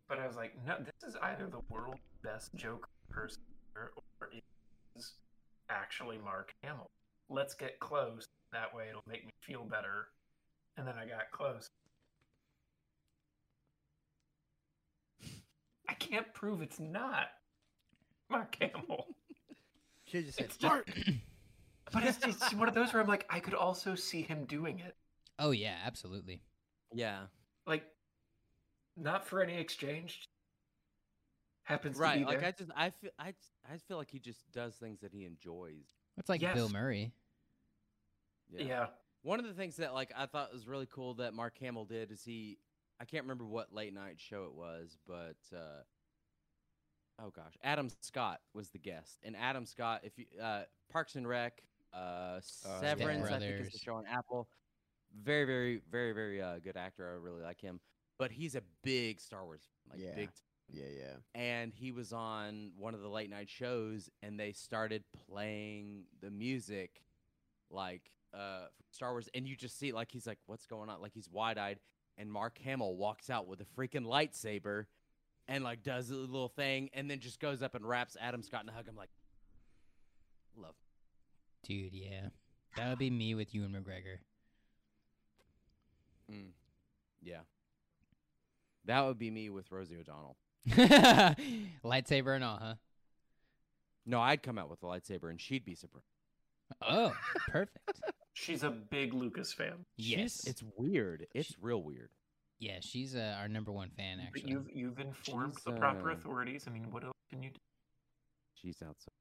But I was like, no, this is either the world's best Joker person or, or it is actually Mark Hamill. Let's get close. That way it'll make me feel better. And then I got close. I can't prove it's not Mark Hamill. Should just said It's Mark. but it's, it's one of those where I'm like, I could also see him doing it. Oh yeah, absolutely. yeah. Like, not for any exchange. Happens to Right. be Like there. I just I feel I I feel like he just does things that he enjoys. It's like Bill Murray. yeah. One of the things that like I thought was really cool that Mark Hamill did is he I can't remember what late night show it was, but uh oh gosh, Adam Scott was the guest. And Adam Scott, if you uh Parks and Rec, uh Step Severance, I think is Brothers. the show on Apple. Very, very, very, very uh good actor. I really like him. But he's a big Star Wars like Yeah. big Yeah, yeah. and he was on one of the late night shows and they started playing the music like uh Star Wars and you just see like he's like what's going on like he's wide-eyed and Mark Hamill walks out with a freaking lightsaber and like does a little thing and then just goes up and wraps Adam Scott in a hug I'm like love Dude, yeah. That would be me with Ewan McGregor. mm. yeah that would be me with Rosie O'Donnell Lightsaber and all, huh? no I'd come out with a lightsaber and she'd be surprised Oh, perfect. She's a big Lucas fan. yes. it's weird it's real weird yeah, she's uh, our number one fan, But actually. you've you've informed She's, the proper uh, authorities. I mean, what else can you do? she's outside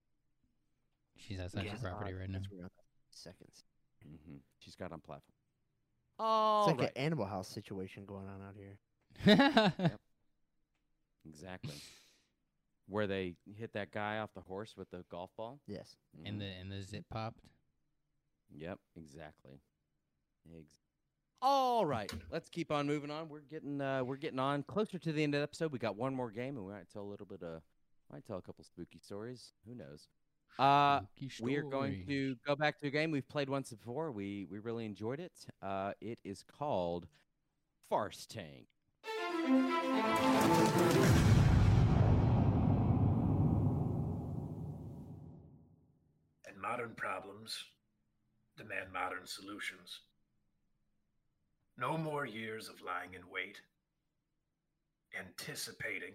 She's outside Yes. your property right now. Since we're on Seconds. hmm She's got on platform. Oh, It's like right. an Animal House situation going on out here. exactly. Where they hit that guy off the horse with the golf ball. Yes. and Mhm. the and the zip popped. Yep, exactly. Ex- All right, let's keep on moving on. We're getting uh we're getting on closer to the end of the episode. We got one more game, and we might tell a little bit of might tell a couple spooky stories. Who knows? Uh, Spooky we are going to go back to a game we've played once before. We we really enjoyed it. Uh, it is called Farce Tank. And modern problems demand modern solutions. No more years of lying in wait, anticipating,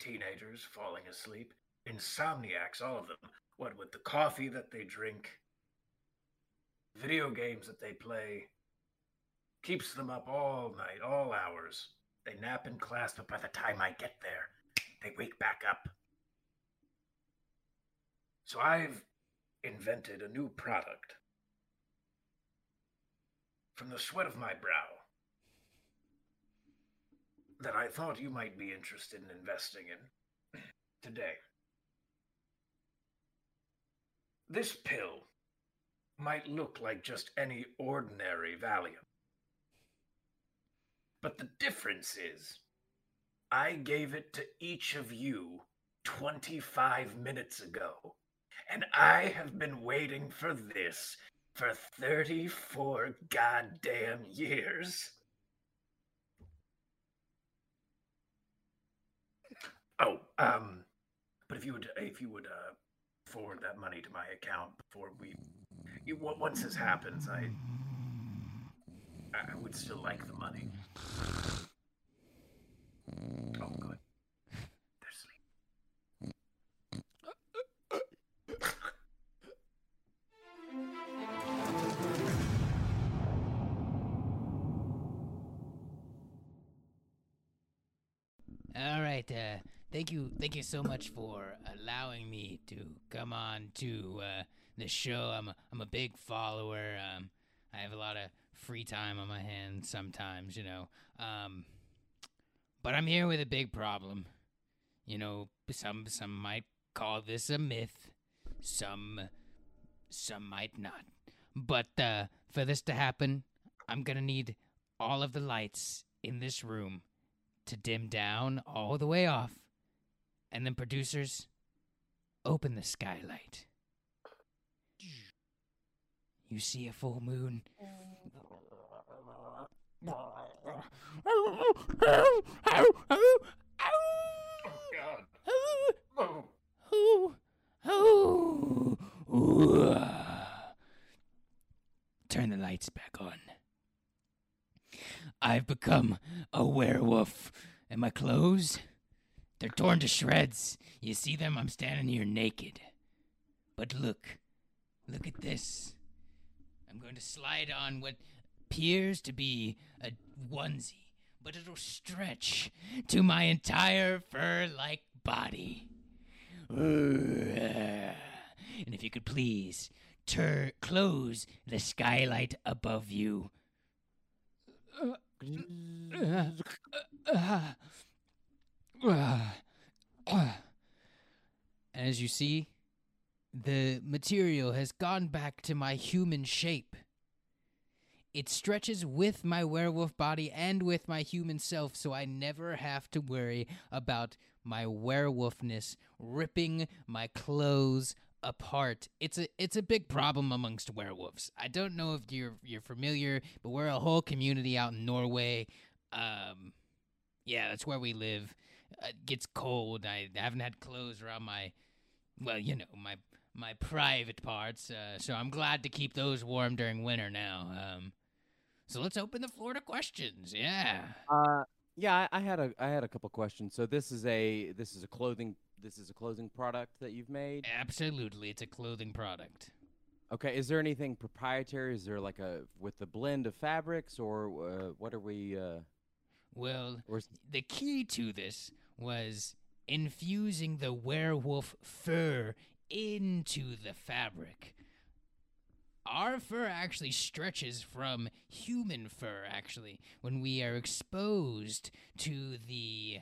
teenagers falling asleep, insomniacs, all of them. What with the coffee that they drink, video games that they play, keeps them up all night, all hours. They nap in class, but by the time I get there, they wake back up. So I've invented a new product. From the sweat of my brow, that I thought you might be interested in investing in today. This pill might look like just any ordinary Valium. But the difference is, I gave it to each of you 25 minutes ago. And I have been waiting for this for 34 goddamn years. Oh, um, but if you would, if you would, uh, forward that money to my account before we, once this happens, I, I would still like the money. Oh, good. They're asleep. All right. Uh, thank you. Thank you so much for allowing me to come on to uh, the show. I'm a, I'm a big follower. Um, I have a lot of free time on my hands sometimes, you know. Um, but I'm here with a big problem. You know, some some might call this a myth. Some some might not. But uh, for this to happen, I'm gonna need all of the lights in this room to dim down all the way off. And then producers, open the skylight. You see a full moon. Oh, God. Turn the lights back on. I've become a werewolf. And my clothes? They're torn to shreds. You see them? I'm standing here naked. But look, look at this. I'm going to slide on what appears to be a onesie, but it'll stretch to my entire fur like body. And if you could please tur- close the skylight above you. As you see, the material has gone back to my human shape. It stretches with my werewolf body and with my human self, so I never have to worry about my werewolfness ripping my clothes apart. It's a it's a big problem amongst werewolves. I don't know if you're you're familiar, but we're a whole community out in Norway. Um, yeah, that's where we live. Uh, it gets cold. I haven't had clothes around my, well, you know, my my private parts. Uh, so I'm glad to keep those warm during winter now. Um, so let's open the floor to questions. Yeah. Uh, yeah, I, I had a I had a couple questions. So this is a this is a clothing this is a clothing product that you've made. Absolutely, it's a clothing product. Okay, is there anything proprietary? Is there like a with the blend of fabrics, or uh, what are we? Uh, Well, the key to this was infusing the werewolf fur into the fabric. Our fur actually stretches from human fur, actually. When we are exposed to the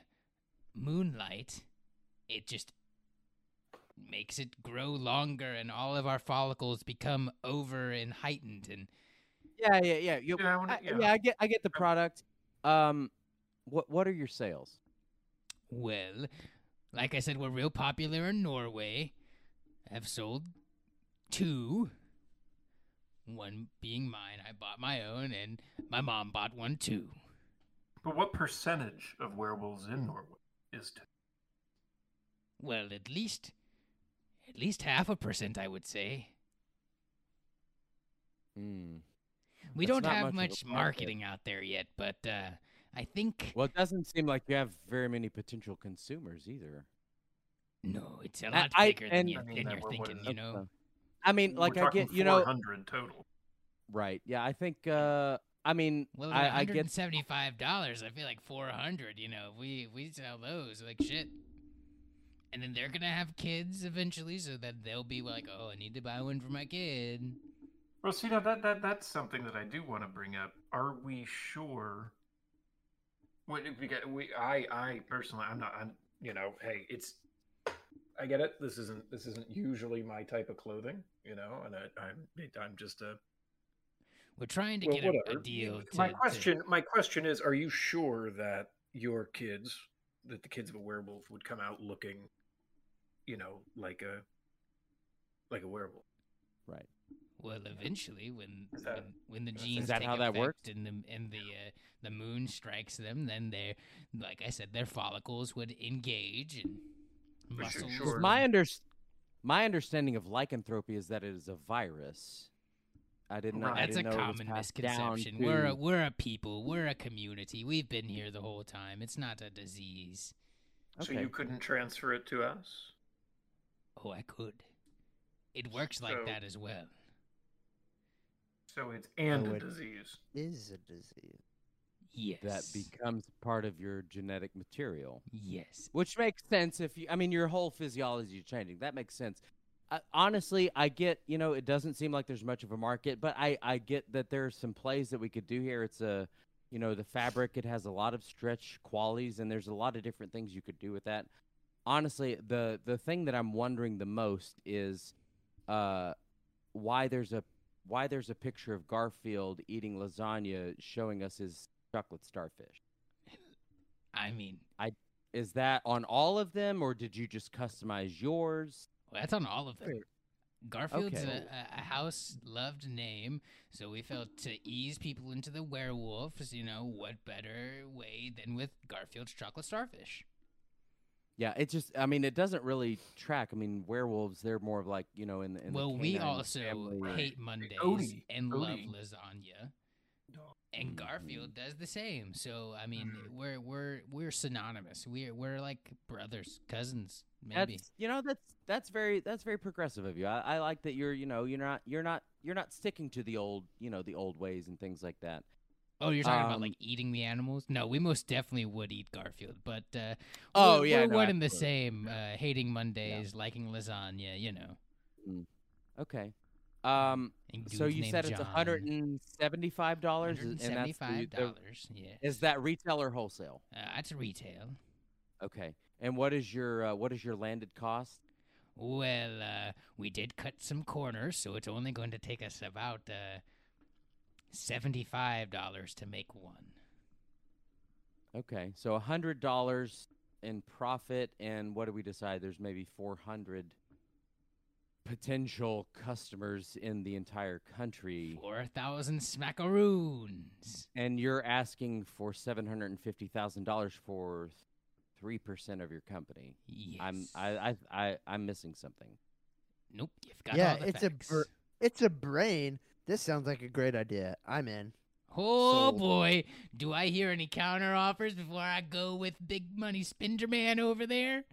moonlight, it just makes it grow longer, and all of our follicles become over and heightened. And yeah, yeah, yeah. You, Yeah, I wanna- I- yeah. yeah, I get I get the product. Um, what what are your sales? Well, like I said, we're real popular in Norway. have sold two. One being mine, I bought my own, and my mom bought one too. But what percentage of werewolves in Norway is two? Well, at least, at least half a percent, I would say. Hmm. We That's don't have much of a much market. marketing out there yet, but uh, I think Well, it doesn't seem like you have very many potential consumers either. no, it's a lot I- bigger than, and- you, I mean, than you're thinking. You know, I mean, like I get, you know, 400 total. right? Yeah, I think. uh I mean, well, I, I get seventy-five dollars. I feel like four hundred. You know, we we sell those like shit, and then they're gonna have kids eventually, so that they'll be like, oh, I need to buy one for my kid. Well, see, now that, that that's something that I do want to bring up. Are we sure? What we got? We I I personally, I'm not. I'm you know, hey, it's. I get it. This isn't this isn't usually my type of clothing, you know, and I, I'm I'm just a We're trying to well, get a, a deal. my to- to- question, my question is: Are you sure that your kids, that the kids of a werewolf, would come out looking, you know, like a, like a werewolf? right. Well, eventually, when Is that- when, when the is genes that take how that works? and the and the uh, the moon strikes them, then they're like I said, their follicles would engage and For sure, muscles. sure. My under, my understanding of lycanthropy is that it is a virus. I didn't know. I That's a didn't know common passed down misconception. We're a, we're a people. We're a community. We've been here the whole time. It's not a disease. So you couldn't transfer it to us? Oh, I could. It works like So- that as well. So it's and Oh, a it- disease. Is a disease. Yes. that becomes part of your genetic material. yes. Which makes sense if you, I mean, your whole physiology is changing. That makes sense. I, honestly, I get, you know, it doesn't seem like there's much of a market, but I, I get that there's some plays that we could do here. It's a, you know, the fabric, it has a lot of stretch qualities, and there's a lot of different things you could do with that. Honestly, the, the thing that I'm wondering the most is uh, why there's a why there's a picture of Garfield eating lasagna showing us his chocolate starfish. I mean, I Is that on all of them, or did you just customize yours? well, that's on all of them. Garfield's Okay. a, a, a house loved name, so we felt to ease people into the werewolves, you know, what better way than with Garfield's chocolate starfish? Yeah, it just I mean it doesn't really track. I mean werewolves they're more of like, you know, in the in the well, we also family. hate Mondays Odie. and love lasagna. And Mhm. Garfield does the same. So I mean, Mhm. we're we're we're synonymous. We're we're like brothers, cousins, maybe. That's you know that's that's very that's very progressive of you. I, I like that you're you know you're not you're not you're not sticking to the old you know the old ways and things like that. Oh, you're talking about Um, like eating the animals? No, we most definitely would eat Garfield, but uh, Oh, we're, yeah, we're no, one and the same. Uh, hating Mondays, liking lasagna, you know. Okay. Um. So you said it's hundred and seventy five dollars, and that's the- $175, the- yes. Is that retail or wholesale? Uh, that's retail. Okay. And what is your uh, what is your landed cost? Well, uh, we did cut some corners, so it's only going to take us about uh, seventy-five dollars to make one. Okay, so a hundred dollars in profit, and what do we decide? There's maybe four hundred potential customers in the entire country, Four thousand smackaroons. and you're asking for seven hundred and fifty thousand dollars for three percent of your company. Yes. I'm I, I I I'm missing something. Nope. You've got Yeah, all the it's a br- It's a brain. This sounds like a great idea. I'm in. Oh Sold. boy, do I hear any counter offers before I go with Big Money Spender Man over there?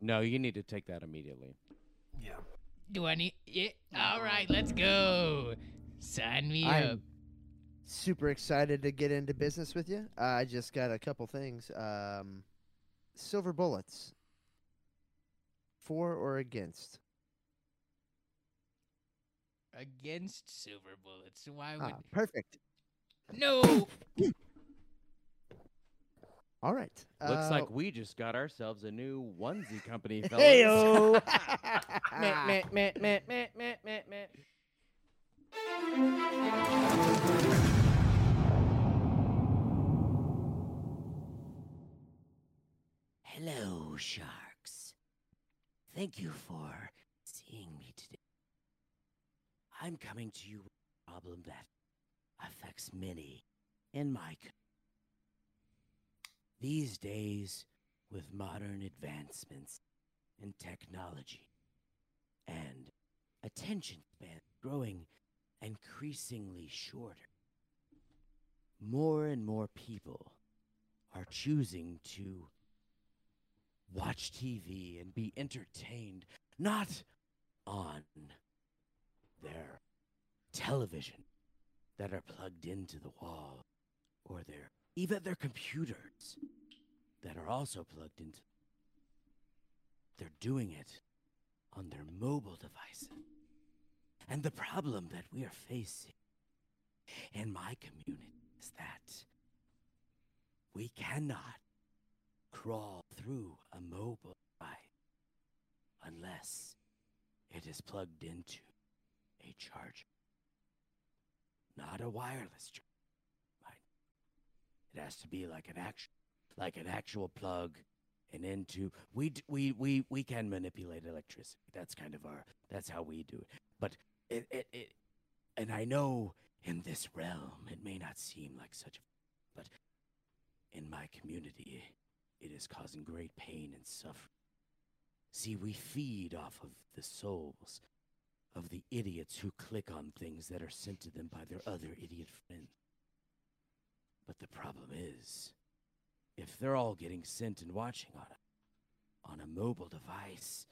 No, you need to take that immediately. Yeah. Do I need? Yeah. All right, let's go. Sign me up. I'm super excited to get into business with you. Uh, I just got a couple things. Um, silver bullets. For or against? Against silver bullets. Why would? Ah, perfect. No. All right. Looks uh, like we just got ourselves a new onesie company, fellas. Hey-o. Meh, meh, meh, meh, meh, meh, meh, meh. Hello, sharks. Thank you for seeing me today. I'm coming to you with a problem that affects many in my community. These days, with modern advancements in technology and attention span growing increasingly shorter, more and more people are choosing to watch TV and be entertained not on their television that are plugged into the wall or their even their computers that are also plugged into they're doing it on their mobile devices and the problem that we are facing in my community is that we cannot crawl through a mobile device unless it is plugged into a charger. Not a wireless charger. It has to be like an actual like an actual plug and into we we we we can manipulate electricity. That's kind of our that's how we do it. But it it, it and I know in this realm it may not seem like such a but in my community it is causing great pain and suffering. See, we feed off of the souls of the idiots who click on things that are sent to them by their other idiot friends. But the problem is, if they're all getting sent and watching on a, on a mobile device,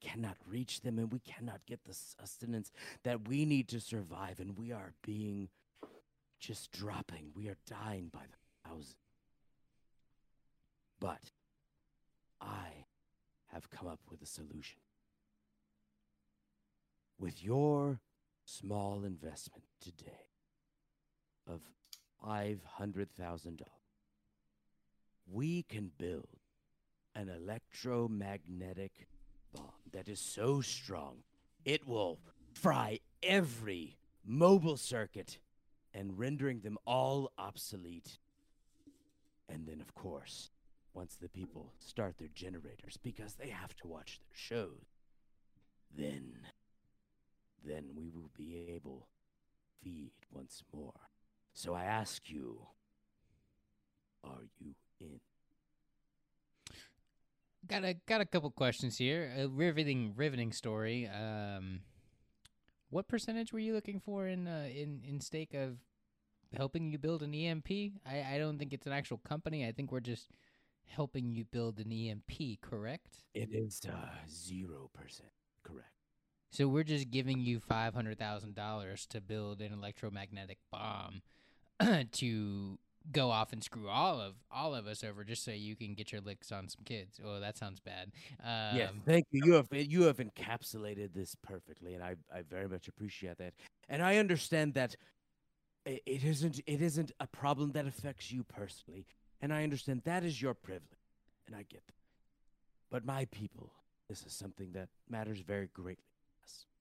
cannot reach them and we cannot get the sustenance that we need to survive, and we are being just dropping. We are dying by the thousands. But I have come up with a solution. With your small investment today of $500,000, we can build an electromagnetic bomb that is so strong it will fry every mobile circuit and rendering them all obsolete. And then, of course, once the people start their generators because they have to watch their shows, then, then we will be able to feed once more. So I ask you, are you in? Got a got a couple questions here. A riveting riveting story. Um, what percentage were you looking for in uh, in in stake of helping you build an EMP? I I don't think it's an actual company. I think we're just helping you build an EMP. Correct. It is uh, 0%. Correct. So we're just giving you five hundred thousand dollars to build an electromagnetic bomb to go off and screw all of all of us over, just so you can get your licks on some kids. Oh, that sounds bad. Um, yes, thank you. You have you have encapsulated this perfectly, and I I very much appreciate that. And I understand that it isn't it isn't a problem that affects you personally, and I understand that is your privilege, and I get that. But my people, this is something that matters very greatly.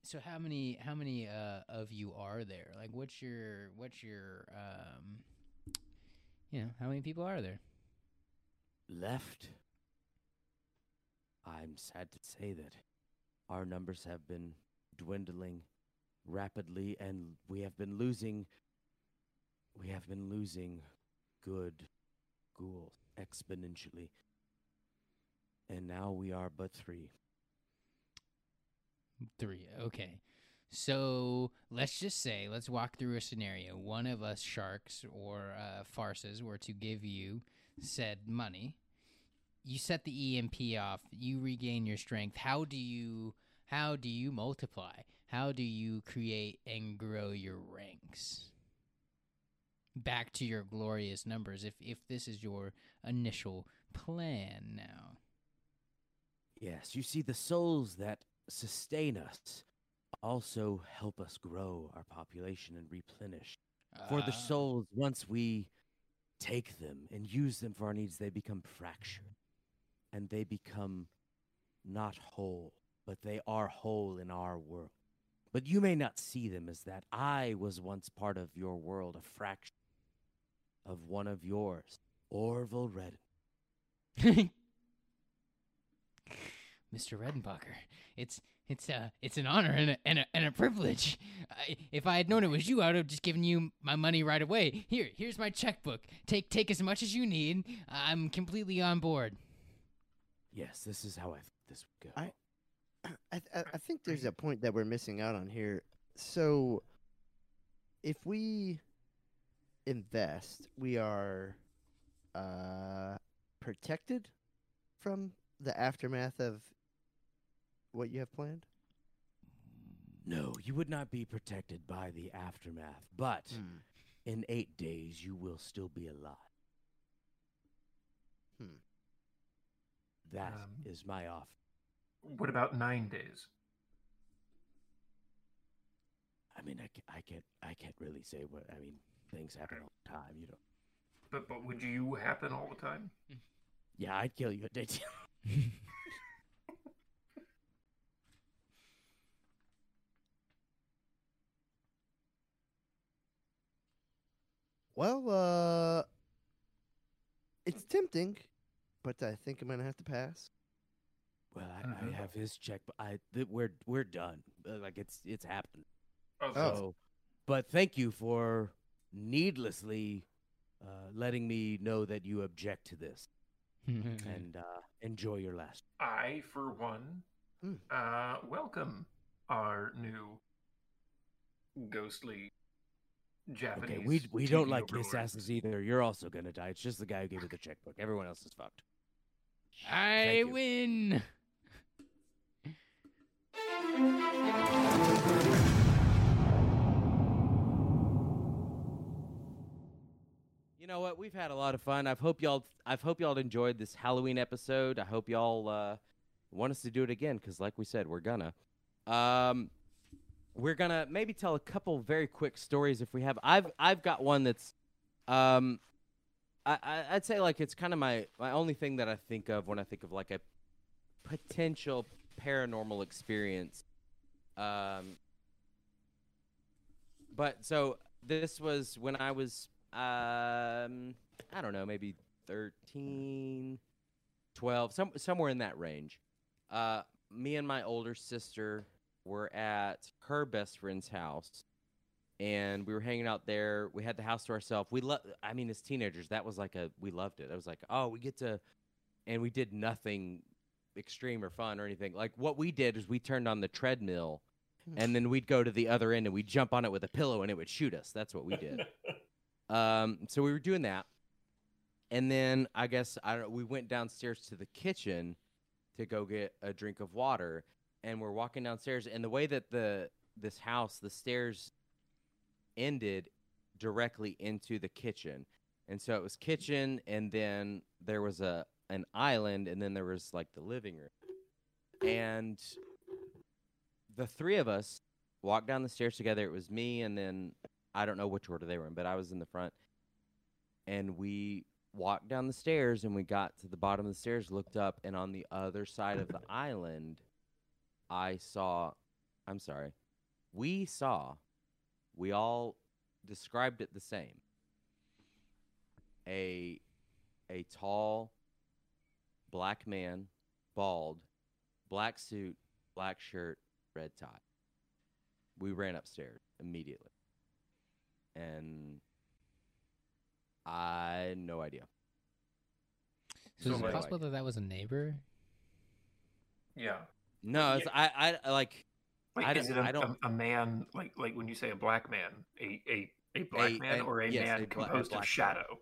So how many how many uh, of you are there? Like, what's your what's your um, you know, how many people are there? Left. I'm sad to say that our numbers have been dwindling rapidly, and we have been losing. We have been losing good ghouls exponentially, and now we are but three. Three. Okay. So let's just say, let's walk through a scenario. One of us sharks or uh, farces were to give you said money. You set the EMP off. You regain your strength. How do you? How do you multiply? How do you create and grow your ranks? Back to your glorious numbers. If if this is your initial plan now. Yes, you see, the souls that sustain us also help us grow our population and replenish. For the Ah. souls, once we take them and use them for our needs, they become fractured and they become not whole, but they are whole in our world. But you may not see them as that. I was once part of your world, a fraction of one of yours, Orville Redden. Mr. Redenbacher. It's it's uh it's an honor and a and a, and a privilege. I, if I had known it was you, I would have just given you my money right away. Here, here's my checkbook. Take take as much as you need. I'm completely on board. Yes, this is how I thought this would go. I- I, I, I think there's a point that we're missing out on here. So, if we invest, we are uh, protected from the aftermath of what you have planned. No, you would not be protected by the aftermath, but Hmm. in eight days you will still be alive. Hmm. That Um, is my offer. What about nine days? I mean, I, ca- I can't, I can't really say what. I mean, things happen all the time. You know. But but would you happen all the time? Yeah, I'd kill you at day Well, uh, it's tempting, but I think I'm gonna have to pass. Well, I, Mhm. I have his check, but I th- we're we're done. Uh, Like it's it's happened. Oh, Oh. So, but thank you for needlessly uh, letting me know that you object to this, and uh, enjoy your last. I, for one, Hmm. uh, welcome our new ghostly Japanese. Okay, we we TV don't like overlord. assassins either. You're also gonna die. It's just the guy who gave you the checkbook. Everyone else is fucked. I win. You know what? We've had a lot of fun. I've hope y'all. I've hope y'all enjoyed this Halloween episode. I hope y'all uh, want us to do it again because, like we said, we're gonna. Um, we're gonna maybe tell a couple very quick stories if we have. I've I've got one that's, um, I, I'd say like it's kind of my my only thing that I think of when I think of like a potential paranormal experience. Um, but so this was when I was um I don't know, maybe 13 12 some somewhere in that range. Uh me and my older sister were at her best friend's house and we were hanging out there. We had the house to ourselves. We love I mean as teenagers that was like a we loved it. I was like, "Oh, we get to and we did nothing extreme or fun or anything. Like what we did is we turned on the treadmill and then we'd go to the other end and we'd jump on it with a pillow and it would shoot us. That's what we did. um, so we were doing that, and then I guess I don't. We went downstairs to the kitchen to go get a drink of water, and we're walking downstairs. And the way that the this house, the stairs ended directly into the kitchen, and so it was kitchen, and then there was a an island, and then there was like the living room, and the three of us walked down the stairs together. It was me, and then I don't know which order they were in, but I was in the front. And we walked down the stairs, and we got to the bottom of the stairs, looked up, and on the other side of the island, I saw. I'm sorry. We saw. We all described it the same. A a tall black man, bald, black suit, black shirt, red tie. We ran upstairs immediately. And I no idea. So, is So, it like- possible that that was a neighbor? Yeah. No, it's, I I like Like, I is don't- it a, I don't- a, a man like like when you say a black man, a a, a black A- man or a yes, man composed of man. shadow?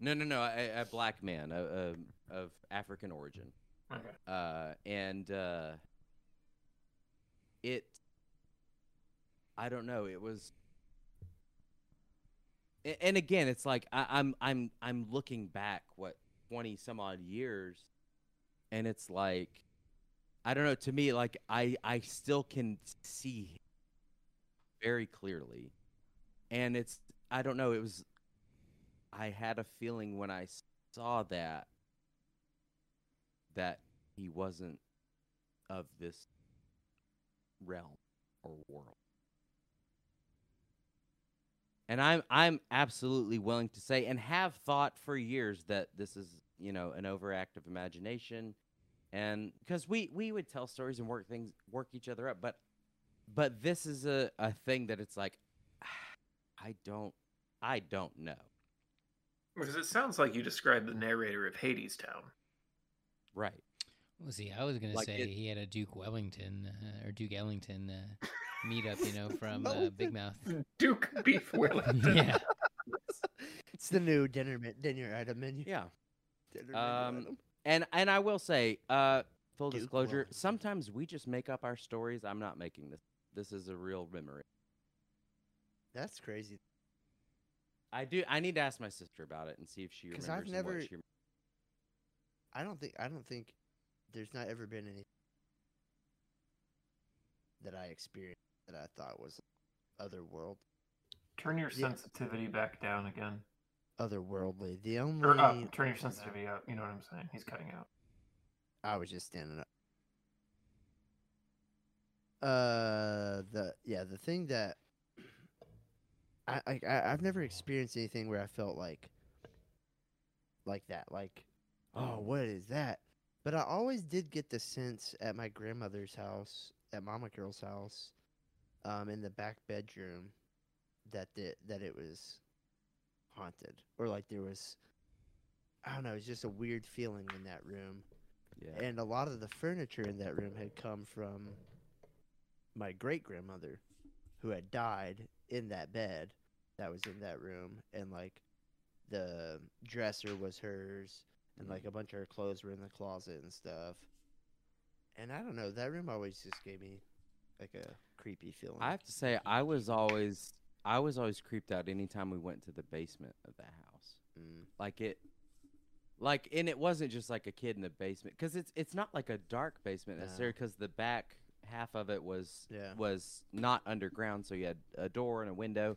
no no no a, a black man a, a, of African origin. Okay. uh, and uh, it i don't know it was and again it's like I, i'm i'm i'm looking back what 20 some odd years and it's like i don't know to me like i i still can see very clearly and it's i don't know it was i had a feeling when i saw that that he wasn't of this realm or world. And I'm I'm absolutely willing to say and have thought for years that this is, you know, an overactive imagination and because we we would tell stories and work things work each other up, but but this is a a thing that it's like I don't I don't know. Because it sounds like you described the narrator of Hadestown. Right. Well, see, I was gonna Like say it- he had a Duke Wellington uh, or Duke Ellington uh, meetup, you know, from uh, Big Mouth. Duke Beef Wellington. yeah, It's the new dinner me- dinner item menu. Yeah. Dinner Um, item. And and I will say, uh, full Duke disclosure, Wellington. sometimes we just make up our stories. I'm not making this. This is a real memory. That's crazy. I do. I need to ask my sister about it and see if she remembers. I've and what never- she- I don't think I don't think there's not ever been any that I experienced that I thought was otherworld Turn your Yeah. sensitivity back down again. Otherworldly. The only Or up. Turn your sensitivity up. You know what I'm saying? He's cutting out. I was just standing up. Uh, the yeah, the thing that I I I- I've never experienced anything where I felt like like that, like, oh, what is that? But I always did get the sense at my grandmother's house, at Mama Girl's house, um, in the back bedroom, that the, that it was haunted, or like there was, I don't know, it was just a weird feeling in that room. Yeah. and a lot of the furniture in that room had come from my great grandmother who had died in that bed that was in that room and like the dresser was hers and like a mm. bunch of her clothes were in the closet and stuff. And i don't know that room always just gave me like a creepy feeling. I have to say, I was always I was always creeped out anytime we went to the basement of that house. Mm. Like it, like, and it wasn't just like a kid in the basement because it's it's not like a dark basement necessarily because the back half of it was Yeah. was not underground, so you had a door and a window.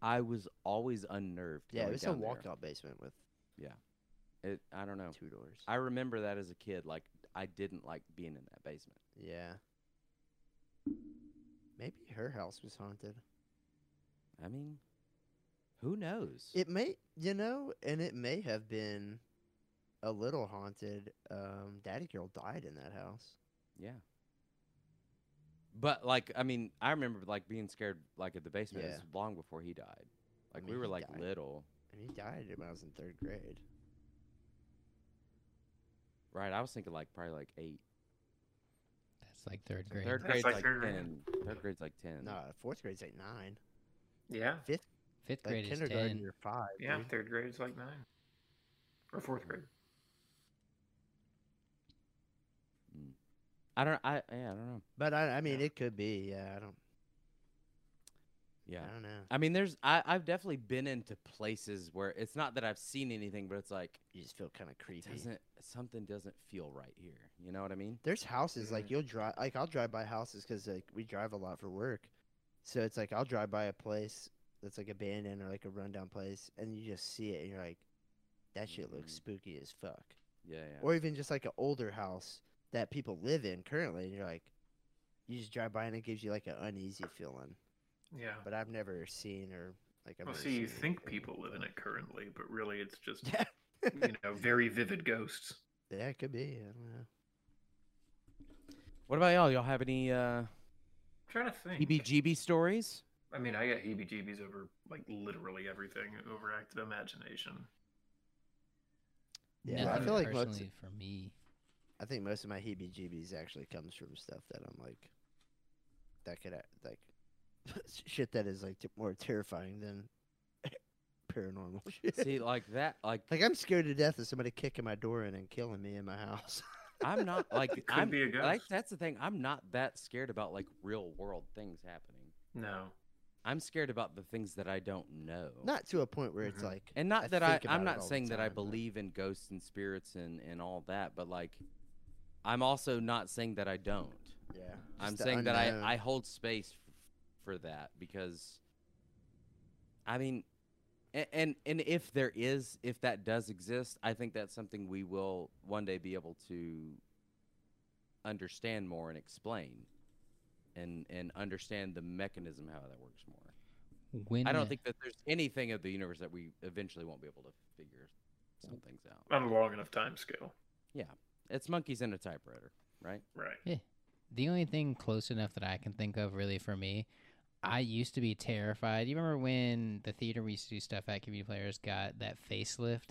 I was always unnerved. yeah it was a walkout basement with Yeah, It, I don't know. two doors I remember that as a kid. Like I didn't like being in that basement. yeah maybe her house was haunted I mean, who knows? It may, you know, and it may have been a little haunted. Um, Daddy Girl died in that house. Yeah. But like, I mean, I remember like being scared like at the basement. Yeah. long before he died. Like we mean, were like died. little, And he died when I was in third grade. right? I was thinking like probably like eight. that's like third grade. Third That's grade's like like, third grade. ten. Third grade's like ten. No, fourth grade's like nine. Yeah. Fifth Like grade is kindergarten, ten. you're five. Yeah. dude. Third grade is like nine. Or fourth grade. I don't. I yeah. I don't know. But I, I mean, it could be. Yeah, I don't. Yeah. I don't know. I mean, there's. I I've definitely been into places where it's not that I've seen anything, but it's like You just feel kind of creepy. doesn't something doesn't feel right here. You know what I mean? There's houses like Mhm. you'll drive. Like I'll drive by houses because like we drive a lot for work. So it's like I'll drive by a place that's like abandoned or like a rundown place, and you just see it, and you're like, that shit looks Mhm. spooky as fuck. Yeah. Yeah. or even just like an older house that people live in currently, and you're like, you just drive by and it gives you like an uneasy feeling. Yeah. But I've never seen or like I've Well, never see, you think anything. people live in it currently, but really it's just, Yeah, you know, very vivid ghosts. yeah, it could be. I don't know. What about y'all? Y'all have any uh, I'm trying to think. heebie-jeebie stories? I mean, I get heebie-jeebies over like literally everything. Overactive imagination. Yeah, I feel like most, personally for me. I think most of my heebie-jeebies actually comes from stuff that I'm like, that could like shit that is like t- more terrifying than paranormal shit. See, like that, like like I'm scared to death of somebody kicking my door in and killing me in my house. I'm not like Could I'm be a like ghost. that's the thing. I'm not that scared about like real world things happening. No. I'm scared about the things that I don't know. Not to a point where it's Mhm. like, and not I that I think I'm it not all the saying that I time, but- believe in ghosts and spirits and and all that, but like I'm also not saying that I don't. yeah. I'm just the saying that unknown. I I hold space f- for that because I mean and, and and if there is if that does exist, I think that's something we will one day be able to understand more and explain and and understand the mechanism how that works more. When I don't think that there's anything of the universe that we eventually won't be able to figure some things out. On a long enough time scale. Yeah, it's monkeys and a typewriter, right? Right. Yeah. The only thing close enough that I can think of really for me, I used to be terrified. You remember when the theater we used to do stuff at Community Players got that facelift,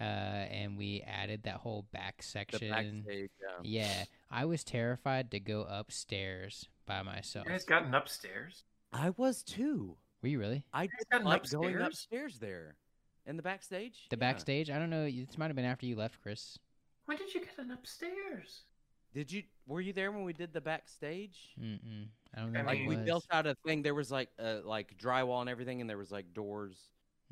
uh, and we added that whole back The section. backstage. Yeah. Yeah, I was terrified to go upstairs by myself. You myself. guys gotten upstairs? I was too. Were you really? I guys did gotten like going upstairs? upstairs there, in the backstage. The Yeah. backstage? I don't know. This might have been after you left, Chris. When did you get an upstairs? Did you? Were you there when we did the backstage? Mm-mm. I don't know. Like we built out a thing. There was like uh, like drywall and everything, and there was like doors,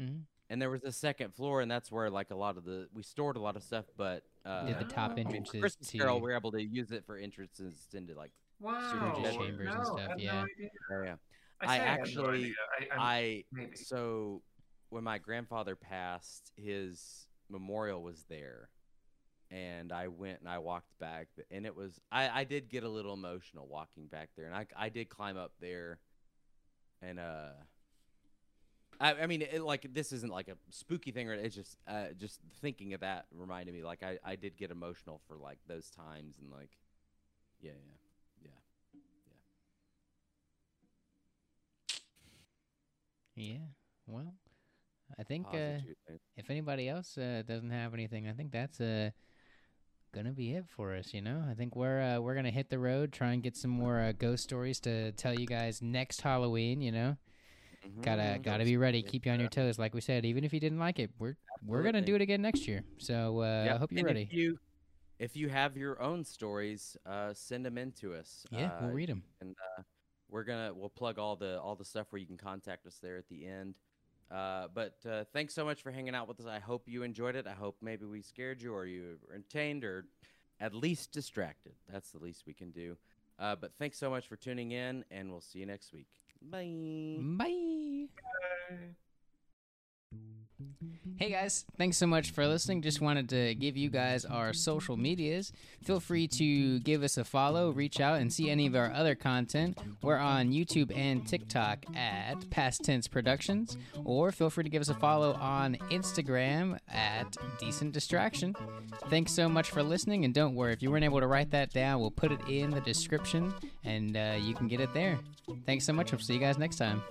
Mhm. and there was a second floor, and that's where like a lot of the we stored a lot of stuff. But uh, Did the top Oh. Entrances Christmas to Carol, we were able to use it for entrances into like Wow. Storage chambers and stuff, I yeah. No idea. area. I, I say no actually- I, I'm- I so when my grandfather passed, his memorial was there, and I went and I walked back, and it was I I did get a little emotional walking back there, and I I did climb up there, and uh. I, I mean, it, like this isn't like a spooky thing, or it's just, uh, just thinking of that reminded me. Like I, I did get emotional for like those times, and like, yeah, yeah, yeah. Yeah. Yeah. Well, I think uh, if anybody else uh, doesn't have anything, I think that's uh, gonna be it for us. You know, I think we're uh, we're gonna hit the road, try and get some more uh, ghost stories to tell you guys next Halloween. You know, gotta Mhm. gotta be ready, keep you on your toes. Like we said, even if you didn't like it, we're we're gonna do it again next year. So uh, Yep, I hope you're and ready. If you, if you have your own stories, uh, send them in to us. yeah, we'll Uh, read them. and uh, we're gonna we'll plug all the all the stuff where you can contact us there at the end. Uh, but uh, thanks so much for hanging out with us. I hope you enjoyed it. I hope maybe we scared you or you were entertained or at least distracted. That's the least we can do. Uh, but thanks so much for tuning in, and we'll see you next week. Bye. Bye. Bye. Hey guys, thanks so much for listening. Just wanted to give you guys our social medias. Feel free to give us a follow, reach out, and see any of our other content. We're on YouTube and TikTok at Past Tense Productions, or feel free to give us a follow on Instagram at Decent Distraction. Thanks so much for listening, and don't worry, if you weren't able to write that down, we'll put it in the description and uh, you can get it there. Thanks so much. We'll see you guys next time.